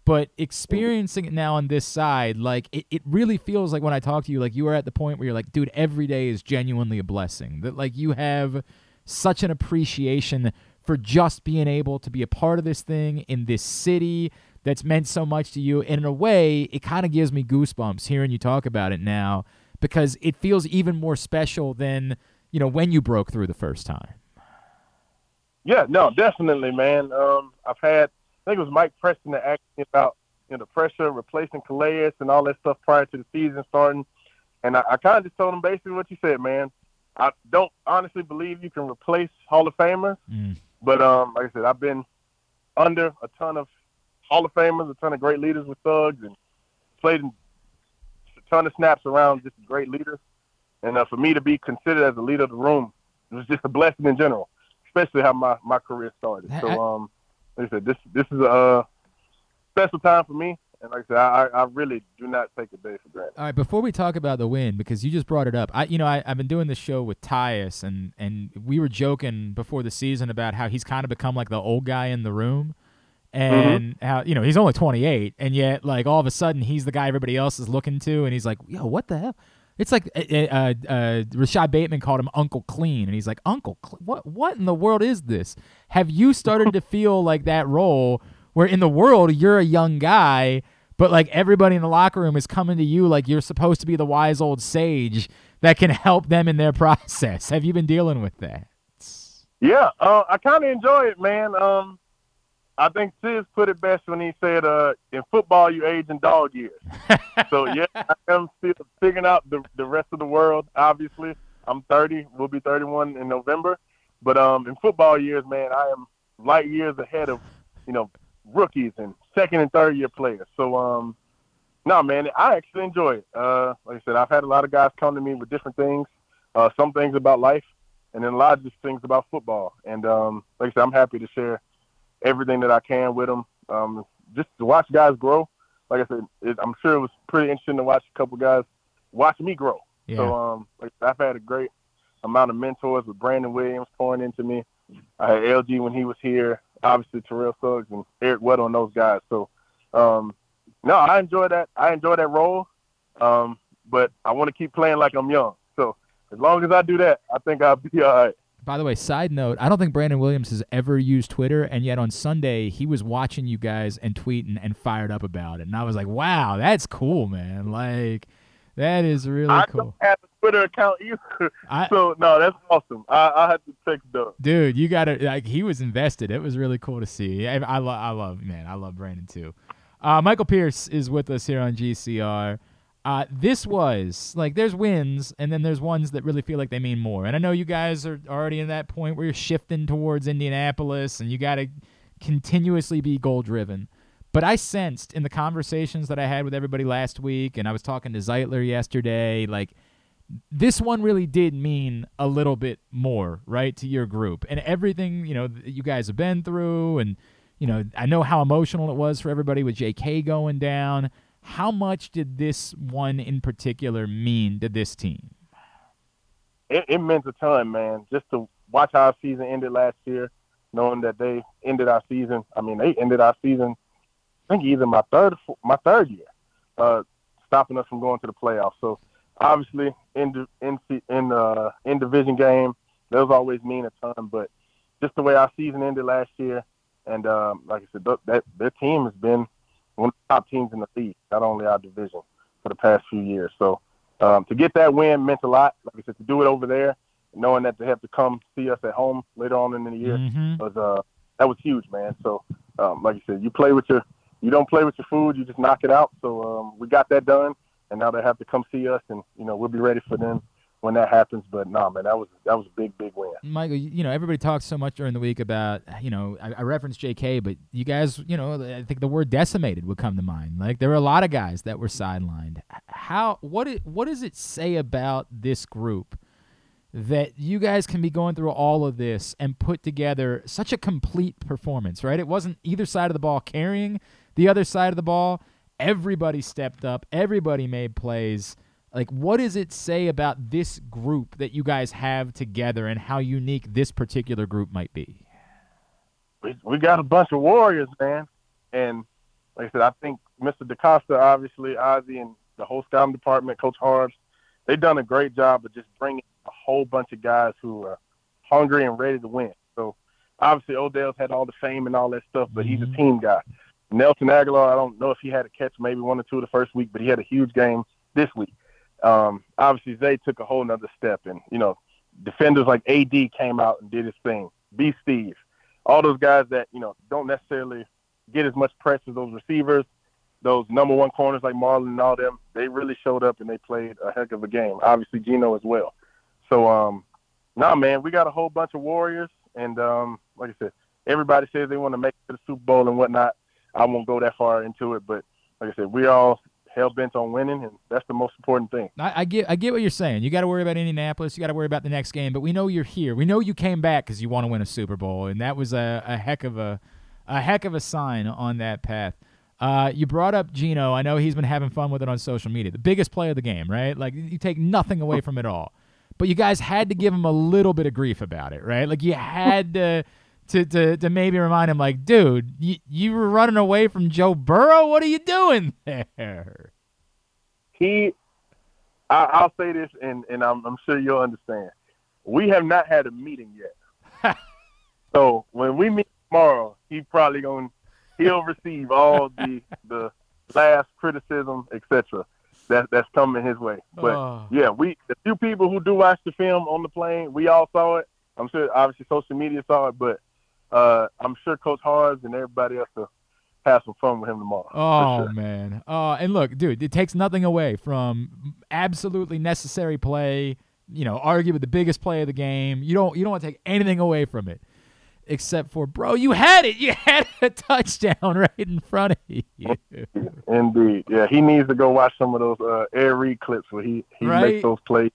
[SPEAKER 1] But experiencing it now on this side, like it, it really feels like when I talk to you, like you are at the point where you're like, dude, every day is genuinely a blessing. That like you have such an appreciation for just being able to be a part of this thing in this city that's meant so much to you. And in a way, it kind of gives me goosebumps hearing you talk about it now because it feels even more special than, you know, when you broke through the first time.
[SPEAKER 8] Yeah, no, definitely, man. Um, I've had, I think it was Mike Preston that asked me about, you know, the pressure replacing Calais and all that stuff prior to the season starting. And I, I kind of just told him basically what you said, man. I don't honestly believe you can replace Hall of Famers, but um, like I said, I've been under a ton of Hall of Famers, a ton of great leaders with thugs, and played in a ton of snaps around just great leaders. And uh, for me to be considered as a leader of the room, it was just a blessing in general, especially how my, my career started. So, um, like I said, this this is a special time for me, and like I said, I, I really do not take a day for granted.
[SPEAKER 1] All right, before we talk about the win, because you just brought it up, I you know I, I've been doing this show with Tyus, and and we were joking before the season about how he's kind of become like the old guy in the room, mm-hmm. and how you know he's only 28, and yet like all of a sudden he's the guy everybody else is looking to, and he's like, yo, what the hell? It's like uh, uh, uh, Rashod Bateman called him Uncle Clean, and he's like, Uncle, Cle- what what in the world is this? Have you started to feel like that role where in the world you're a young guy? But like everybody in the locker room is coming to you like you're supposed to be the wise old sage that can help them in their process. Have you been dealing with that?
[SPEAKER 8] Yeah, uh, I kind of enjoy it, man. Um, I think Sis put it best when he said, uh, "In football, you age in dog years." so yeah, I am still figuring out the the rest of the world. Obviously, I'm 30. We'll be 31 in November. But um, in football years, man, I am light years ahead of you know rookies and second and third year players. So um, no, man, I actually enjoy it. Uh, like I said, I've had a lot of guys come to me with different things, uh, some things about life, and then a lot of just things about football. And um, like I said, I'm happy to share everything that I can with them. Um, just to watch guys grow. Like I said, it, I'm sure it was pretty interesting to watch a couple guys watch me grow.
[SPEAKER 1] Yeah.
[SPEAKER 8] So um, like I've had a great amount of mentors with Brandon Williams pouring into me. I had LG when he was here. Obviously Terrell Suggs and Eric Weddle and those guys. So um, no, I enjoy that. I enjoy that role. Um, but I want to keep playing like I'm young. So as long as I do that, I think I'll be all right.
[SPEAKER 1] By the way, side note, I don't think Brandon Williams has ever used Twitter, and yet on Sunday he was watching you guys and tweeting and fired up about it. And I was like, wow, that's cool, man. Like, that is really
[SPEAKER 8] I
[SPEAKER 1] cool.
[SPEAKER 8] don't have a Twitter account either.
[SPEAKER 1] I-
[SPEAKER 8] so no, that's awesome. I, I had to text Doug.
[SPEAKER 1] Dude, you got to like he was invested. It was really cool to see. I, I love, I love, man, I love Brandon too. Uh, Michael Pierce is with us here on GCR. Uh, this was like there's wins and then there's ones that really feel like they mean more. And I know you guys are already in that point where you're shifting towards Indianapolis and you got to continuously be goal driven. But I sensed in the conversations that I had with everybody last week, and I was talking to Zeitler yesterday, like this one really did mean a little bit more, right, to your group and everything you know you guys have been through, and you know I know how emotional it was for everybody with J.K. going down. How much did this one in particular mean to this team?
[SPEAKER 8] It, it meant a ton, man. Just to watch how our season ended last year, knowing that they ended our season. I mean, they ended our season. I think either my third, my third year, uh, stopping us from going to the playoffs. So obviously, in in in uh, in division game, those always mean a ton. But just the way our season ended last year, and um, like I said, th- that their team has been one of the top teams in the league, not only our division, for the past few years. So um, to get that win meant a lot. Like I said, to do it over there, knowing that they have to come see us at home later on in the year
[SPEAKER 1] Mhm.
[SPEAKER 8] was uh that was huge, man. So um, like you said, you play with your you don't play with your food, you just knock it out. So um, we got that done, and now they have to come see us, and you know we'll be ready for them when that happens. But nah, man, that was that was a big big win.
[SPEAKER 1] Michael, you you know, everybody talks so much during the week about, you know, I, I referenced J.K., but you guys, you know, I think the word decimated would come to mind. Like there were a lot of guys that were sidelined. How what it, what does it say about this group that you guys can be going through all of this and put together such a complete performance, right? It wasn't either side of the ball carrying the other side of the ball. Everybody stepped up, everybody made plays. Like, what does it say about this group that you guys have together and how unique this particular group might be?
[SPEAKER 8] we, we got a bunch of warriors, man. And like I said, I think Mr. DeCosta, obviously, Ozzy, and the whole scouting department, Coach Harbs, they've done a great job of just bringing a whole bunch of guys who are hungry and ready to win. So obviously, Odell's had all the fame and all that stuff, but he's a mm-hmm. team guy. Nelson Agholor, I don't know if he had a catch maybe one or two the first week, but he had a huge game this week. Um, obviously, Zay took a whole nother step, and you know, defenders like AD came out and did his thing. B. Steve, all those guys that you know don't necessarily get as much press as those receivers, those number one corners like Marlon and all them. They really showed up and they played a heck of a game. Obviously, Geno as well. So, um, nah, man, we got a whole bunch of warriors, and um, like I said, everybody says they want to make it to the Super Bowl and whatnot. I won't go that far into it, but like I said, we all hell bent on winning, and that's the most important thing.
[SPEAKER 1] I, I get I get what you're saying. You got to worry about Indianapolis. You got to worry about the next game. But we know you're here. We know you came back because you want to win a Super Bowl, and that was a, a heck of a a heck of a sign on that path. Uh, you brought up Geno. I know he's been having fun with it on social media. The biggest play of the game, right? Like you take nothing away from it all. But you guys had to give him a little bit of grief about it, right? Like you had to to to, to maybe remind him, like, dude, you, you were running away from Joe Burrow. What are you doing there?
[SPEAKER 8] he I, I'll say this and, and I'm, I'm sure you'll understand. We have not had a meeting yet. so when we meet tomorrow, he probably going to he'll receive all the the last criticism, etc. That that's coming his way. But
[SPEAKER 1] Oh.
[SPEAKER 8] yeah, we the few people who do watch the film on the plane, we all saw it. I'm sure obviously social media saw it, but uh, I'm sure Coach Harbs and everybody else will have some fun with him tomorrow.
[SPEAKER 1] Oh
[SPEAKER 8] sure.
[SPEAKER 1] man. Oh, and look, dude, it takes nothing away from absolutely necessary play. You know, arguably the biggest play of the game. You don't you don't want to take anything away from it, except for, bro, you had it. You had a touchdown right in front of you.
[SPEAKER 8] Indeed, yeah, he needs to go watch some of those uh, Ed Reed clips where he he
[SPEAKER 1] Right.
[SPEAKER 8] makes those plays.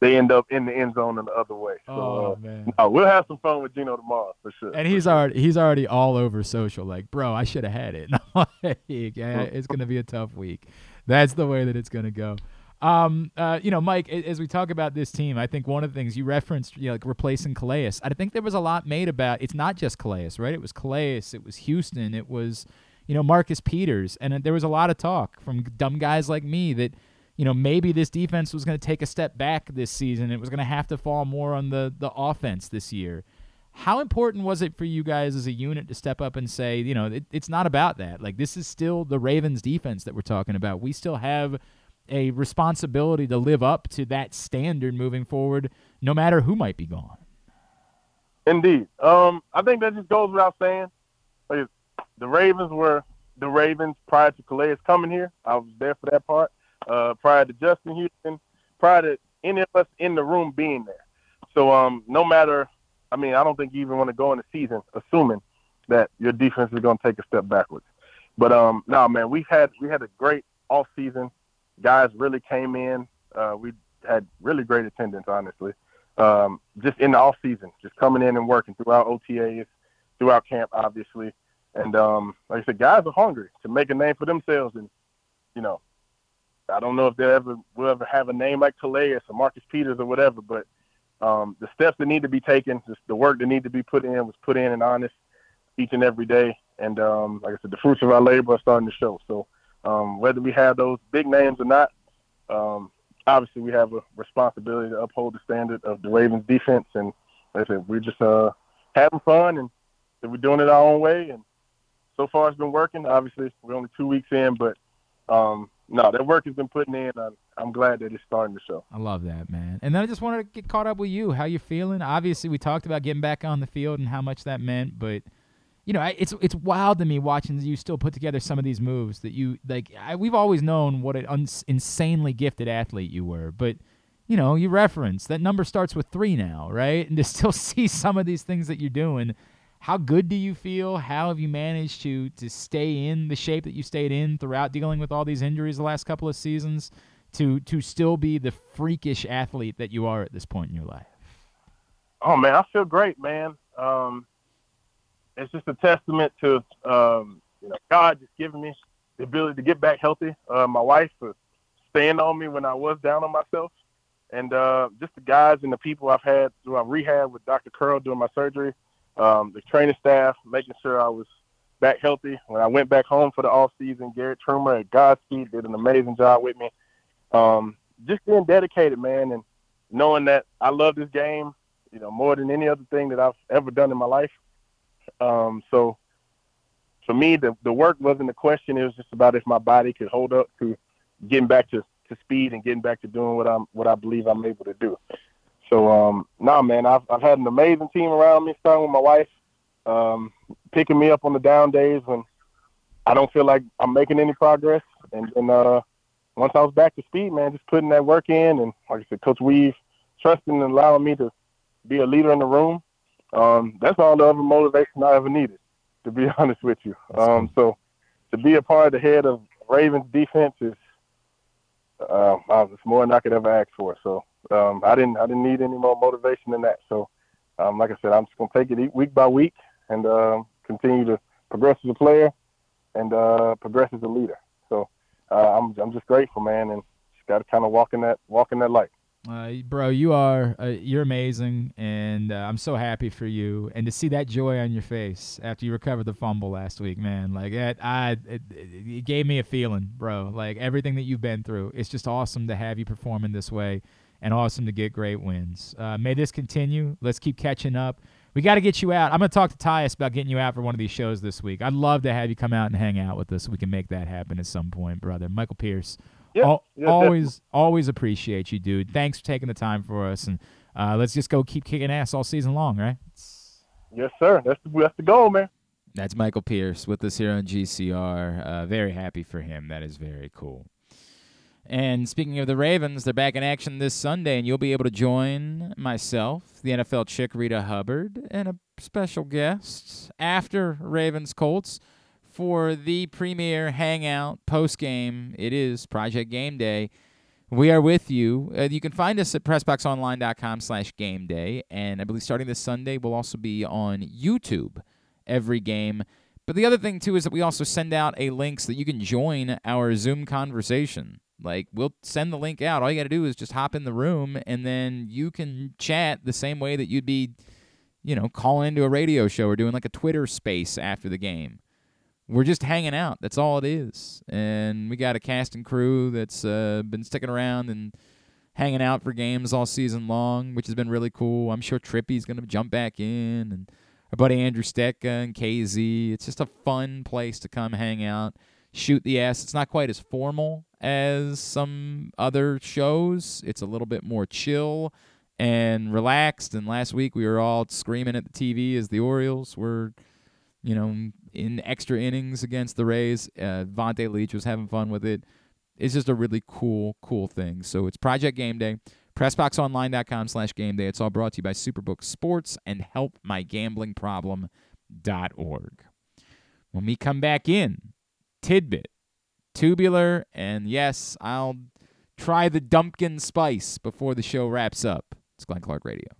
[SPEAKER 8] They end up in the end zone in the other way. So,
[SPEAKER 1] Oh,
[SPEAKER 8] uh,
[SPEAKER 1] man.
[SPEAKER 8] no, we'll have some fun with Geno tomorrow for sure.
[SPEAKER 1] And he's already he's already all over social. Like, bro, I should have had it. Like, yeah, it's gonna be a tough week. That's the way that it's gonna go. Um, uh, you know, Mike, as we talk about this team, I think one of the things you referenced, you know, like replacing Calais. I think there was a lot made about. It's not just Calais, right? It was Calais. It was Houston. It was, you know, Marcus Peters, and uh, there was a lot of talk from dumb guys like me that you know, maybe this defense was going to take a step back this season. It was going to have to fall more on the the offense this year. How important was it for you guys as a unit to step up and say, you know, it, it's not about that. Like this is still the Ravens defense that we're talking about. We still have a responsibility to live up to that standard moving forward, no matter who might be gone.
[SPEAKER 8] Indeed. Um, I think that just goes without saying. The Ravens were the Ravens prior to Calais coming here. I was there for that part. Uh, prior to Justin Houston, prior to any of us in the room being there. So um, no matter, I mean, I don't think you even want to go in the season assuming that your defense is going to take a step backwards. But um, no, man, we've had we had a great off season. Guys really came in. Uh, we had really great attendance, honestly. Um, just in the off season, just coming in and working throughout OTAs, throughout camp, obviously. And um, like I said, guys are hungry to make a name for themselves. And you know, I don't know if they'll ever will ever have a name like Calais or Marcus Peters or whatever, but um, the steps that need to be taken, the work that need to be put in, was put in and honest each and every day. And um, like I said, the fruits of our labor are starting to show. So um, whether we have those big names or not, um, obviously we have a responsibility to uphold the standard of the Ravens defense. And like I said, we're just uh, having fun and we're doing it our own way. And so far it's been working. Obviously we're only two weeks in, but um, no, that work has been putting in. I'm, I'm glad that it's starting to show.
[SPEAKER 1] I love that, man. And then I just wanted to get caught up with you. How you feeling? Obviously, we talked about getting back on the field and how much that meant, but you know, it's it's wild to me watching you still put together some of these moves that you like. I, we've always known what an uns insanely gifted athlete you were, but you know, you reference that number starts with three now, right? And to still see some of these things that you're doing, how good do you feel? How have you managed to to stay in the shape that you stayed in throughout dealing with all these injuries the last couple of seasons? to to still be the freakish athlete that you are at this point in your life?
[SPEAKER 8] Oh man, I feel great, man. Um, it's just a testament to um, you know God just giving me the ability to get back healthy. Uh, my wife for staying on me when I was down on myself, and uh, just the guys and the people I've had through rehab with Dr. Curl doing my surgery, um, the training staff making sure I was back healthy. When I went back home for the off season, Garrett Trumer at Godspeed did an amazing job with me. Um, just being dedicated, man, and knowing that I love this game, you know, more than any other thing that I've ever done in my life. Um, so for me, the, the work wasn't the question. It was just about if my body could hold up to getting back to, to speed and getting back to doing what I'm what I believe I'm able to do. So um, nah, man, I've I've had an amazing team around me, starting with my wife, um, picking me up on the down days when I don't feel like I'm making any progress, and then uh, once I was back to speed, man, just putting that work in, and like I said, Coach Weave trusting and allowing me to be a leader in the room. Um, that's all the other motivation I ever needed, to be honest with you. Um, so to be a part of the head of Ravens defense is uh, uh, it's more than I could ever ask for. So um, I didn't I didn't need any more motivation than that. So um, like I said, I'm just gonna take it week by week and uh, continue to progress as a player and uh, progress as a leader. So uh, I'm I'm just grateful, man, and just got to kind of walk in that walk in that light.
[SPEAKER 1] Uh, bro, you are uh, you're amazing, and uh, I'm so happy for you. And to see that joy on your face after you recovered the fumble last week, man, like it, I, it, it gave me a feeling, bro. Like everything that you've been through, it's just awesome to have you performing this way, and awesome to get great wins. Uh, may this continue. Let's keep catching up. We got to get you out. I'm going to talk to Tyus about getting you out for one of these shows this week. I'd love to have you come out and hang out with us. We can make that happen at some point, brother. Michael Pierce.
[SPEAKER 8] Yeah,
[SPEAKER 1] al-
[SPEAKER 8] yeah,
[SPEAKER 1] always, always appreciate you, dude. Thanks for taking the time for us, and uh, let's just go keep kicking ass all season long, right?
[SPEAKER 8] Yes, sir. That's the, that's the goal, man.
[SPEAKER 1] That's Michael Pierce with us here on GCR. Uh, very happy for him. That is very cool. And speaking of the Ravens, they're back in action this Sunday, and you'll be able to join myself, the NFL chick Rita Hubbard, and a special guest after Ravens Colts for the premier hangout post game. It is Project Game Day. We are with you. Uh, you can find us at pressboxonline.com slash game day. And I believe starting this Sunday, we'll also be on YouTube every game. But the other thing, too, is that we also send out a link so that you can join our Zoom conversation. Like, we'll send the link out. All you got to do is just hop in the room, and then you can chat the same way that you'd be, you know, calling into a radio show or doing like a Twitter space after the game we're just hanging out. That's all it is. And we got a cast and crew that's uh, been sticking around and hanging out for games all season long, which has been really cool. I'm sure Trippy's going to jump back in, and our buddy Andrew Stecca and KZ. It's just a fun place to come hang out, shoot the ass. It's not quite as formal as some other shows. It's a little bit more chill and relaxed. And last week we were all screaming at the TV as the Orioles were you know, in extra innings against the Rays. Uh, Vonta Leach was having fun with it. It's just a really cool, cool thing. So it's Project Game Day. PressBoxOnline.com slash game day. It's all brought to you by Superbook Sports and HelpMyGamblingProblem.org. When we come back in, tidbit, tubular, and yes, I'll try the Dumpkin Spice before the show wraps up. It's Glenn Clark Radio.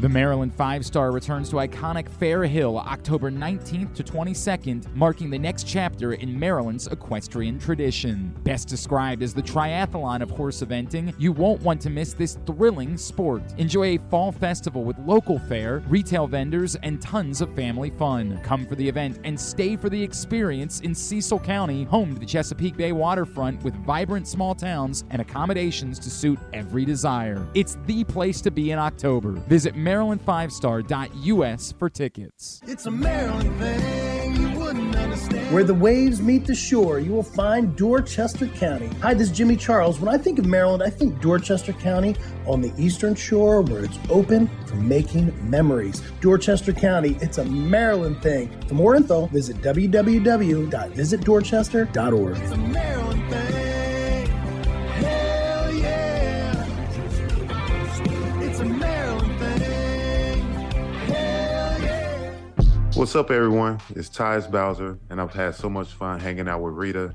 [SPEAKER 1] The Maryland Five Star returns to iconic Fair Hill October 19th to 22nd, marking the next chapter in Maryland's equestrian tradition. Best described as the triathlon of horse eventing, you won't want to miss this thrilling sport. Enjoy a fall festival with local fare, retail vendors, and tons of family fun. Come for the event and stay for the experience in Cecil County, home to the Chesapeake Bay waterfront with vibrant small towns and accommodations to suit every desire. It's the place to be in October. Visit MarylandFiveStar.us for tickets.
[SPEAKER 13] It's a Maryland thing you wouldn't understand.
[SPEAKER 14] Where the waves meet the shore, you will find Dorchester County. Hi, this is Jimmy Charles. When I think of Maryland, I think Dorchester County on the eastern shore where it's open for making memories. Dorchester County, it's a Maryland thing. For more info, visit www.visitdorchester.org.
[SPEAKER 13] It's a Maryland thing.
[SPEAKER 12] What's up, everyone? It's Tyus Bowser, and I've had so much fun hanging out with Rita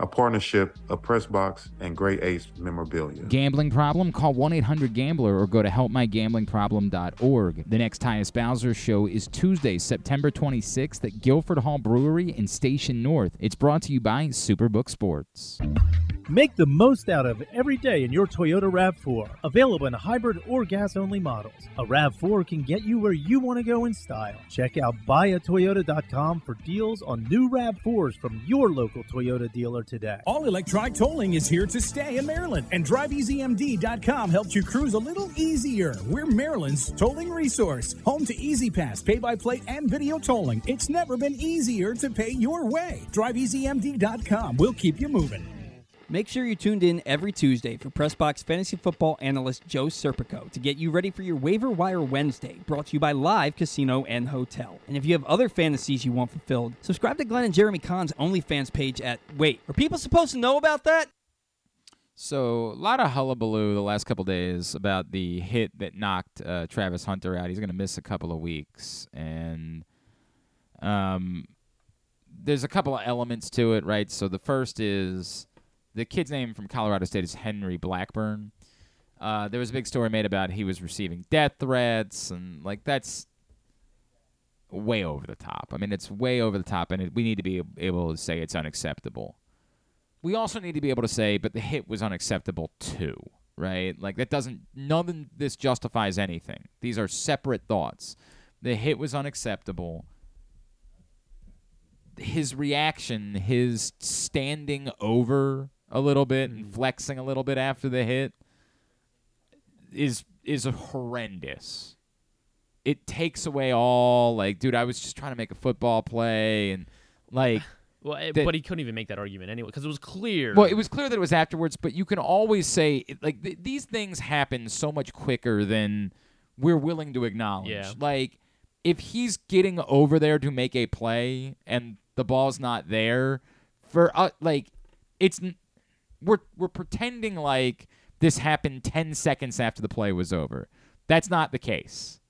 [SPEAKER 12] a partnership of Pressbox and Great Ace Memorabilia.
[SPEAKER 1] Gambling problem? Call 1 800 Gambler or go to helpmygamblingproblem.org. The next Tyus Bowser show is Tuesday, September 26th at Guilford Hall Brewery in Station North. It's brought to you by Superbook Sports.
[SPEAKER 7] Make the most out of every day in your Toyota RAV4. Available in hybrid or gas only models. A RAV4 can get you where you want to go in style. Check out buyatoyota.com for deals on new RAV4s from your local Toyota dealer today.
[SPEAKER 16] All electronic tolling is here to stay in Maryland, and DriveEasyMD.com helps you cruise a little easier. We're Maryland's tolling resource, home to E-ZPass, pay by plate, and video tolling. It's never been easier to pay your way. DriveEasyMD.com will keep you moving.
[SPEAKER 5] Make sure you're tuned in every Tuesday for Pressbox fantasy football analyst Joe Serpico to get you ready for your waiver wire Wednesday, brought to you by Live Casino and Hotel. And if you have other fantasies you want fulfilled, subscribe to Glenn and Jeremy Kahn's OnlyFans page at Wait, are people supposed to know about that?
[SPEAKER 1] So a lot of hullabaloo the last couple days about the hit that knocked uh, Travis Hunter out. He's going to miss a couple of weeks, and um, there's a couple of elements to it, right? So the first is the kid's name from Colorado State is Henry Blackburn. Uh, there was a big story made about he was receiving death threats, and like that's way over the top. I mean, it's way over the top, and it, we need to be able to say it's unacceptable we also need to be able to say, but the hit was unacceptable too, right? Like that doesn't none of this justifies anything. These are separate thoughts. The hit was unacceptable. His reaction, his standing over a little bit and flexing a little bit after the hit is is horrendous. It takes away all like, dude, I was just trying to make a football play and like
[SPEAKER 2] Well, eh,
[SPEAKER 1] that-
[SPEAKER 2] but he couldn't even make that argument anyway because it was clear.
[SPEAKER 1] Well, it was clear that it was afterwards, but you can always say like th- these things happen so much quicker than we're willing to acknowledge.
[SPEAKER 2] Yeah.
[SPEAKER 1] Like if he's getting over there to make a play and the ball's not there, for uh, like it's we're we're pretending like this happened 10 seconds after the play was over. That's not the case.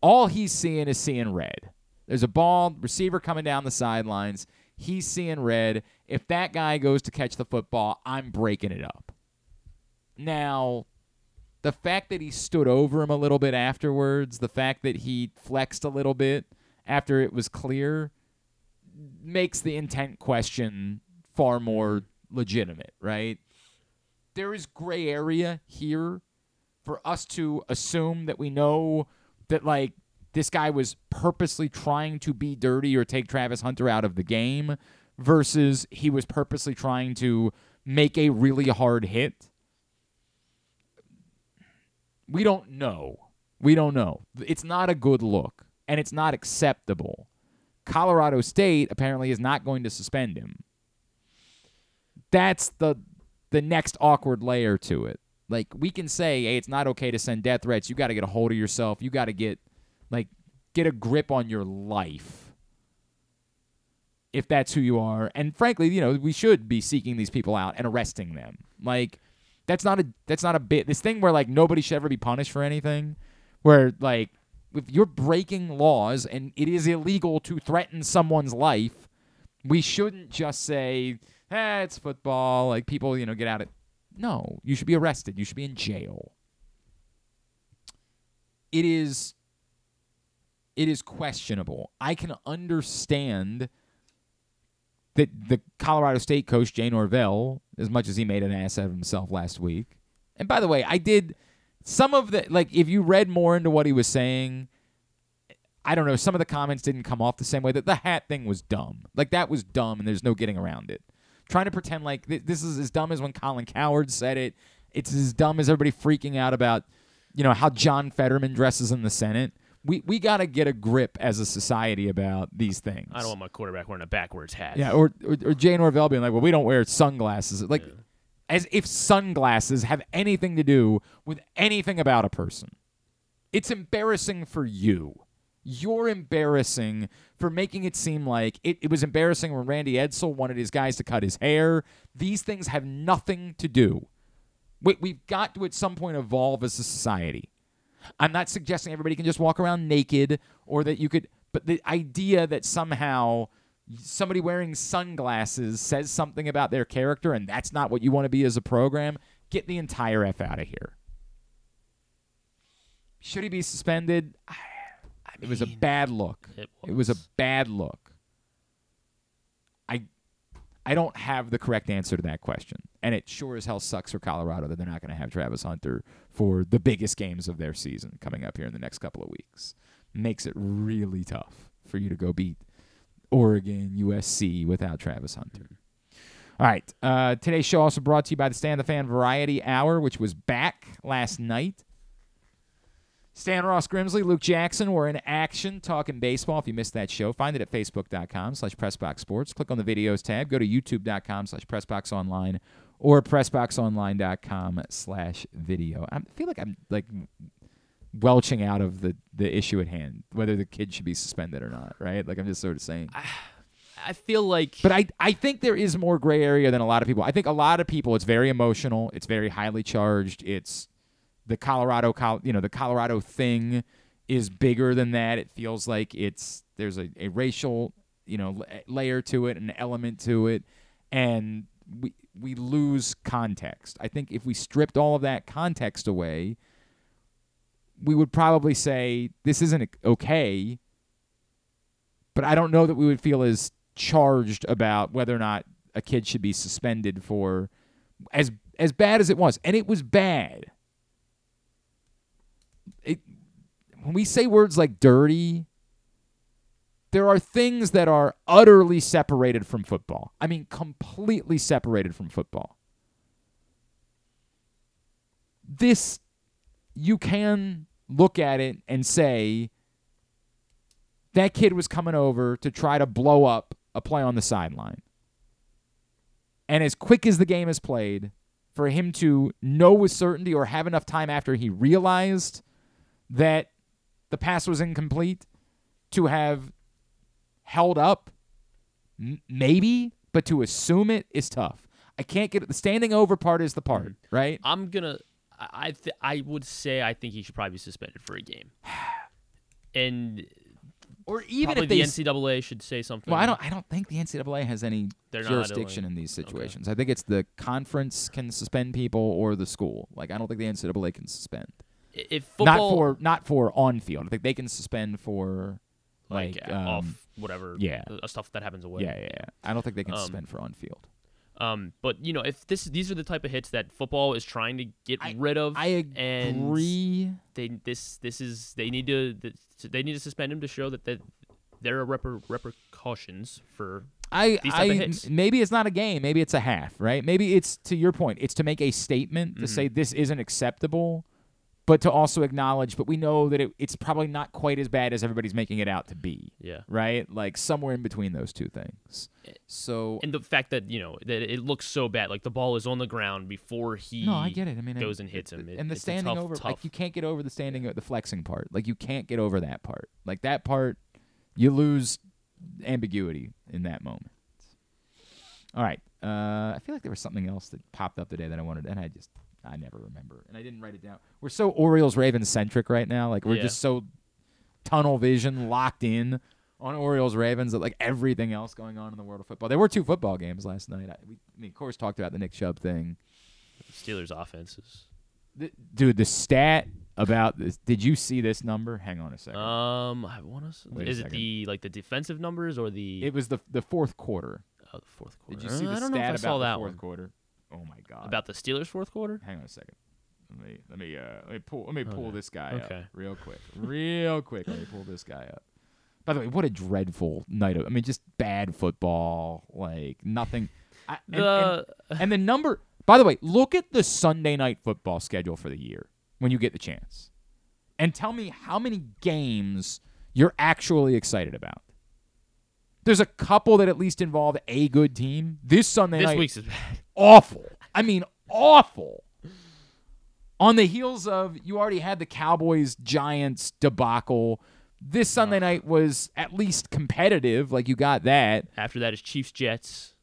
[SPEAKER 1] All he's seeing is seeing red. There's a ball, receiver coming down the sidelines. He's seeing red. If that guy goes to catch the football, I'm breaking it up. Now, the fact that he stood over him a little bit afterwards, the fact that he flexed a little bit after it was clear, makes the intent question far more legitimate, right? There is gray area here for us to assume that we know that like this guy was purposely trying to be dirty or take Travis Hunter out of the game versus he was purposely trying to make a really hard hit. We don't know. We don't know. It's not a good look and it's not acceptable. Colorado State apparently is not going to suspend him. That's the the next awkward layer to it. Like we can say, hey, it's not okay to send death threats. You got to get a hold of yourself. You got to get like get a grip on your life. If that's who you are. And frankly, you know, we should be seeking these people out and arresting them. Like that's not a that's not a bit this thing where like nobody should ever be punished for anything where like if you're breaking laws and it is illegal to threaten someone's life, we shouldn't just say, "Eh, it's football." Like people, you know, get out of No, you should be arrested. You should be in jail. It is it is questionable. I can understand that the Colorado State coach Jay Norvell, as much as he made an ass out of himself last week. And by the way, I did some of the like if you read more into what he was saying, I don't know, some of the comments didn't come off the same way that the hat thing was dumb. Like that was dumb and there's no getting around it. Trying to pretend like th- this is as dumb as when Colin Cowherd said it. It's as dumb as everybody freaking out about, you know, how John Fetterman dresses in the Senate. We we got to get a grip as a society about these things.
[SPEAKER 2] I don't want my quarterback wearing a backwards hat.
[SPEAKER 1] Yeah, or, or or Jay Norvell being like, "Well, we don't wear sunglasses." Like, as if sunglasses have anything to do with anything about a person. It's embarrassing for you. You're embarrassing for making it seem like it, it was embarrassing when Randy Edsall wanted his guys to cut his hair. These things have nothing to do. We, we've got to at some point evolve as a society. I'm not suggesting everybody can just walk around naked or that you could, but the idea that somehow somebody wearing sunglasses says something about their character and that's not what you want to be as a program, get the entire F out of here. Should he be suspended? I, it was a bad look.
[SPEAKER 2] It
[SPEAKER 1] was a bad look. I I don't have the correct answer to that question. And it sure as hell sucks for Colorado that they're not going to have Travis Hunter for the biggest games of their season coming up here in the next couple of weeks. Makes it really tough for you to go beat Oregon, USC without Travis Hunter. All right. Uh, today's show also brought to you by the Stand the Fan Variety Hour, which was back last night. Stan Ross Grimsley, Luke Jackson were in action talking baseball. If you missed that show, find it at facebook.com slash pressboxsports. Click on the videos tab. Go to youtube.com slash pressboxonline or pressboxonline.com slash video. I feel like I'm like welching out of the, the issue at hand, whether the kid should be suspended or not, right? Like I'm just sort of saying.
[SPEAKER 2] I feel like
[SPEAKER 1] But I, I think there is more gray area than a lot of people. I think a lot of people, it's very emotional. It's very highly charged. It's the Colorado, Col- you know, the Colorado thing is bigger than that. It feels like it's there's a, a racial, you know, la- layer to it, an element to it, and we we lose context. I think if we stripped all of that context away, we would probably say this isn't okay. But I don't know that we would feel as charged about whether or not a kid should be suspended for as as bad as it was, and it was bad. It, when we say words like dirty, there are things that are utterly separated from football. I mean, completely separated from football. This, you can look at it and say, that kid was coming over to try to blow up a play on the sideline. And as quick as the game is played, for him to know with certainty or have enough time after he realized that the pass was incomplete to have held up, m- maybe, but to assume it is tough. I can't get it. The standing over part is the part, mm-hmm. right?
[SPEAKER 2] I'm gonna. I I, th- I would say I think he should probably be suspended for a game, and
[SPEAKER 1] or even if
[SPEAKER 2] the NCAA should say something.
[SPEAKER 1] Well, I don't. I don't think the NCAA has any
[SPEAKER 2] They're
[SPEAKER 1] jurisdiction in these situations. I think it's the conference can suspend people or the school. Like I don't think the NCAA can suspend.
[SPEAKER 2] I- If
[SPEAKER 1] not for not for on field. I think they can suspend for like,
[SPEAKER 2] like, uh,
[SPEAKER 1] um,
[SPEAKER 2] off whatever,
[SPEAKER 1] Yeah,
[SPEAKER 2] uh, stuff that happens away.
[SPEAKER 1] Yeah, yeah, yeah. I don't think they can
[SPEAKER 2] Um,
[SPEAKER 1] suspend for on field.
[SPEAKER 2] Um, but you know, if this these are the type of hits that football is trying to get rid of,
[SPEAKER 1] I
[SPEAKER 2] and
[SPEAKER 1] agree.
[SPEAKER 2] they this this is they need to they need to suspend him to show that that there are reper, repercussions for
[SPEAKER 1] I, I maybe it's not a game, maybe it's a half, right? Maybe it's to your point, it's to make a statement to
[SPEAKER 2] Mhm.
[SPEAKER 1] say this isn't acceptable, but to also acknowledge, but we know that it, it's probably not quite as bad as everybody's making it out to be.
[SPEAKER 2] Yeah.
[SPEAKER 1] Right? Like somewhere in between those two things. So
[SPEAKER 2] and the fact that you know that it looks so bad, like the ball is on the ground before he
[SPEAKER 1] No, I get it. I mean,
[SPEAKER 2] goes
[SPEAKER 1] it-
[SPEAKER 2] and hits him. It-
[SPEAKER 1] and the standing
[SPEAKER 2] tough,
[SPEAKER 1] over,
[SPEAKER 2] tough.
[SPEAKER 1] like you can't get over the standing, the flexing part. Like you can't get over that part. Like that part, you lose ambiguity in that moment. All right. Uh, I feel like there was something else that popped up today that I wanted, and I just I never remember, and I didn't write it down. We're so Orioles Ravens centric right now. Like we're
[SPEAKER 2] Yeah.
[SPEAKER 1] just so tunnel vision locked in on Orioles Ravens that like everything else going on in the world of football. There were two football games last night. I, we, I mean, of course, talked about the Nick Chubb thing.
[SPEAKER 2] Steelers offenses.
[SPEAKER 1] The, dude, the stat about this. Did you see this number? Hang on a second.
[SPEAKER 2] Um, I want to. Is it the like the defensive numbers or the?
[SPEAKER 1] it was the the fourth quarter.
[SPEAKER 2] Oh, the fourth quarter.
[SPEAKER 1] Did you see the
[SPEAKER 2] I don't know if
[SPEAKER 1] stat
[SPEAKER 2] I
[SPEAKER 1] about
[SPEAKER 2] saw
[SPEAKER 1] the
[SPEAKER 2] that
[SPEAKER 1] fourth
[SPEAKER 2] one.
[SPEAKER 1] quarter? Oh my god.
[SPEAKER 2] About the Steelers fourth quarter.
[SPEAKER 1] Hang on a second. Let me let me uh let me pull let me pull
[SPEAKER 2] Okay.
[SPEAKER 1] this guy
[SPEAKER 2] Okay.
[SPEAKER 1] up real quick. Real quick. Let me pull this guy up. By the way, what a dreadful night of I mean just bad football, like nothing. I, and,
[SPEAKER 2] The-
[SPEAKER 1] and, and the number by the way, look at the Sunday night football schedule for the year when you get the chance. And tell me how many games you're actually excited about. There's a couple that at least involve a good team. This Sunday
[SPEAKER 2] This
[SPEAKER 1] night
[SPEAKER 2] week's is bad.
[SPEAKER 1] Awful. I mean, awful. On the heels of you already had the Cowboys Giants debacle. This Sunday night was at least competitive. Like you got that.
[SPEAKER 2] After that is Chiefs Jets.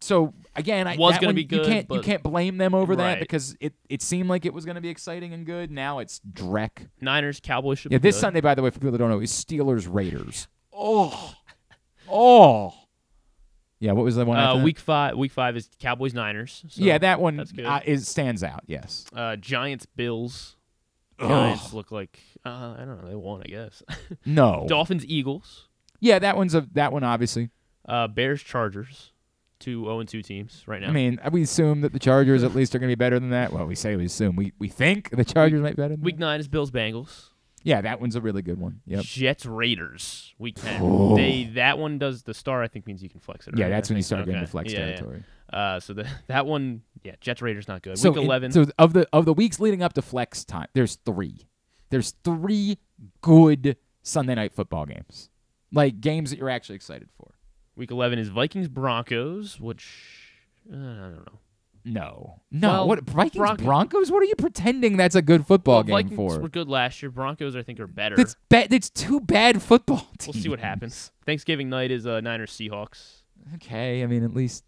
[SPEAKER 1] So again, I
[SPEAKER 2] Was
[SPEAKER 1] that
[SPEAKER 2] gonna
[SPEAKER 1] one,
[SPEAKER 2] be
[SPEAKER 1] You
[SPEAKER 2] good,
[SPEAKER 1] can't you
[SPEAKER 2] but-
[SPEAKER 1] can't blame them over that because it, it seemed like it was going to be exciting and good. Now it's dreck.
[SPEAKER 2] Niners Cowboys should
[SPEAKER 1] Yeah,
[SPEAKER 2] be
[SPEAKER 1] this
[SPEAKER 2] good.
[SPEAKER 1] Sunday, by the way, for people that don't know, is Steelers Raiders. Oh, oh. Yeah, what was the one?
[SPEAKER 2] Uh, week five. Week five is Cowboys Niners. so
[SPEAKER 1] yeah, that one
[SPEAKER 2] That's good.
[SPEAKER 1] uh, is stands out. Yes.
[SPEAKER 2] Uh, Giants Bills. Giants look like uh, I don't know. They won, I guess.
[SPEAKER 1] No.
[SPEAKER 2] Dolphins Eagles.
[SPEAKER 1] Yeah, that one's a that one obviously.
[SPEAKER 2] Uh, Bears Chargers. Two 0 and two teams right now.
[SPEAKER 1] I mean, we assume that the Chargers at least are going to be better than that. Well, we say we assume. We we think the Chargers might be better. Than
[SPEAKER 2] week nine is Bills Bengals.
[SPEAKER 1] Yeah, that one's a really good one. Yep.
[SPEAKER 2] Jets Raiders. Week ten.
[SPEAKER 1] Oh.
[SPEAKER 2] They that one does the star. I think means you can flex it.
[SPEAKER 1] Yeah, that's
[SPEAKER 2] I
[SPEAKER 1] when you start getting
[SPEAKER 2] Okay.
[SPEAKER 1] to flex
[SPEAKER 2] Yeah, yeah.
[SPEAKER 1] territory.
[SPEAKER 2] Uh, so the, that one, yeah, Jets Raiders not good.
[SPEAKER 1] So
[SPEAKER 2] week eleven.
[SPEAKER 1] so of the of the weeks leading up to flex time, there's three. There's three good Sunday night football games, like games that you're actually excited for.
[SPEAKER 2] Week eleven is Vikings Broncos, which uh, I don't know.
[SPEAKER 1] No, no.
[SPEAKER 2] Well,
[SPEAKER 1] what Vikings
[SPEAKER 2] Bronco-
[SPEAKER 1] Broncos? What are you pretending that's a good football
[SPEAKER 2] Well,
[SPEAKER 1] game
[SPEAKER 2] Vikings
[SPEAKER 1] for?
[SPEAKER 2] were good last year. Broncos, I think, are better.
[SPEAKER 1] That's bad. It's two bad football teams.
[SPEAKER 2] We'll see what happens. Thanksgiving night is uh, Niners Seahawks.
[SPEAKER 1] Okay, I mean at least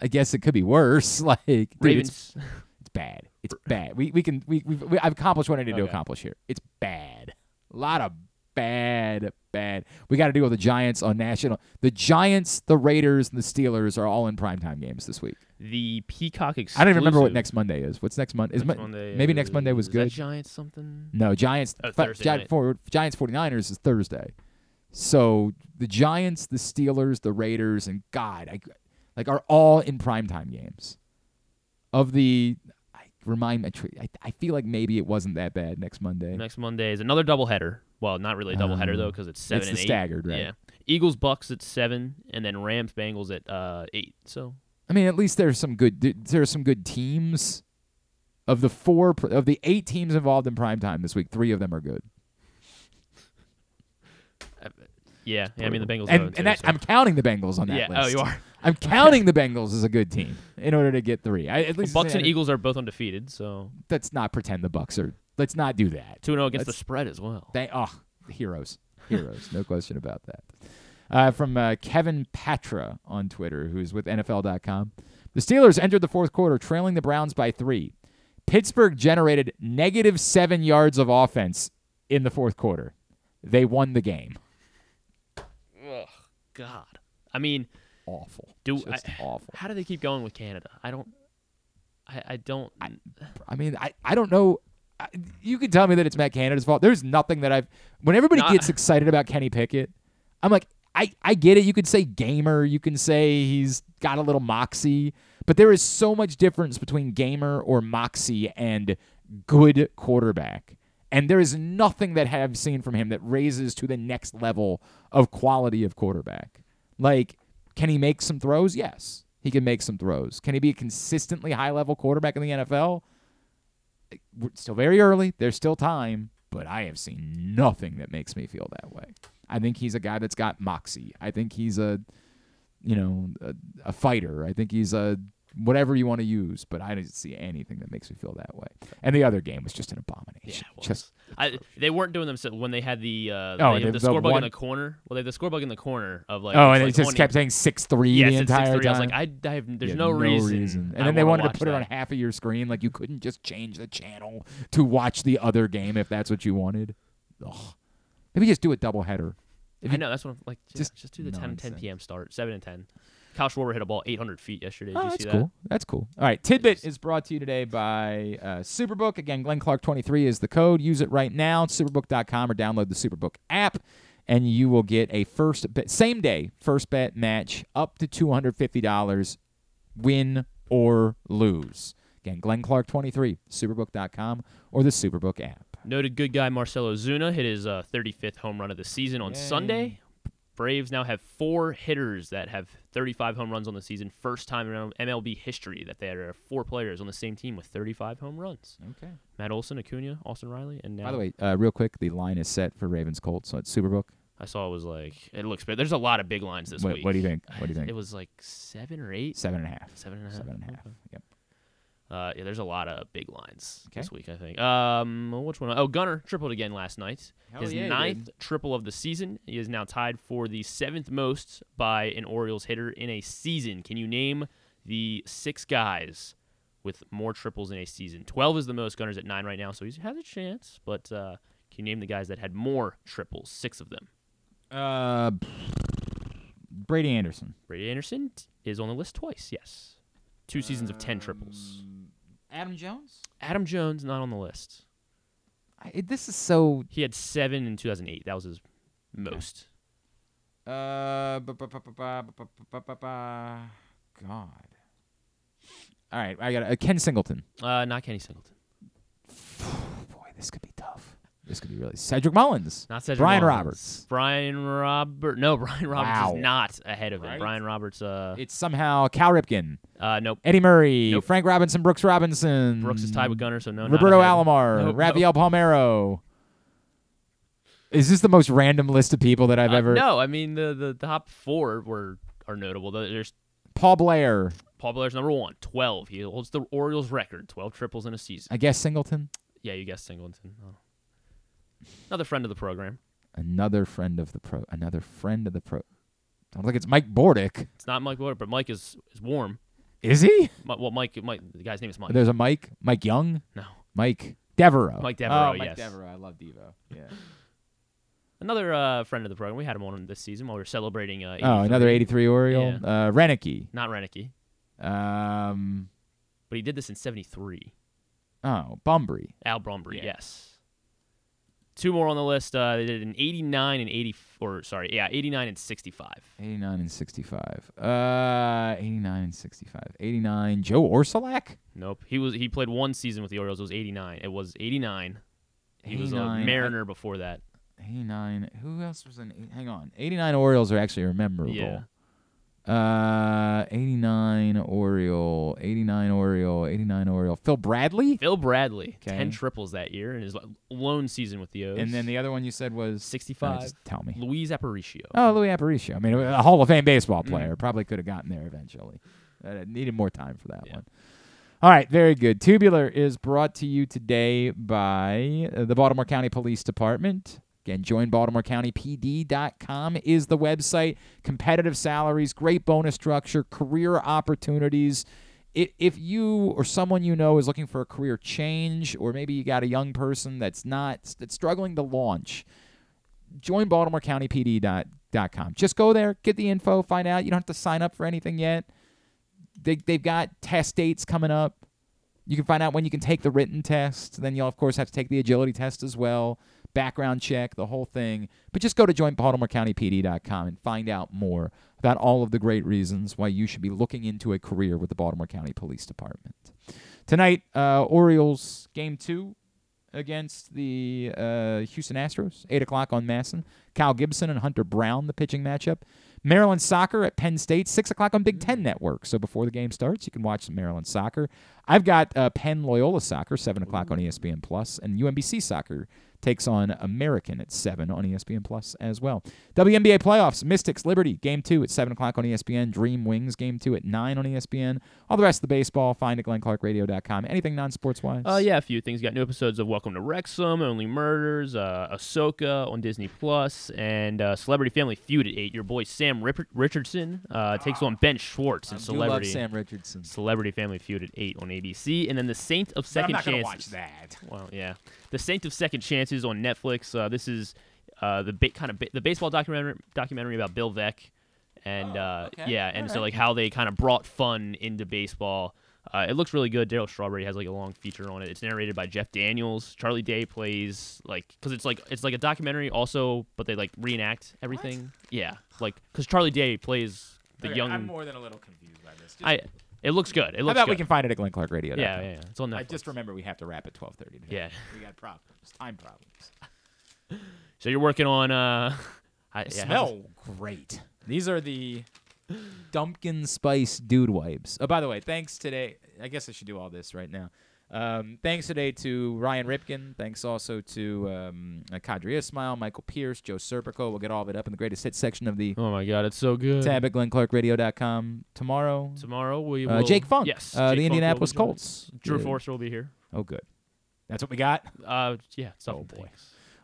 [SPEAKER 1] I guess it could be worse. Like dude, it's,
[SPEAKER 2] Ravens.
[SPEAKER 1] it's bad. It's bad. We we can we we I've accomplished what I need to accomplish here. It's bad. A lot of bad, bad. We got to deal with the Giants on national. The Giants, the Raiders, and the Steelers are all in primetime games this week.
[SPEAKER 2] The Peacock exclusive.
[SPEAKER 1] I don't even remember what next Monday is. What's next Monday? Is
[SPEAKER 2] Next
[SPEAKER 1] Mon-
[SPEAKER 2] Monday
[SPEAKER 1] maybe next Monday was
[SPEAKER 2] is that
[SPEAKER 1] good.
[SPEAKER 2] Giants something.
[SPEAKER 1] No, Giants.
[SPEAKER 2] Oh,
[SPEAKER 1] fi-
[SPEAKER 2] Thursday
[SPEAKER 1] Gi- for, Giants 49ers is Thursday. So the Giants, the Steelers, the Raiders, and God, I, like are all in primetime games. Of the, I remind me, I, I feel like maybe it wasn't that bad next Monday.
[SPEAKER 2] Next Monday is another doubleheader. Well, not really a doubleheader
[SPEAKER 1] Um,
[SPEAKER 2] though, because it's seven
[SPEAKER 1] it's
[SPEAKER 2] and
[SPEAKER 1] the
[SPEAKER 2] eight.
[SPEAKER 1] staggered, right.
[SPEAKER 2] Yeah. Eagles Bucks at seven, and then Rams Bengals at uh, eight. So
[SPEAKER 1] I mean, at least there's some good. th- There are some good teams. Of the four, of the eight teams involved in primetime this week, three of them are good.
[SPEAKER 2] Uh, yeah, yeah I mean the Bengals. are
[SPEAKER 1] and, and that
[SPEAKER 2] so.
[SPEAKER 1] I'm counting the Bengals on that
[SPEAKER 2] Yeah, oh,
[SPEAKER 1] list.
[SPEAKER 2] oh, you are.
[SPEAKER 1] I'm counting the Bengals as a good team in order to get three. I, at
[SPEAKER 2] Well,
[SPEAKER 1] least
[SPEAKER 2] Bucks and Eagles are both undefeated, so
[SPEAKER 1] Let's not pretend the Bucks are. Let's not do that.
[SPEAKER 2] two and zero against the
[SPEAKER 1] Let's-
[SPEAKER 2] spread as well.
[SPEAKER 1] They oh heroes, heroes, no question about that. Uh, from uh, Kevin Patra on Twitter, who's with NFL.com. The Steelers entered the fourth quarter trailing the Browns by three. Pittsburgh generated negative seven yards of offense in the fourth quarter. They won the game.
[SPEAKER 2] Ugh, God. I mean,
[SPEAKER 1] awful.
[SPEAKER 2] Do
[SPEAKER 1] Just
[SPEAKER 2] I,
[SPEAKER 1] awful.
[SPEAKER 2] How do they keep going with Canada? I don't. I, I don't.
[SPEAKER 1] I mean, I, I don't know. I, you can tell me that it's Matt Canada's fault. There's nothing that I've. When everybody
[SPEAKER 2] No, I-
[SPEAKER 1] gets excited about Kenny Pickett, I'm like, I, I get it. You could say gamer. You can say he's got a little moxie. But there is so much difference between gamer or moxie and good quarterback. And there is nothing that I've seen from him that raises to the next level of quality of quarterback. Like, can he make some throws? Yes, he can make some throws. Can he be a consistently high level quarterback in the NFL? We're still very early. There's still time, but I have seen nothing that makes me feel that way. I think he's a guy that's got moxie. I think he's a, you know, a, a fighter. I think he's a whatever you want to use, but I didn't see anything that makes me feel that way. And the other game was just an abomination. just
[SPEAKER 2] I, they weren't doing themselves when they had the uh,
[SPEAKER 1] Oh,
[SPEAKER 2] they
[SPEAKER 1] the-
[SPEAKER 2] the, score bug in the corner. Well, they had the score bug in the corner of like.
[SPEAKER 1] oh, and
[SPEAKER 2] like
[SPEAKER 1] it just
[SPEAKER 2] 20
[SPEAKER 1] kept saying six three
[SPEAKER 2] Yes,
[SPEAKER 1] the entire
[SPEAKER 2] 6-3.
[SPEAKER 1] time.
[SPEAKER 2] I was like, I, I have, there's
[SPEAKER 1] Yeah,
[SPEAKER 2] no,
[SPEAKER 1] reason. And
[SPEAKER 2] I
[SPEAKER 1] then they wanted to put it on half of your screen. Like you couldn't just change the channel to watch the other game if that's what you wanted. Ugh. Maybe just do a double header. If
[SPEAKER 2] I
[SPEAKER 1] you-
[SPEAKER 2] know that's what I'm like. Just just do the 10, 10 p.m. start, seven and ten. Kyle Schwarber hit a ball 800 feet yesterday. Did
[SPEAKER 1] Oh, that's
[SPEAKER 2] see
[SPEAKER 1] cool. That's cool. All right, Tidbit is brought to you today by uh, Superbook. Again, Glenn Clark 23 is the code. Use it right now. Superbook.com or download the Superbook app, and you will get a first bet, same day first bet match up to $250, win or lose. Again, Glenn Clark 23, Superbook.com or the Superbook app.
[SPEAKER 2] That? Noted good guy Marcell Ozuna hit his uh, 35th home run of the season on
[SPEAKER 1] Yay.
[SPEAKER 2] Sunday. Braves now have four hitters that have 35 home runs on the season. First time in MLB history that there are four players on the same team with 35 home runs.
[SPEAKER 1] Okay.
[SPEAKER 2] Matt Olson, Acuna, Austin Riley, and now
[SPEAKER 1] By the way, uh, real quick, the line is set for Ravens Colts, so it's Superbook.
[SPEAKER 2] I saw it was like it looks big. There's a lot of big lines this
[SPEAKER 1] What-
[SPEAKER 2] week.
[SPEAKER 1] what do you think? What do you think?
[SPEAKER 2] It was like seven or eight.
[SPEAKER 1] Seven and a half.
[SPEAKER 2] Seven and a half.
[SPEAKER 1] Seven and a half.
[SPEAKER 2] Okay.
[SPEAKER 1] Yep.
[SPEAKER 2] Uh, yeah, there's a lot of big lines
[SPEAKER 1] Okay.
[SPEAKER 2] this week. I think. Um, which one? Oh, Gunnar tripled again last night.
[SPEAKER 1] Hell
[SPEAKER 2] His
[SPEAKER 1] yeah,
[SPEAKER 2] ninth
[SPEAKER 1] did.
[SPEAKER 2] triple of the season. He is now tied for the seventh most by an Orioles hitter in a season. Can you name the six guys with more triples in a season? Twelve is the most. Gunnar's at nine right now, so he has a chance. But uh, can you name the guys that had more triples? Six of them.
[SPEAKER 1] Uh, Brady Anderson.
[SPEAKER 2] Brady Anderson is on the list twice. Yes, two seasons of ten triples.
[SPEAKER 1] Adam Jones?
[SPEAKER 2] Adam Jones not on the list.
[SPEAKER 1] I, this is so.
[SPEAKER 2] He had seven in 2008. That was his most.
[SPEAKER 1] Uh, God. All right, I got uh, Ken Singleton.
[SPEAKER 2] Uh, not Kenny Singleton.
[SPEAKER 1] Boy, this could be this could be really Cedric Mullins.
[SPEAKER 2] Not Cedric
[SPEAKER 1] Brian
[SPEAKER 2] Mullins.
[SPEAKER 1] Roberts.
[SPEAKER 2] Brian Robert. No, Brian Roberts
[SPEAKER 1] Wow.
[SPEAKER 2] is not ahead of him.
[SPEAKER 1] Right?
[SPEAKER 2] Brian Roberts. Uh,
[SPEAKER 1] It's somehow Cal Ripken,
[SPEAKER 2] uh, nope.
[SPEAKER 1] Eddie Murray,
[SPEAKER 2] Nope.
[SPEAKER 1] Frank Robinson, Brooks Robinson.
[SPEAKER 2] Brooks is tied with Gunnar, so no. not
[SPEAKER 1] Roberto
[SPEAKER 2] ahead.
[SPEAKER 1] Alomar,
[SPEAKER 2] Nope,
[SPEAKER 1] Rafael Palmeiro. Is this the most random list of people that I've
[SPEAKER 2] Uh,
[SPEAKER 1] ever?
[SPEAKER 2] no, I mean the, the top four were are notable. The- There's
[SPEAKER 1] Paul Blair.
[SPEAKER 2] Paul Blair's number one, 12. He holds the Orioles record, 12 triples in a season.
[SPEAKER 1] I guess Singleton.
[SPEAKER 2] Yeah, you guessed Singleton. Oh. Another friend of the program.
[SPEAKER 1] Another friend of the pro. Another friend of the pro. Sounds like it's Mike Bordick.
[SPEAKER 2] It's not Mike Bordick, but Mike is is warm.
[SPEAKER 1] Is he?
[SPEAKER 2] Mi- Well, Mike, Mike, the guy's name is Mike.
[SPEAKER 1] There's a Mike. Mike Young.
[SPEAKER 2] No.
[SPEAKER 1] Mike Devereaux.
[SPEAKER 2] Mike Devereaux,
[SPEAKER 1] Oh, Mike
[SPEAKER 2] yes.
[SPEAKER 1] Devereaux. I love Devo. Yeah.
[SPEAKER 2] Another uh, friend of the program. We had him on this season while we were celebrating. Uh,
[SPEAKER 1] Oh, another
[SPEAKER 2] 83.
[SPEAKER 1] 83 Oriole.
[SPEAKER 2] Yeah.
[SPEAKER 1] Uh, Renicky.
[SPEAKER 2] Not Renicky,
[SPEAKER 1] Um.
[SPEAKER 2] but he did this in '73.
[SPEAKER 1] Oh, Bumbry.
[SPEAKER 2] Al Bumbry, yes. Two more on the list. Uh, they did an '89 and '80, or sorry, yeah, '89 and '65.
[SPEAKER 1] 89 and 65. Uh, 89 and 65. 89. Joe Orsulak.
[SPEAKER 2] Nope. He was he played one season with the Orioles. It was '89. It was '89. He was a Mariner before that.
[SPEAKER 1] 89. Who else was in? Hang on. 89 Orioles are actually memorable.
[SPEAKER 2] Yeah.
[SPEAKER 1] Uh, 89 Oriole. 89 Oriole. 89 Oriole. Phil Bradley.
[SPEAKER 2] Phil Bradley,
[SPEAKER 1] Okay.
[SPEAKER 2] ten triples that year in his lone season with the O's.
[SPEAKER 1] And then the other one you said was
[SPEAKER 2] 65.
[SPEAKER 1] Uh, just tell me.
[SPEAKER 2] Luis Aparicio.
[SPEAKER 1] Oh, Louis Aparicio. I mean, a Hall of Fame baseball
[SPEAKER 2] Mm.
[SPEAKER 1] player. Probably could have gotten there eventually. Uh, needed more time for that one. All right, very good. Tubular is brought to you today by uh, the Baltimore County Police Department. Again, join BaltimoreCountyPD.com is the website. Competitive salaries, great bonus structure, career opportunities. If you or someone you know is looking for a career change, or maybe you got a young person that's not that's struggling to launch, join BaltimoreCountyPD.com. Just go there, get the info, find out. You don't have to sign up for anything yet. They, they've got test dates coming up. You can find out when you can take the written test. Then you'll, of course, have to take the agility test as well. Background check, the whole thing. But just go to jointbaltimorecountypd.com and find out more about all of the great reasons why you should be looking into a career with the Baltimore County Police Department. Tonight, uh, Orioles game two against the uh, Houston Astros, 8 o'clock on MASN. Kyle Gibson and Hunter Brown, the pitching matchup. Maryland soccer at Penn State, 6 o'clock on Big Ten Network. So before the game starts, you can watch some Maryland soccer. I've got uh, Penn Loyola soccer, 7 o'clock on ESPN Plus, and UMBC soccer takes on American at 7 on ESPN Plus as well. WNBA playoffs, Mystics Liberty, game 2 at 7 o'clock on ESPN. Dream Wings, game 2 at 9 on ESPN. All the rest of the baseball, find at glennclarkradio.com. Anything non sports wise?
[SPEAKER 2] Uh, yeah, a few things. Got new episodes of Welcome to Wrexham, Only Murders, uh, Ahsoka on Disney Plus, and uh, Celebrity Family Feud at eight. Your boy Sam Rip- Richardson uh, takes on Ben Schwartz in
[SPEAKER 1] I do love
[SPEAKER 2] Celebrity.
[SPEAKER 1] Sam Richardson.
[SPEAKER 2] Celebrity Family Feud at eight on ABC, and then the Saint of
[SPEAKER 1] But I'm
[SPEAKER 2] Second
[SPEAKER 1] not gonna
[SPEAKER 2] Chances.
[SPEAKER 1] watch that.
[SPEAKER 2] Well, yeah, the Saint of Second Chances on Netflix. Uh, this is uh, the ba- kind of ba- the baseball documentary documentary about Bill Veeck, and uh,
[SPEAKER 1] okay.
[SPEAKER 2] yeah, and so
[SPEAKER 1] Alright.
[SPEAKER 2] like how they kind of brought fun into baseball. Uh, it looks really good. Darryl Strawberry has like a long feature on it. It's narrated by Jeff Daniels. Charlie Day plays like because it's like it's like a documentary also, but they like reenact everything. Yeah, like because Charlie Day plays the
[SPEAKER 1] Okay,
[SPEAKER 2] young.
[SPEAKER 1] I'm more than a little confused by this. Just-
[SPEAKER 2] I. It looks good. It
[SPEAKER 1] How
[SPEAKER 2] looks
[SPEAKER 1] about
[SPEAKER 2] good.
[SPEAKER 1] we can find it at glennclarkradio.com?
[SPEAKER 2] Yeah, yeah, yeah. It's on Netflix.
[SPEAKER 1] I just remember we have to wrap at 12:30 today.
[SPEAKER 2] Yeah.
[SPEAKER 1] we got problems, time problems.
[SPEAKER 2] So you're working on. uh I, yeah,
[SPEAKER 1] smell great. These are the Dumpkin Spice Dude Wipes. Oh, by the way, thanks today. I guess I should do all this right now. Um, thanks today to Ryan Ripken. Thanks also to um, uh, Qadry Ismail, Michael Pierce, Joe Serpico. We'll get all of it up in the greatest hits section of the
[SPEAKER 2] Oh my god, it's so good.
[SPEAKER 1] tab at glennclarkradio.com tomorrow.
[SPEAKER 2] Tomorrow we
[SPEAKER 1] Uh,
[SPEAKER 2] will.
[SPEAKER 1] Jake Funk,
[SPEAKER 2] Yes.
[SPEAKER 1] uh,
[SPEAKER 2] Jake
[SPEAKER 1] the
[SPEAKER 2] Funk will
[SPEAKER 1] Indianapolis Colts.
[SPEAKER 2] Drew
[SPEAKER 1] Yeah.
[SPEAKER 2] Forrester will be here.
[SPEAKER 1] Oh, good. That's what we got.
[SPEAKER 2] Uh, yeah. Oh boy.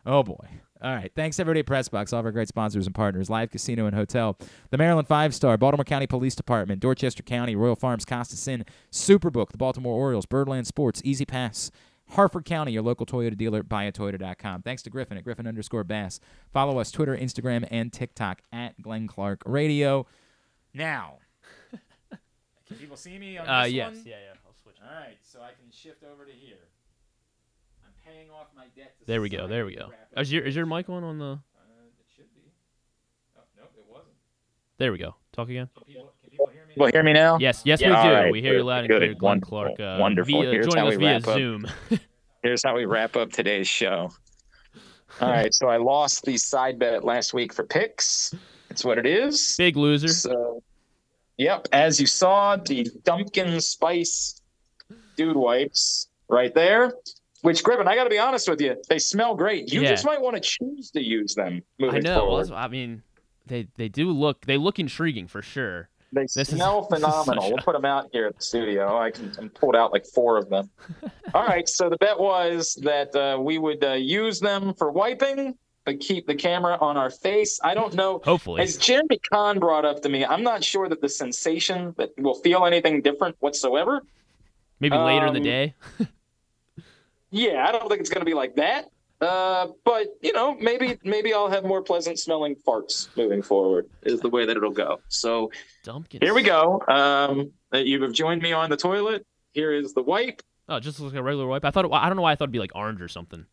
[SPEAKER 1] Oh boy. All right. Thanks everybody at Pressbox, all of our great sponsors and partners, Live Casino and Hotel, the Maryland Five Star, Baltimore County Police Department, Dorchester County, Royal Farms, Costas Inn, Superbook, the Baltimore Orioles, Birdland Sports, E-ZPass, Harford County, your local Toyota dealer, buyatoyota.com. Thanks to Griffin at Griffin underscore Bass. Follow us Twitter, Instagram, and TikTok at Glenn Clark Radio. Now, can people see me on
[SPEAKER 2] Uh,
[SPEAKER 1] this
[SPEAKER 2] yes.
[SPEAKER 1] one?
[SPEAKER 2] Yeah, yeah. I'll switch.
[SPEAKER 1] All right, so I can shift over to here. I'm paying off my debt. To
[SPEAKER 2] There we go. There we go. Is your is your mic on on the?
[SPEAKER 1] Uh, it should be. Oh, nope, it wasn't.
[SPEAKER 2] There we go. Talk again.
[SPEAKER 1] People, can people hear me?
[SPEAKER 17] People hear me now?
[SPEAKER 2] Yes, yes,
[SPEAKER 17] Yeah,
[SPEAKER 2] we do.
[SPEAKER 17] right,
[SPEAKER 2] we hear you loud and
[SPEAKER 17] good,
[SPEAKER 2] clear, Glenn
[SPEAKER 17] wonderful,
[SPEAKER 2] Clark. Uh,
[SPEAKER 17] wonderful.
[SPEAKER 2] Via,
[SPEAKER 17] Here's
[SPEAKER 2] joining
[SPEAKER 17] how
[SPEAKER 2] us
[SPEAKER 17] we
[SPEAKER 2] via
[SPEAKER 17] wrap up.
[SPEAKER 2] Zoom.
[SPEAKER 17] Here's how we wrap up today's show. All right, so I lost the side bet last week for picks. That's what it is.
[SPEAKER 2] Big loser.
[SPEAKER 17] So, yep, as you saw, the Dumpkin Spice Dude Wipes right there. Which Griffin, I got to be honest with you, they smell great. You
[SPEAKER 2] Yeah.
[SPEAKER 17] just might want to choose to use them
[SPEAKER 2] I know.
[SPEAKER 17] forward.
[SPEAKER 2] I mean, they they do look they look intriguing for sure.
[SPEAKER 17] They
[SPEAKER 2] This
[SPEAKER 17] smell
[SPEAKER 2] is
[SPEAKER 17] phenomenal. We'll
[SPEAKER 2] a-
[SPEAKER 17] put them out here at the studio. I can I pulled out like four of them. All right. So the bet was that uh, we would uh, use them for wiping, but keep the camera on our face. I don't know.
[SPEAKER 2] Hopefully.
[SPEAKER 17] As Jeremy Kahn brought up to me, I'm not sure that the sensation that will feel anything different whatsoever.
[SPEAKER 2] Maybe later in the
[SPEAKER 17] Um,
[SPEAKER 2] day.
[SPEAKER 17] Yeah, I don't think it's going to be like that. Uh, but you know, maybe maybe I'll have more pleasant smelling farts moving forward. Is the way that it'll go. So
[SPEAKER 2] Dumpkin.
[SPEAKER 17] here we go. Um, uh, you have joined me on the toilet. Here is the wipe.
[SPEAKER 2] Oh, just like a regular wipe. I thought it, I don't know why I thought it'd be like orange or something.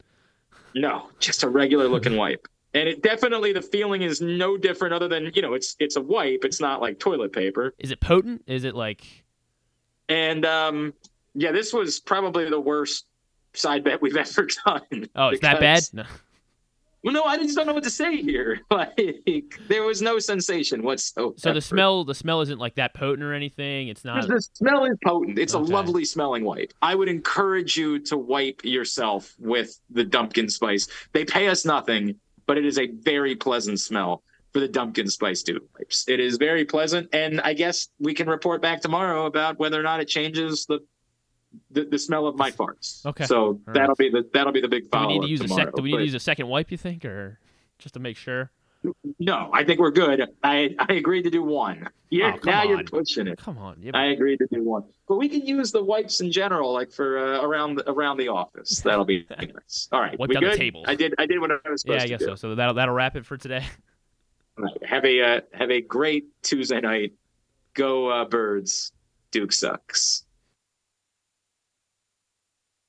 [SPEAKER 17] No, just a regular looking wipe. And it definitely the feeling is no different other than, you know, it's it's a wipe, it's not like toilet paper.
[SPEAKER 2] Is it potent? Is it like
[SPEAKER 17] And um yeah, this was probably the worst side bet we've ever done.
[SPEAKER 2] Oh, it's that bad? No.
[SPEAKER 17] Well, no, I just don't know what to say here. Like there was no sensation whatsoever.
[SPEAKER 2] So the smell the smell isn't like that potent or anything. It's not
[SPEAKER 17] The smell is potent. It's
[SPEAKER 2] Okay.
[SPEAKER 17] a lovely smelling wipe. I would encourage you to wipe yourself with the Dumpkin Spice. They pay us nothing, but it is a very pleasant smell for the Dumpkin Spice Dude wipes. It is very pleasant, and I guess we can report back tomorrow about whether or not it changes the the, the smell of my farts.
[SPEAKER 2] Okay.
[SPEAKER 17] So
[SPEAKER 2] All
[SPEAKER 17] that'll be the that'll be the big
[SPEAKER 2] Do we need to use a
[SPEAKER 17] tomorrow.
[SPEAKER 2] sec do we need to use a second wipe, you think, or just to make sure?
[SPEAKER 17] no, I think we're good. I I agreed to do one. You're,
[SPEAKER 2] Oh,
[SPEAKER 17] now you're pushing it.
[SPEAKER 2] Come on. Yeah,
[SPEAKER 17] I agreed to do one, but we can use the wipes in general, like for uh, around the, around the office. That'll be nice. All right,
[SPEAKER 2] Wipe
[SPEAKER 17] we
[SPEAKER 2] down the
[SPEAKER 17] good?
[SPEAKER 2] tables.
[SPEAKER 17] I did. I did what I was supposed to.
[SPEAKER 2] yeah, I guess so. So that'll that'll wrap it for today.
[SPEAKER 17] Right, have a uh, have a great Tuesday night. Go uh, birds. Duke sucks.